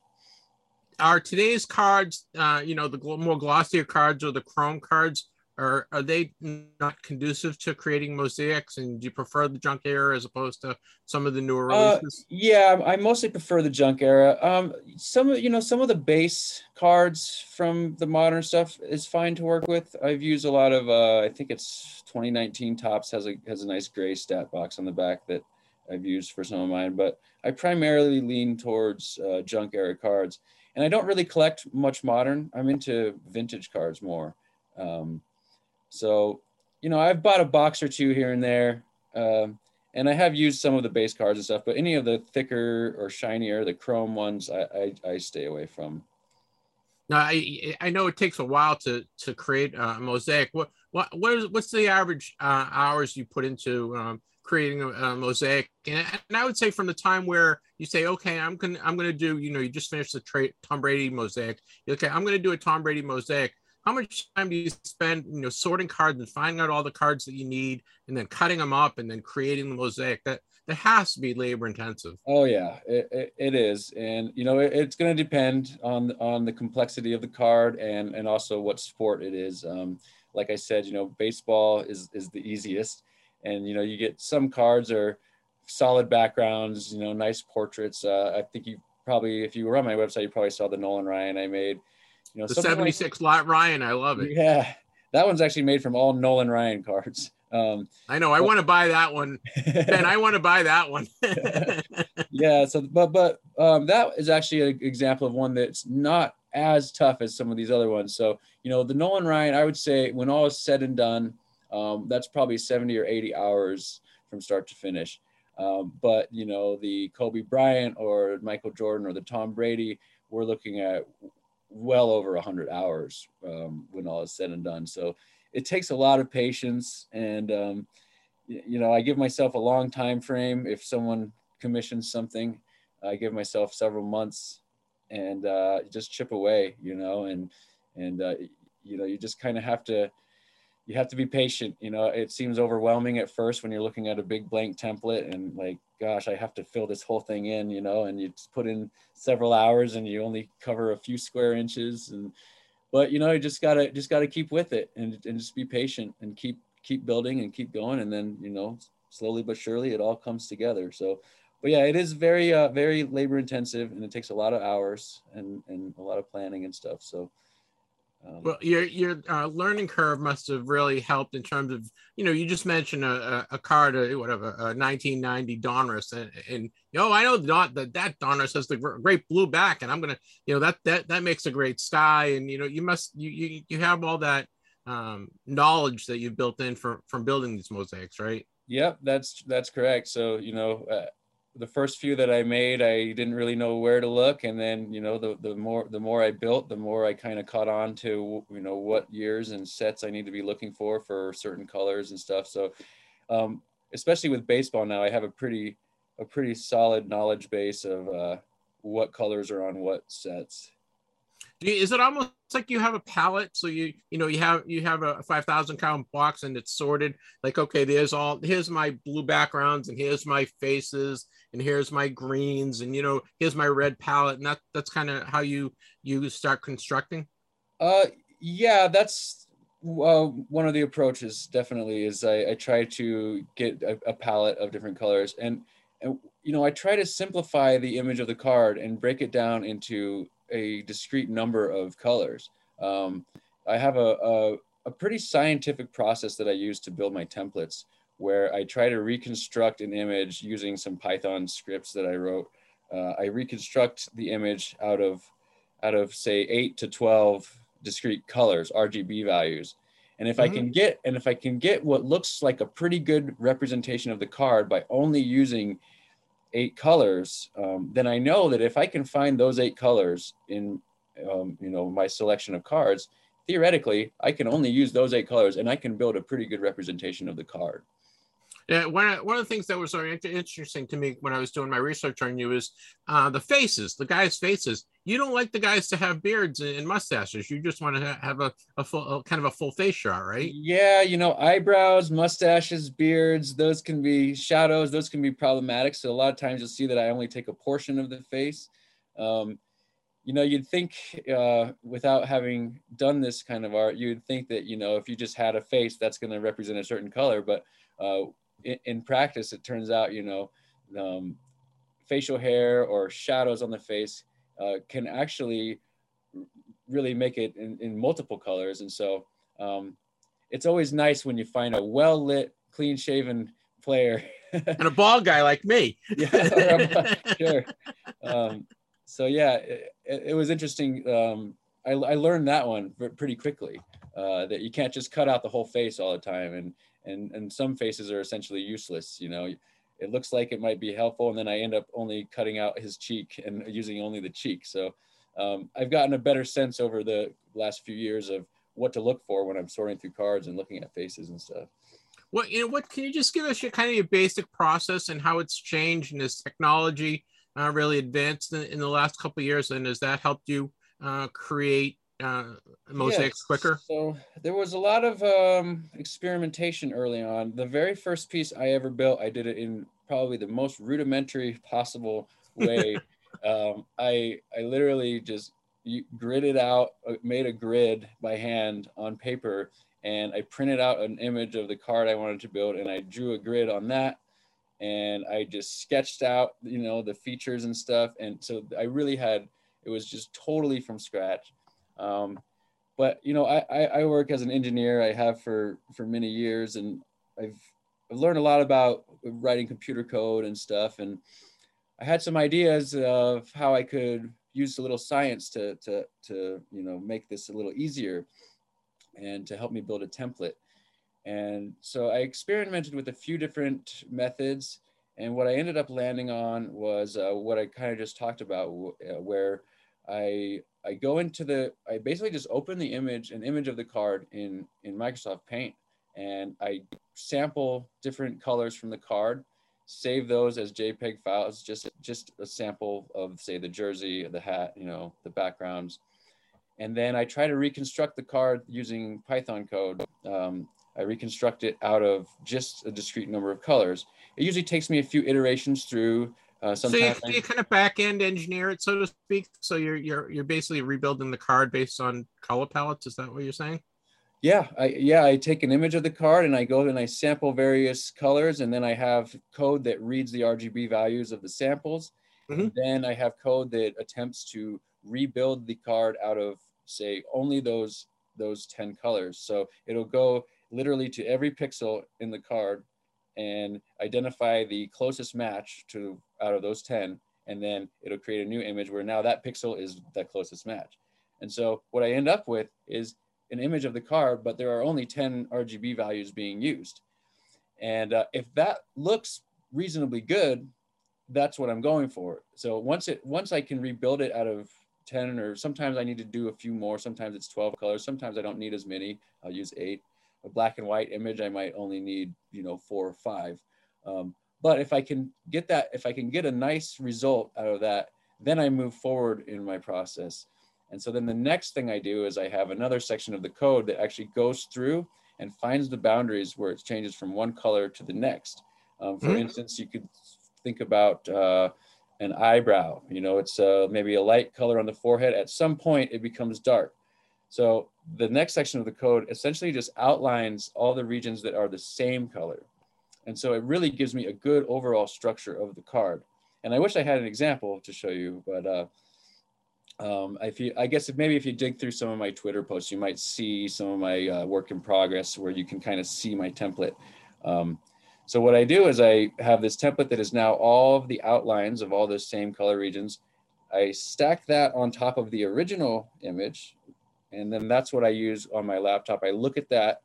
are today's cards, uh, you know, the more glossier cards or the chrome cards, are are they not conducive to creating mosaics? And do you prefer the junk era as opposed to some of the newer Uh, releases? yeah, I mostly prefer the junk era. Um, some of you know some of the base cards from the modern stuff is fine to work with. I've used a lot of uh, I think it's 2019 Topps has a has a nice gray stat box on the back that I've used for some of mine, but I primarily lean towards uh, junk era cards, and I don't really collect much modern. I'm into vintage cards more. Um, so, you know, I've bought a box or two here and there. Um, and I have used some of the base cards and stuff, but any of the thicker or shinier, the chrome ones, I, I, I stay away from. Now, I I know it takes a while to to create a mosaic. What what what is what's the average uh, hours you put into um, creating a, a mosaic? And, and I would say from the time where you say, okay, I'm gonna I'm gonna do, you know, you just finished the tra- Tom Brady mosaic. Okay, I'm gonna do a Tom Brady mosaic. How much time do you spend, you know, sorting cards and finding out all the cards that you need, and then cutting them up and then creating the mosaic? That that has to be labor intensive. Oh yeah, it, it, it is, and you know it, it's going to depend on on the complexity of the card and and also what sport it is. Um, like I said, you know, baseball is is the easiest, and you know you get some cards are solid backgrounds, you know, nice portraits. Uh, I think you probably, if you were on my website, you probably saw the Nolan Ryan I made. You know, The something like- 76 lot Ryan, I love it. Yeah, that one's actually made from all Nolan Ryan cards. Um, I know. I want to buy that one. Ben, I want to buy that one. yeah. So, but but um, that is actually an example of one that's not as tough as some of these other ones. So you know, the Nolan Ryan, I would say, when all is said and done, um, that's probably 70 or 80 hours from start to finish. Um, but you know, the Kobe Bryant or Michael Jordan or the Tom Brady, we're looking at well over 100 hours um, when all is said and done. So it takes a lot of patience and um, you know i give myself a long time frame if someone commissions something i give myself several months and uh, just chip away you know and and uh, you know you just kind of have to you have to be patient you know it seems overwhelming at first when you're looking at a big blank template and like gosh i have to fill this whole thing in you know and you just put in several hours and you only cover a few square inches and but you know you just gotta just gotta keep with it and, and just be patient and keep keep building and keep going and then you know slowly but surely it all comes together. So but yeah it is very uh, very labor intensive and it takes a lot of hours and and a lot of planning and stuff. So um, Well, your your uh, learning curve must have really helped in terms of you know you just mentioned a, a, a card a, whatever a 1990 Donruss and, and you know I know Don, that that Donruss has the great blue back and I'm gonna you know that that that makes a great sky and you know you must you you, you have all that um, knowledge that you've built in from from building these mosaics right Yep, that's that's correct. So you know, uh, the first few that I made, I didn't really know where to look, and then you know, the the more the more I built, the more I kind of caught on to you know what years and sets I need to be looking for for certain colors and stuff. So, um, especially with baseball now, I have a pretty a pretty solid knowledge base of uh, what colors are on what sets. Is it almost like you have a palette? So you you know you have you have a five thousand count box and it's sorted. Like okay, there's all here's my blue backgrounds and here's my faces and here's my greens and you know here's my red palette and that that's kind of how you you start constructing. Uh, yeah, that's uh, one of the approaches. Definitely is I, I try to get a, a palette of different colors, and and you know I try to simplify the image of the card and break it down into a discrete number of colors. Um, I have a, a a pretty scientific process that I use to build my templates, where I try to reconstruct an image using some Python scripts that I wrote. Uh, I reconstruct the image out of out of say eight to 12 discrete colors, RGB values. And if I can get, and if I can get what looks like a pretty good representation of the card by only using eight colors, um, then I know that if I can find those eight colors in, um, you know, my selection of cards, theoretically, I can only use those eight colors and I can build a pretty good representation of the card. Yeah, one of, one of the things that was inter- interesting to me when I was doing my research on you is uh, the faces, the guys' faces. You don't like the guys to have beards and, and mustaches. You just want to have a, a full, a, kind of a full face shot, right? Yeah, you know, eyebrows, mustaches, beards, those can be shadows, those can be problematic. So a lot of times you'll see that I only take a portion of the face. Um, you know, you'd think uh, without having done this kind of art, you'd think that you know if you just had a face, that's going to represent a certain color. But uh, in, in, practice, it turns out you know um, facial hair or shadows on the face uh, can actually really make it in, in multiple colors. And so um, it's always nice when you find a well lit, clean shaven player and a bald guy like me. yeah, sure. Um, so yeah, it, it was interesting. Um, I, I, learned that one pretty quickly. Uh, that you can't just cut out the whole face all the time, and and and some faces are essentially useless. You know, it looks like it might be helpful, and then I end up only cutting out his cheek and using only the cheek. So um, I've gotten a better sense over the last few years of what to look for when I'm sorting through cards and looking at faces and stuff. What you know? What can you just give us your kind of your basic process and how it's changed in this technology? uh, really advanced in, in, the last couple years, and has that helped you uh, create uh, mosaics quicker? So there was a lot of um, experimentation early on. The very first piece I ever built, I did it in probably the most rudimentary possible way. um, I I literally just gridded out, uh, made a grid by hand on paper, and I printed out an image of the card I wanted to build, and I drew a grid on that and I just sketched out, you know, the features and stuff. And so I really had, it was just totally from scratch. Um, but you know, I, I work as an engineer. I have for for many years, and I've, I've learned a lot about writing computer code and stuff. And I had some ideas of how I could use a little science to to to you know make this a little easier, and to help me build a template. And so I experimented with a few different methods. And what I ended up landing on was uh, what I kind of just talked about, uh, where I I go into the I basically just open the image, an image of the card in in Microsoft Paint, and I sample different colors from the card, save those as JPEG files, just just a sample of say the jersey, the hat, you know, the backgrounds, and then I try to reconstruct the card using Python code. Um, I reconstruct it out of just a discrete number of colors. It usually takes me a few iterations through. Uh, so you, you kind of back end engineer it, so to speak. So you're you're you're basically rebuilding the card based on color palettes. Is that what you're saying? Yeah, I yeah I take an image of the card and I go and I sample various colors, and then I have code that reads the RGB values of the samples. Mm-hmm. Then I have code that attempts to rebuild the card out of say only those those 10 colors. So it'll go literally to every pixel in the card and identify the closest match to out of those 10 and then it'll create a new image where now that pixel is the closest match. And so what i end up with is an image of the card but there are only 10 rgb values being used. And uh, if that looks reasonably good that's what i'm going for. So once it once i can rebuild it out of 10 or sometimes i need to do a few more sometimes it's 12 colors sometimes i don't need as many i'll use eight. A black and white image, I might only need, you know, four or five. Um, but if I can get that, if I can get a nice result out of that, then I move forward in my process. And so then the next thing I do is I have another section of the code that actually goes through and finds the boundaries where it changes from one color to the next. Um, for mm-hmm. instance, you could think about uh, an eyebrow. You know, it's uh, maybe a light color on the forehead. At some point, it becomes dark. So the next section of the code essentially just outlines all the regions that are the same color. And so it really gives me a good overall structure of the card. And I wish I had an example to show you, but uh, um, if you, I guess if maybe if you dig through some of my Twitter posts, you might see some of my uh, work in progress where you can kind of see my template. Um, so what I do is I have this template that is now all of the outlines of all those same color regions. I stack that on top of the original image, and then that's what I use on my laptop. I look at that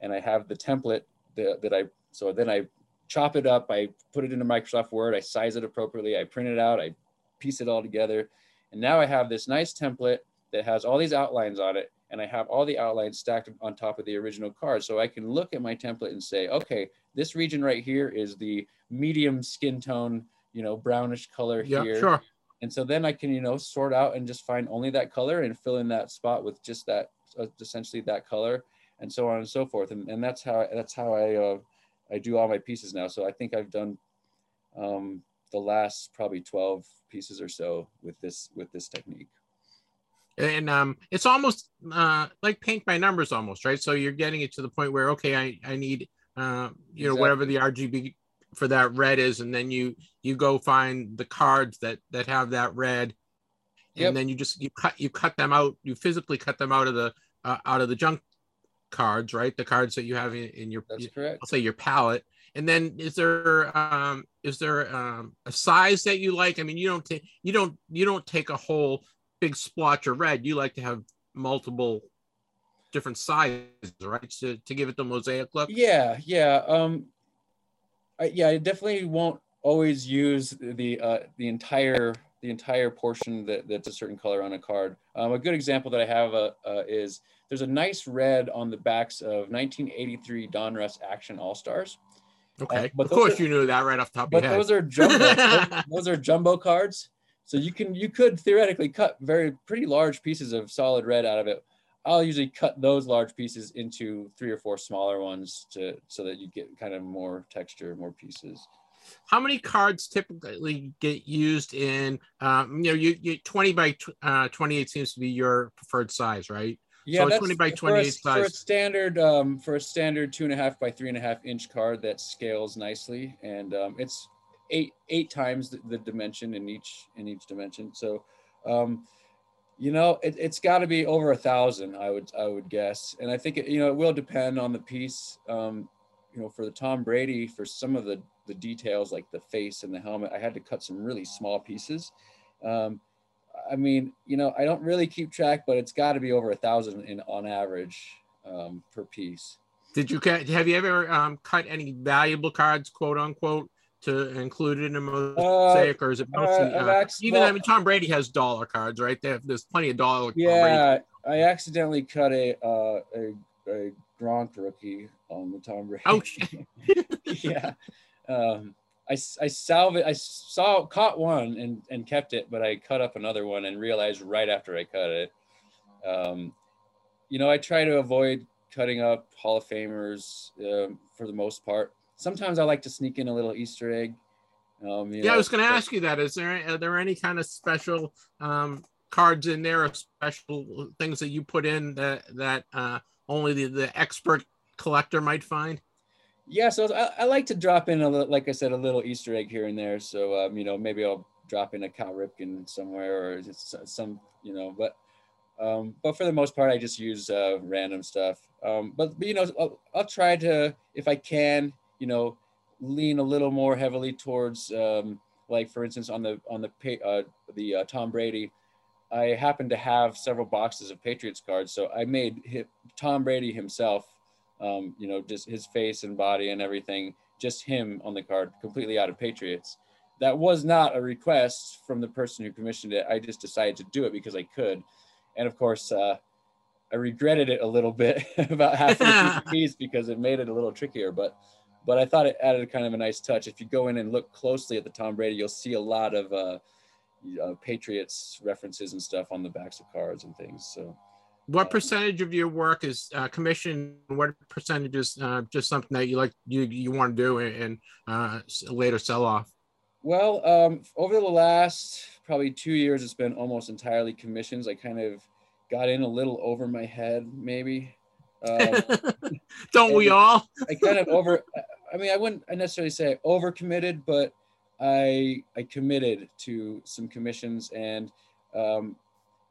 and I have the template that, that I, so then I chop it up, I put it into Microsoft Word, I size it appropriately, I print it out, I piece it all together. And now I have this nice template that has all these outlines on it and I have all the outlines stacked on top of the original card. So I can look at my template and say, okay, this region right here is the medium skin tone, you know, brownish color yeah, here. Sure. And so then I can, you know, sort out and just find only that color and fill in that spot with just that, uh, essentially that color and so on and so forth. And, and that's how, that's how I, uh, I do all my pieces now. So I think I've done um, the last probably 12 pieces or so with this, with this technique. and um, it's almost uh, like paint by numbers, almost right. So you're getting it to the point where okay, I I need uh, you know whatever the RGB for that red is, and then you you go find the cards that that have that red, and Yep. then you just you cut you cut them out. You physically cut them out of the uh, out of the junk cards, right? The cards that you have in, in your That's correct. I'll say your palette. And then is there um is there um a size that you like? I mean, you don't take you don't you don't take a whole big splotch of red. You like to have multiple different sizes, right? To to give it the mosaic look. Yeah, yeah. Um, I, yeah, I definitely won't always use the uh, the entire the entire portion that, that's a certain color on a card. Um, a good example that I have uh, uh, is there's a nice red on the backs of 1983 Donruss Action All Stars. Okay. Uh, but of course are- you knew that right off the top of But your head. those are jumbo. those, those are jumbo cards, so you can you could theoretically cut very pretty large pieces of solid red out of it. I'll usually cut those large pieces into three or four smaller ones to so that you get kind of more texture, more pieces. How many cards typically get used in um you know you, you 20 by uh 28 seems to be your preferred size, right? Yeah, So that's 20 by for a- 28 for a standard um, for a standard two and a half by three and a half inch card that scales nicely, and um, it's eight eight times the, the dimension in each in each dimension. So, um, you know, it, it's got to be over a thousand, I would I would guess, and I think it, you know it will depend on the piece. Um, you know, for the Tom Brady, for some of the the details like the face and the helmet, I had to cut some really small pieces. Um, I mean, you know, I don't really keep track, but it's got to be over a thousand in on average um, per piece. Did you have you ever um cut any valuable cards, quote unquote, to include it in a mosaic, or is it mostly Uh, uh, even I mean Tom Brady has dollar cards, right? There, there's plenty of dollar. Yeah, I accidentally cut a uh, a, a Gronk rookie on the Tom Brady. Oh, yeah. Um, I, I salvaged, I saw, caught one and, and kept it, but I cut up another one and realized right after I cut it. Um, you know, I try to avoid cutting up Hall of Famers um, for the most part. Sometimes I like to sneak in a little Easter egg. Um, Yeah, I was going to ask you that. Is there are there any kind of special um, cards in there, or special things that you put in that that uh, only the, the expert collector might find? Yeah, so I, I like to drop in a little, like I said, a little Easter egg here and there. So um, you know, maybe I'll drop in a Cal Ripken somewhere or some, you know, but um, but for the most part, I just use uh, random stuff. Um, but, but you know, I'll, I'll try to, if I can, you know, lean a little more heavily towards, um, like for instance, on the on the uh, the uh, Tom Brady. I happen to have several boxes of Patriots cards, so I made Tom Brady himself um, you know, just his face and body and everything, just him on the card, completely out of Patriots. That was not a request from the person who commissioned it. I just decided to do it because I could. And of course, uh, I regretted it a little bit about half of the piece because it made it a little trickier. But but I thought it added kind of a nice touch. If you go in and look closely at the Tom Brady, you'll see a lot of uh, uh, Patriots references and stuff on the backs of cards and things. So. What percentage of your work is uh, commission? What percentage is uh, just something that you like you you want to do and uh, later sell off? Well, um, over the last probably two years, it's been almost entirely commissions. I kind of got in a little over my head, maybe. Um, Don't we all? I kind of over. I mean, I wouldn't necessarily say over committed, but I I committed to some commissions, and um,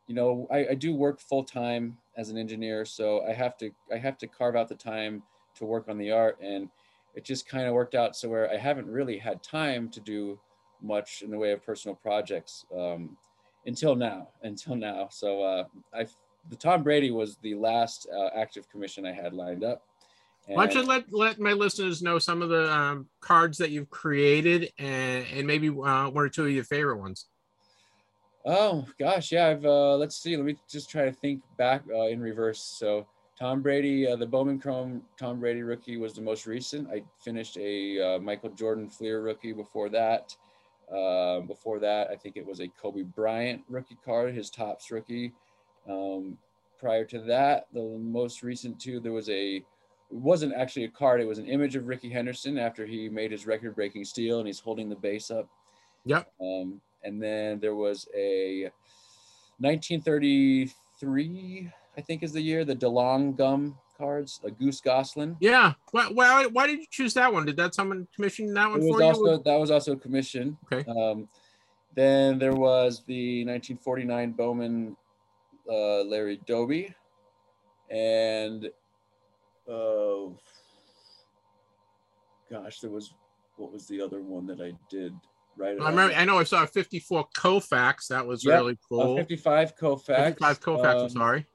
you know, I, I do work full time as an engineer, so I have to I have to carve out the time to work on the art, and it just kind of worked out so where I haven't really had time to do much in the way of personal projects um, until now. Until now, so uh, I the Tom Brady was the last uh, active commission I had lined up. Why don't you let let my listeners know some of the um, cards that you've created and, and maybe uh, one or two of your favorite ones? Oh gosh, yeah. I've uh, let's see. Let me just try to think back uh, in reverse. So Tom Brady, uh, the Bowman Chrome Tom Brady rookie was the most recent. I finished a uh, Michael Jordan Fleer rookie before that. Uh, before that, I think it was a Kobe Bryant rookie card, his Topps rookie. Um, prior to that, the most recent two, there was a it wasn't actually a card. It was an image of Rickey Henderson after he made his record-breaking steal, and he's holding the base up. Yep. Um, and then there was a 1933, I think is the year. The DeLong gum cards, a Goose Goslin. Yeah. Why, why, why did you choose that one? Did that someone commission that one It was for also you? that was also commission. Okay. Um, then there was the 1949 Bowman uh, Larry Doby, and oh gosh, there was what was the other one that I did right? I remember. I know I saw a 54 Koufax. That was Yep, really Uh, cool. 55 Koufax. 55 Koufax. I'm Um, sorry.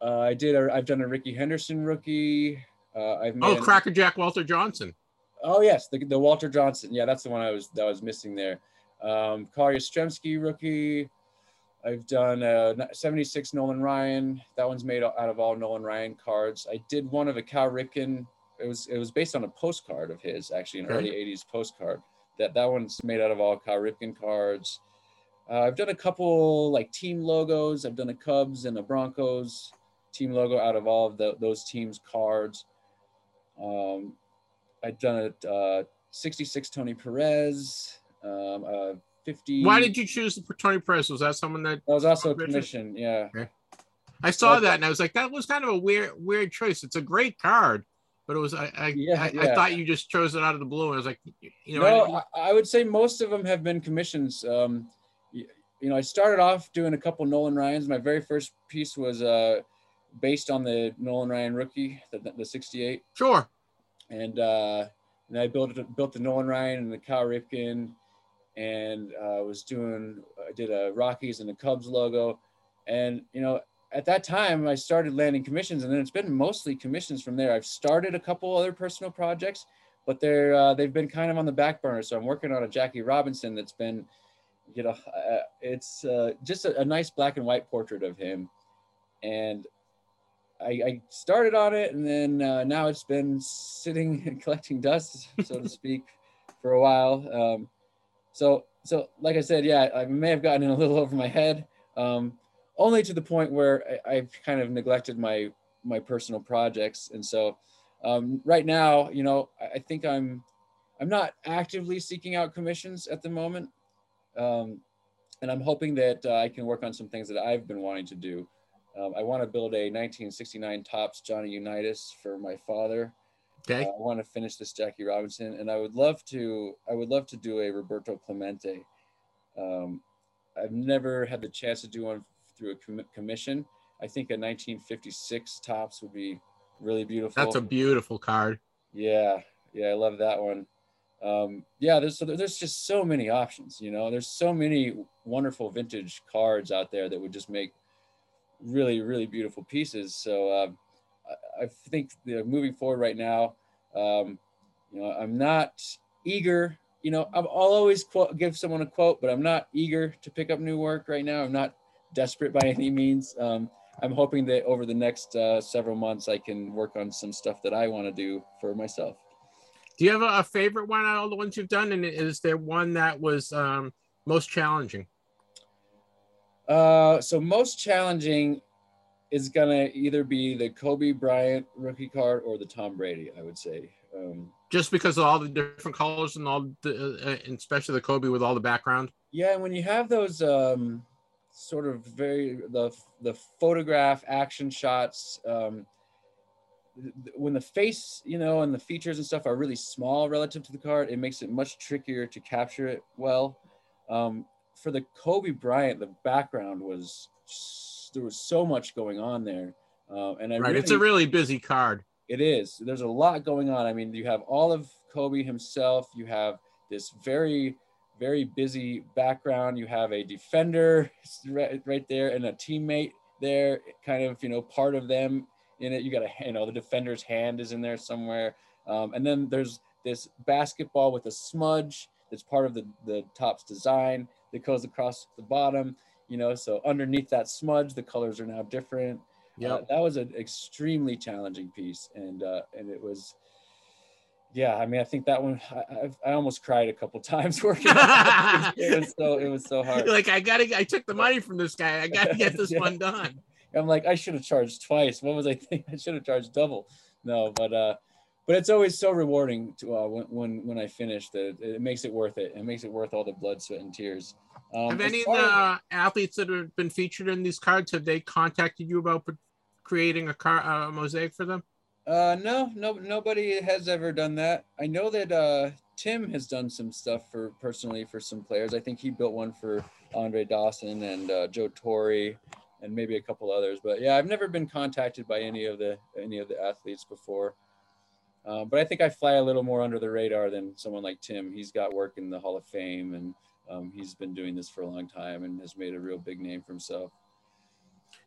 Uh, I did. A, I've done a Rickey Henderson rookie. Uh, I've made Oh, an- Cracker Jack Walter Johnson. Oh yes, the, the Walter Johnson. Yeah, that's the one I was that was missing there. Um, Carl Yastrzemski rookie. I've done a 76 Nolan Ryan. That one's made out of all Nolan Ryan cards. I did one of a Cal Ripken. It was it was based on a postcard of his, actually, an Okay. early 80s postcard. That that one's made out of all Cal Ripken cards. Uh, I've done a couple like team logos. I've done a Cubs and a Broncos team logo out of all of the, those teams' cards. Um, I've done a uh, 66 Tony Perez, um, uh, 50. Why did you choose the Tony Perez? Was that someone that That was also a Commission? Yeah. I saw that and I was like, that was kind of a weird, weird choice. It's a great card, but it was I, I, Yeah, I, I thought you just chose it out of the blue. I was like, you know, no, I- I, I would say most of them have been commissions. Um, you, you know, I started off doing a couple Nolan Ryans. My very first piece was uh, based on the Nolan Ryan rookie, the, the 68. sure. and uh, and I built built the Nolan Ryan and the Cal Ripken, and uh, was doing I did a Rockies and the Cubs logo, and you know at that time I started landing commissions, and then it's been mostly commissions from there. I've started a couple other personal projects, but they're uh, they've been kind of on the back burner. So I'm working on a Jackie Robinson that's been, you know, uh, it's uh, just a, a nice black and white portrait of him, and I, I started on it, and then uh, now it's been sitting and collecting dust, so to speak, for a while. Um, so, so like I said, yeah, I may have gotten in a little over my head, um, only to the point where I, I've kind of neglected my my personal projects, and so um, right now, you know, I, I think I'm I'm not actively seeking out commissions at the moment, um, and I'm hoping that uh, I can work on some things that I've been wanting to do. Um, I want to build a 1969 Topps Johnny Unitas for my father. Okay. Uh, I want to finish this Jackie Robinson, and I would love to. I would love to do a Roberto Clemente. Um, I've never had the chance to do one through a com- commission. I think a 1956 Topps would be really beautiful. That's a beautiful card. Yeah, yeah, I love that one. Um, yeah, there's so there's just so many options. You know, there's so many wonderful vintage cards out there that would just make really really beautiful pieces. So um, I, I think you know, moving forward right now, um, you know, I'm not eager. You know, I'm, I'll always quote, give someone a quote, but I'm not eager to pick up new work right now. I'm not desperate by any means. Um, I'm hoping that over the next uh, several months, I can work on some stuff that I want to do for myself. Do you have a, a favorite one out of all the ones you've done? And is there one that was um, most challenging? Uh, so most challenging is gonna either be the Kobe Bryant rookie card or the Tom Brady. I would say. Um, Just because of all the different colors and all the, uh, and especially the Kobe with all the background. yeah, and when you have those um, sort of very the the photograph action shots. Um, when the face, you know, and the features and stuff are really small relative to the card, it makes it much trickier to capture it well. Um, for the Kobe Bryant, the background was there was so much going on there, uh, and I Right. really, It's a really busy card. it is. There's a lot going on. I mean, you have all of Kobe himself. You have this very, very busy background. You have a defender right, right there and a teammate there, kind of, you know, part of them in it. You got a, you know, the defender's hand is in there somewhere. Um, and then there's this basketball with a smudge that's part of the, the Topps' design that goes across the bottom, you know, so underneath that smudge, the colors are now different. Yeah. Uh, that was an extremely challenging piece, and uh, and it was, yeah. I mean, I think that one I, I've, I almost cried a couple times working. on it. it was so it was so hard. like I gotta, I took the money from this guy. I gotta get this Yeah. one done. I'm like, I should have charged twice. What was I thinking? I should have charged double. No, but uh, but it's always so rewarding to uh, when when when I finish that it, it makes it worth it. It makes it worth all the blood, sweat, and tears. Um, have any of the uh, athletes that have been featured in these cards have they contacted you about creating a car a mosaic for them? Uh, no, no, nobody has ever done that. I know that uh, Tim has done some stuff for personally for some players. I think he built one for Andre Dawson and uh, Joe Torre, and maybe a couple others. But yeah, I've never been contacted by any of the any of the athletes before. Uh, but I think I fly a little more under the radar than someone like Tim. He's got work in the Hall of Fame, and um, he's been doing this for a long time and has made a real big name for himself.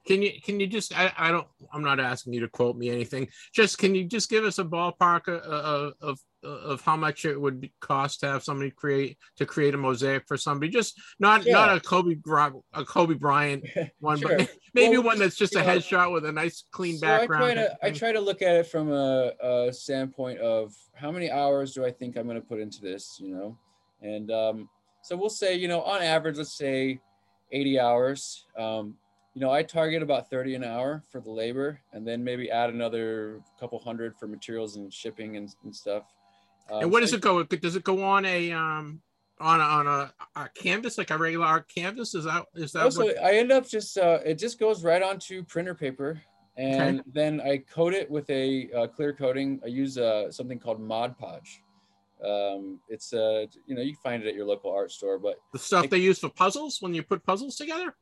Can you can you just I, I don't I'm not asking you to quote me anything. Just can you just give us a ballpark of of of, how much it would be- cost to have somebody create to create a mosaic for somebody? Just not not a Kobe a Kobe Bryant one, Sure. but maybe Well, one that's just a know, headshot with a nice clean So I try to I try to look at it from a, a standpoint of how many hours do I think I'm going to put into this, you know, and um, so we'll say you know on average let's say 80 hours. Um, you know I target about 30 an hour for the labor, and then maybe add another couple hundred for materials and shipping and, and stuff. Um, and what does it go? Does it go on a um on a, on a, a canvas like a regular art canvas? Is that is that Also, what? I end up just uh, it just goes right onto printer paper, and then I coat it with a uh, clear coating. I use uh, something called Mod Podge. Um, it's uh, you know you can find it at your local art store, but The stuff they use for puzzles when you put puzzles together?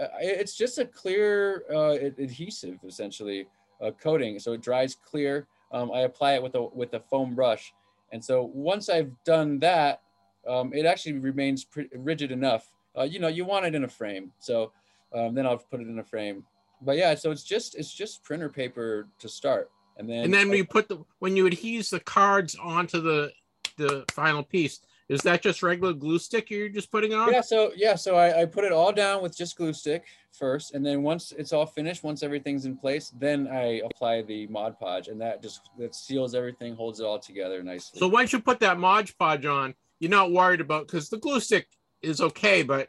Uh, it's just a clear uh, adhesive essentially uh, coating, so it dries clear. Um, I apply it with a with a foam brush, and so once I've done that, um, it actually remains rigid enough. Uh, you know, you want it in a frame, so um, then I'll put it in a frame. But yeah, so it's just it's just printer paper to start, and then And then when you put the when you adhese the cards onto the the final piece, is that just regular glue stick you're just putting on? Yeah, so yeah, so I, I put it all down with just glue stick first, and then once it's all finished, once everything's in place, then I apply the Mod Podge, and that just that seals everything, holds it all together nicely. So once you put that Mod Podge on, you're not worried about because the glue stick is okay, but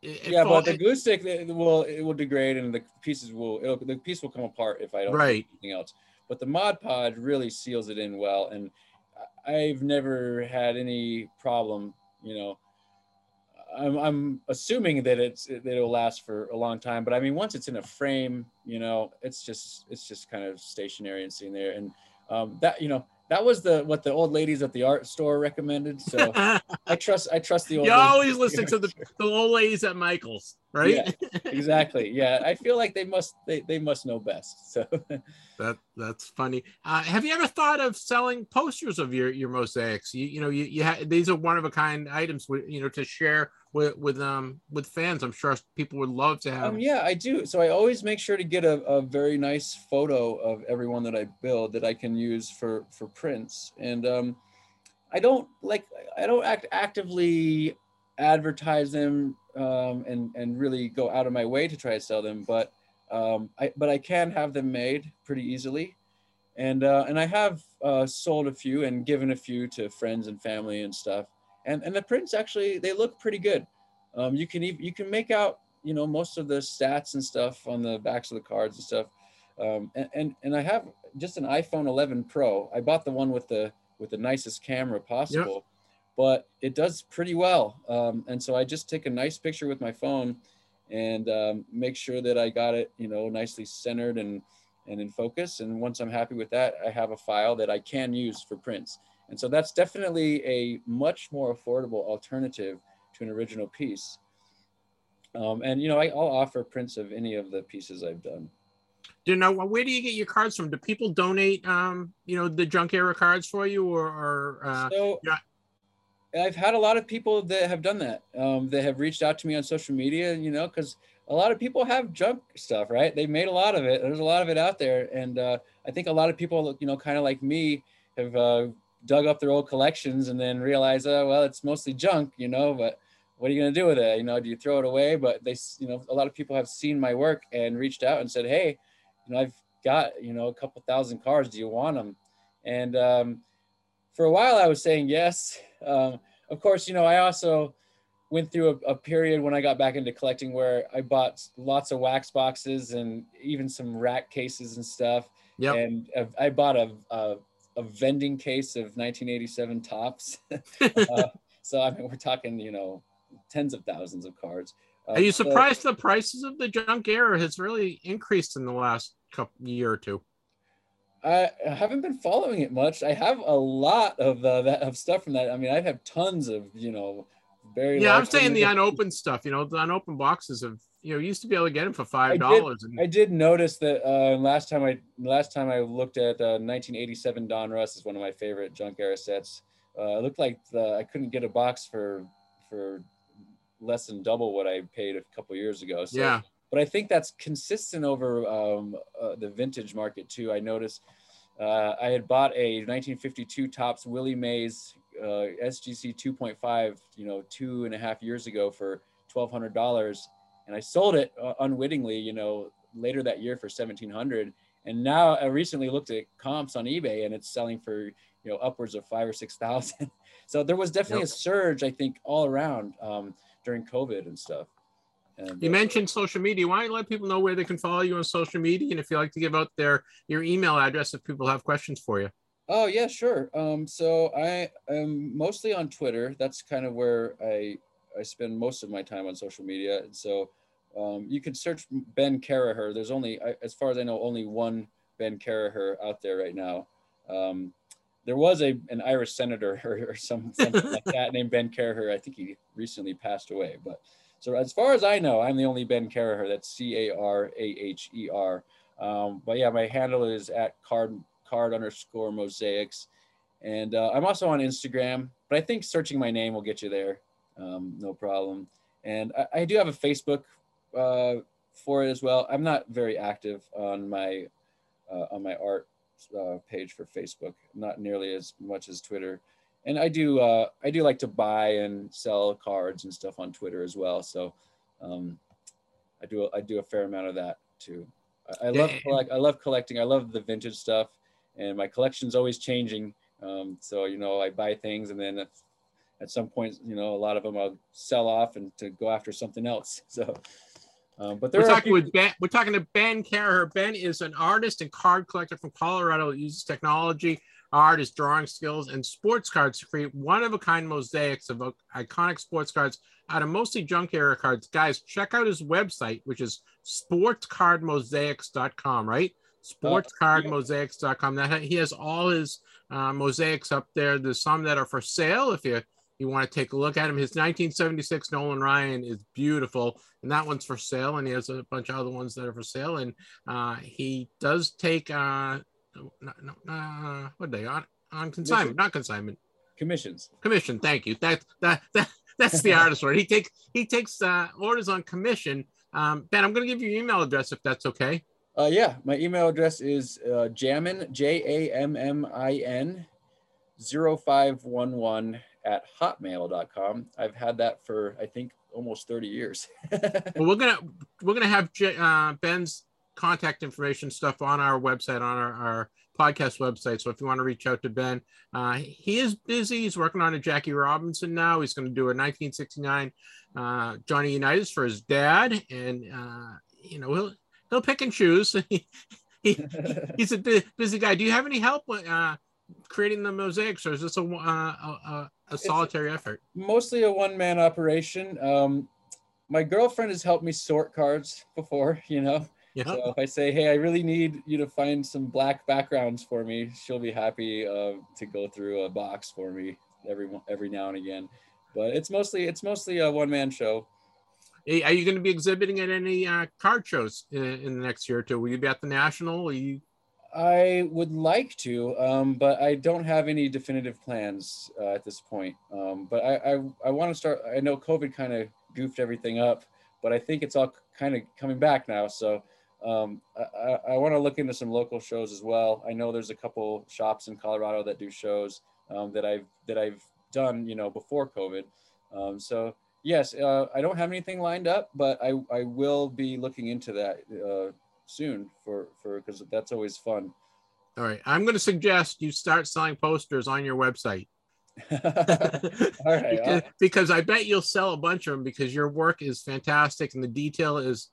it, it yeah, fall- but the glue stick it will it will degrade, and the pieces will it'll, the piece will come apart if I don't do Right. anything else. But the Mod Podge really seals it in well, and I've never had any problem. You know, I'm, I'm assuming that it's that it'll last for a long time. But I mean, once it's in a frame, you know, it's just it's just kind of stationary and sitting there. And um, that you know that was the what the old ladies at the art store recommended. So I trust I trust the old. you always listen to the, the old ladies at Michaels, right? Yeah, exactly. Yeah, I feel like they must they, they must know best. So That that's funny. Uh, have you ever thought of selling posters of your your mosaics? You you know you, you ha- these are one of a kind items with you know to share with with um with fans. I'm sure people would love to have. Um, yeah, I do. So I always make sure to get a, a very nice photo of everyone that I build that I can use for for prints. And um, I don't like I don't act actively advertise them um, and and really go out of my way to try to sell them, but um, I but I can have them made pretty easily. And uh, and I have uh, sold a few and given a few to friends and family and stuff. And and the prints actually they look pretty good. Um, you can even you can make out you know most of the stats and stuff on the backs of the cards and stuff. Um, and, and and I have just an iPhone 11 Pro. I bought the one with the with the nicest camera possible, but it does pretty well. Um, and so I just take a nice picture with my phone and um, make sure that I got it you know nicely centered and and in focus. And once I'm happy with that, I have a file that I can use for prints. And so that's definitely a much more affordable alternative to an original piece. Um, and you know, I, I'll offer prints of any of the pieces I've done. Do you know where do you get your cards from? Do people donate um you know the junk era cards for you or or uh, so yeah. I've had a lot of people that have done that. Um, that have reached out to me on social media, you know, because a lot of people have junk stuff, right? They made a lot of it. There's a lot of it out there, and uh, I think a lot of people, you know, kind of like me, have uh, dug up their old collections and then realize, oh, well, it's mostly junk, you know. But what are you gonna do with it? You know, do you throw it away? But they, you know, a lot of people have seen my work and reached out and said, hey, you know, I've got, you know, a couple thousand cars. Do you want them? And um, for a while, I was saying yes. Um, of course, you know, I also went through a, a period when I got back into collecting where I bought lots of wax boxes and even some rack cases and stuff. Yep. And I bought a, a, a vending case of 1987 Topps. uh, so I mean, we're talking, you know, tens of thousands of cards. Uh, Are you so- surprised the prices of the junk era has really increased in the last couple year or two? I I haven't been following it much. I have a lot of uh, that of stuff from that. I mean, I have tons of you know very. Yeah, I'm saying the unopened stuff. You know, the unopened boxes of you know used to be able to get them for five dollars. and I did notice that uh, last time I last time I looked at uh, 1987 Donruss is one of my favorite junk era sets. Uh, it looked like the, I couldn't get a box for for less than double what I paid a couple years ago. So, yeah, but I think that's consistent over um, uh, the vintage market too. I noticed uh, I had bought a 1952 Topps Willie Mays uh, SGC 2.5, you know, two and a half years ago for $1,200, and I sold it uh, unwittingly, you know, later that year for 1,700. And now I recently looked at comps on eBay, and it's selling for you know upwards of five or six thousand. so there was definitely Yep. a surge, I think, all around um, during COVID and stuff. And, you uh, mentioned social media. Why don't you let people know where they can follow you on social media, and if you like to give out their your email address if people have questions for you. Oh yeah, sure. Um, so I am mostly on Twitter. That's kind of where I I spend most of my time on social media. And so um, you can search Ben Caraher. There's only, I- as far as I know, only one Ben Caraher out there right now. Um, there was a an Irish senator or, or some something like that named Ben Caraher. I think he recently passed away. But so as far as I know, I'm the only Ben Caraher. That's C A R A H E R. Um, but yeah, my handle is at card card underscore mosaics, and uh, I'm also on Instagram. But I think searching my name will get you there, um, no problem. And I, I do have a Facebook uh, for it as well. I'm not very active on my uh, on my art uh, page for Facebook, not nearly as much as Twitter. And I do uh, I do like to buy and sell cards and stuff on Twitter as well. So um, I do I do a fair amount of that too. I, I love collect I love collecting. I love the vintage stuff, and my collection's always changing. Um, so you know I buy things and then at, some point you know a lot of them I'll sell off and to go after something else. So. Um, but We're talking few- with Ben. We're talking to Ben Caraher. Ben is an artist and card collector from Colorado. Uses technology, art, his drawing skills, and sports cards to create one-of-a-kind mosaics of iconic sports cards out of mostly junk era cards. Guys, check out his website, which is sportscardmosaics.com. Right? Sportscardmosaics.com. That he has all his uh, mosaics up there. There's some that are for sale. If you you want to take a look at him, his 1976 Nolan Ryan is beautiful, and that one's for sale. And he has a bunch of other ones that are for sale. And uh, he does take uh, no, no, uh, what they on on consignment, not consignment, commissions. commission. Thank you. That that that that's the artist word. He takes he takes uh, orders on commission. Um, ben, I'm going to give you your email address if that's okay. Uh, yeah, my email address is uh, jammin, J A M M I N, 0511 at hotmail.com. I've had that for, I think, almost 30 years. Well, we're gonna we're gonna have J- uh, Ben's contact information stuff on our website on our, our podcast website. So if you want to reach out to Ben, uh, he is busy. He's working on a Jackie Robinson now. He's going to do a 1969 uh, Johnny Unitas for his dad, and uh, you know he'll he'll pick and choose. he, he, he's a bu- busy guy. Do you have any help with uh, creating the mosaics, or is this a uh, a, a, a solitary effort? Mostly a one man operation. Um, my girlfriend has helped me sort cards before, you know. Yeah. So if I say, hey, I really need you to find some black backgrounds for me, she'll be happy uh, to go through a box for me every every now and again. But it's mostly it's mostly a one man show. Hey, Are you going to be exhibiting at any uh, card shows in, in the next year or two? Will you be at the National? You? I would like to, um, but I don't have any definitive plans uh, at this point. Um, but I, I, I want to start. I know COVID kind of goofed everything up, but I think it's all kind of coming back now. So um, I, I, want to look into some local shows as well. I know there's a couple shops in Colorado that do shows um, that I've that I've done, you know, before COVID. Um, so yes, uh, I don't have anything lined up, but I, I will be looking into that uh, soon for for because that's always fun. All right. I'm going to suggest you start selling posters on your website. All right. because, because I bet you'll sell a bunch of them because your work is fantastic and the detail is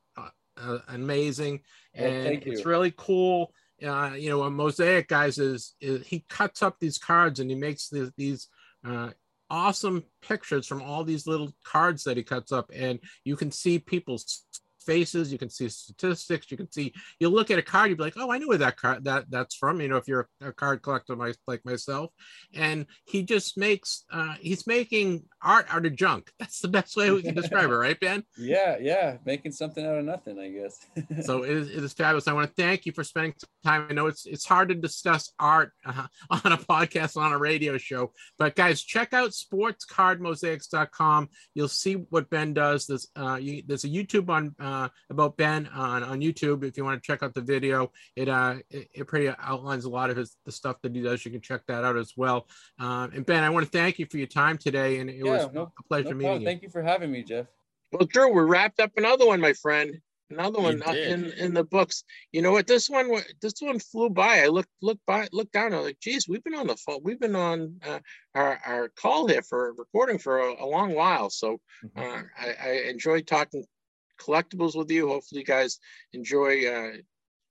uh, amazing Well, and it's really cool. Uh, you know, a mosaic guys is, is he cuts up these cards and he makes these, these uh, awesome pictures from all these little cards that he cuts up, and you can see people's faces you can see statistics you can see you look at a card you'd be like oh i know where that card that that's from you know if you're a, a card collector my, like myself. And he just makes uh he's making art out of junk. That's the best way we can describe it right ben? Yeah yeah making something out of nothing i guess. So it is, it is fabulous. I want to thank you for spending time. I know it's it's hard to discuss art uh, on a podcast on a radio show but guys check out sportscardmosaics.com you'll see what ben does. There's uh you, there's a youtube on uh, uh, about Ben on, on YouTube. If you want to check out the video, it uh it, it, pretty outlines a lot of his the stuff that he does. You can check that out as well. Um, and Ben, I want to thank you for your time today, and it yeah, was no, a pleasure no meeting you. Thank you for having me, Jeff. Well, Drew, we wrapped up another one, my friend. Another one in in the books. You know what? This one this one flew by. I looked looked by looked down. I was like, geez, we've been on the phone. We've been on uh, our our call here for recording for a, a long while. So mm-hmm. uh, I, I enjoyed talking collectibles with you. Hopefully, you guys enjoy uh,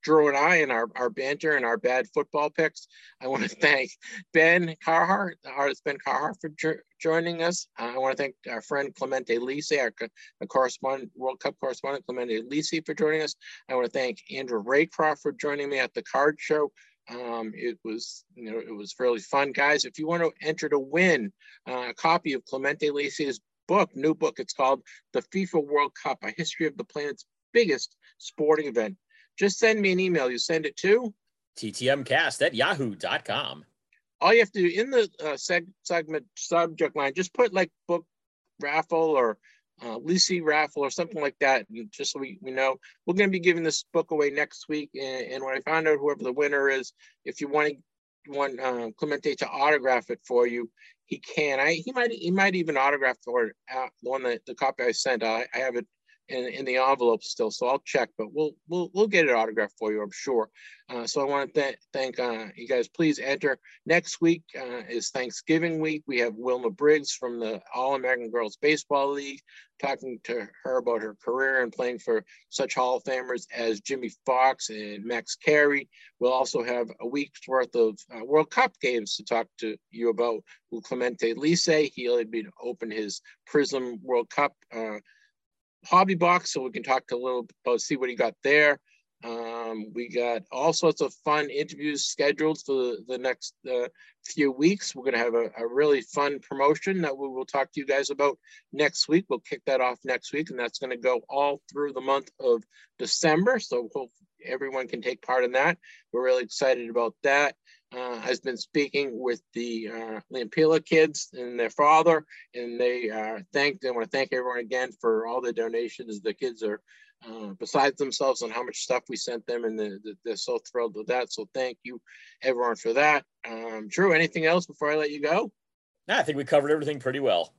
Drew and I and our, our banter and our bad football picks. I want to thank Ben Carhart, the artist Ben Carhart, for jo- joining us. Uh, I want to thank our friend Clemente Lisi, our, our correspondent, World Cup correspondent Clemente Lisi for joining us. I want to thank Andrew Raycroft for joining me at the card show. Um, it was, you know, it was fairly fun, guys. If you want to enter to win uh, a copy of Clemente Lisi's book, new book. It's called The FIFA World Cup, a history of the planet's biggest sporting event. Just send me an email. You send it to ttmcast at yahoo.com. All you have to do in the uh, seg- segment subject line, just put like book raffle or uh, Lucy raffle or something like that, and just so we, we know. We're going to be giving this book away next week. And, and when I find out whoever the winner is, if you want to want uh, Clemente to autograph it for you, he can. I he might he might even autograph for uh, the one that the copy I sent. I, I have it in, in the envelope still, so I'll check. But we'll we'll we'll get it autographed for you, I'm sure. Uh, so I want to th- thank uh, you guys. Please enter. Next week uh, is Thanksgiving week. We have Wilma Briggs from the All American Girls Baseball League talking to her about her career and playing for such Hall of Famers as Jimmie Foxx and Max Carey. We'll also have a week's worth of uh, World Cup games to talk to you about with Clemente Lisi, He'll be to open his Prizm World Cup uh, hobby box so we can talk a little about see what he got there. Um, we got all sorts of fun interviews scheduled for the, the next uh, few weeks. We're going to have a, a, really fun promotion that we will talk to you guys about next week. We'll kick that off next week, and that's going to go all through the month of December. So hope everyone can take part in that. We're really excited about that. Uh, has been speaking with the uh, Lampila kids and their father, and they uh, thank. They want to thank everyone again for all the donations. The kids are uh, besides themselves on how much stuff we sent them, and the, the, they're so thrilled with that. So thank you, everyone, for that. Um, Drew, anything else before I let you go? No, I think we covered everything pretty well.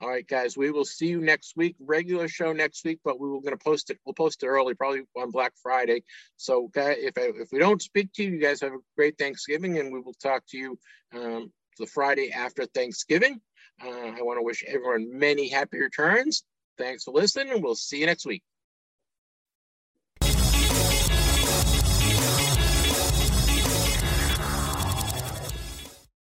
All right, guys, we will see you next week. Regular show next week, but we were going to post it. We'll post it early, probably on Black Friday. So, guys, if I, if we don't speak to you, you guys have a great Thanksgiving, and we will talk to you um, the Friday after Thanksgiving. Uh, I want to wish everyone many happy returns. Thanks for listening, and we'll see you next week.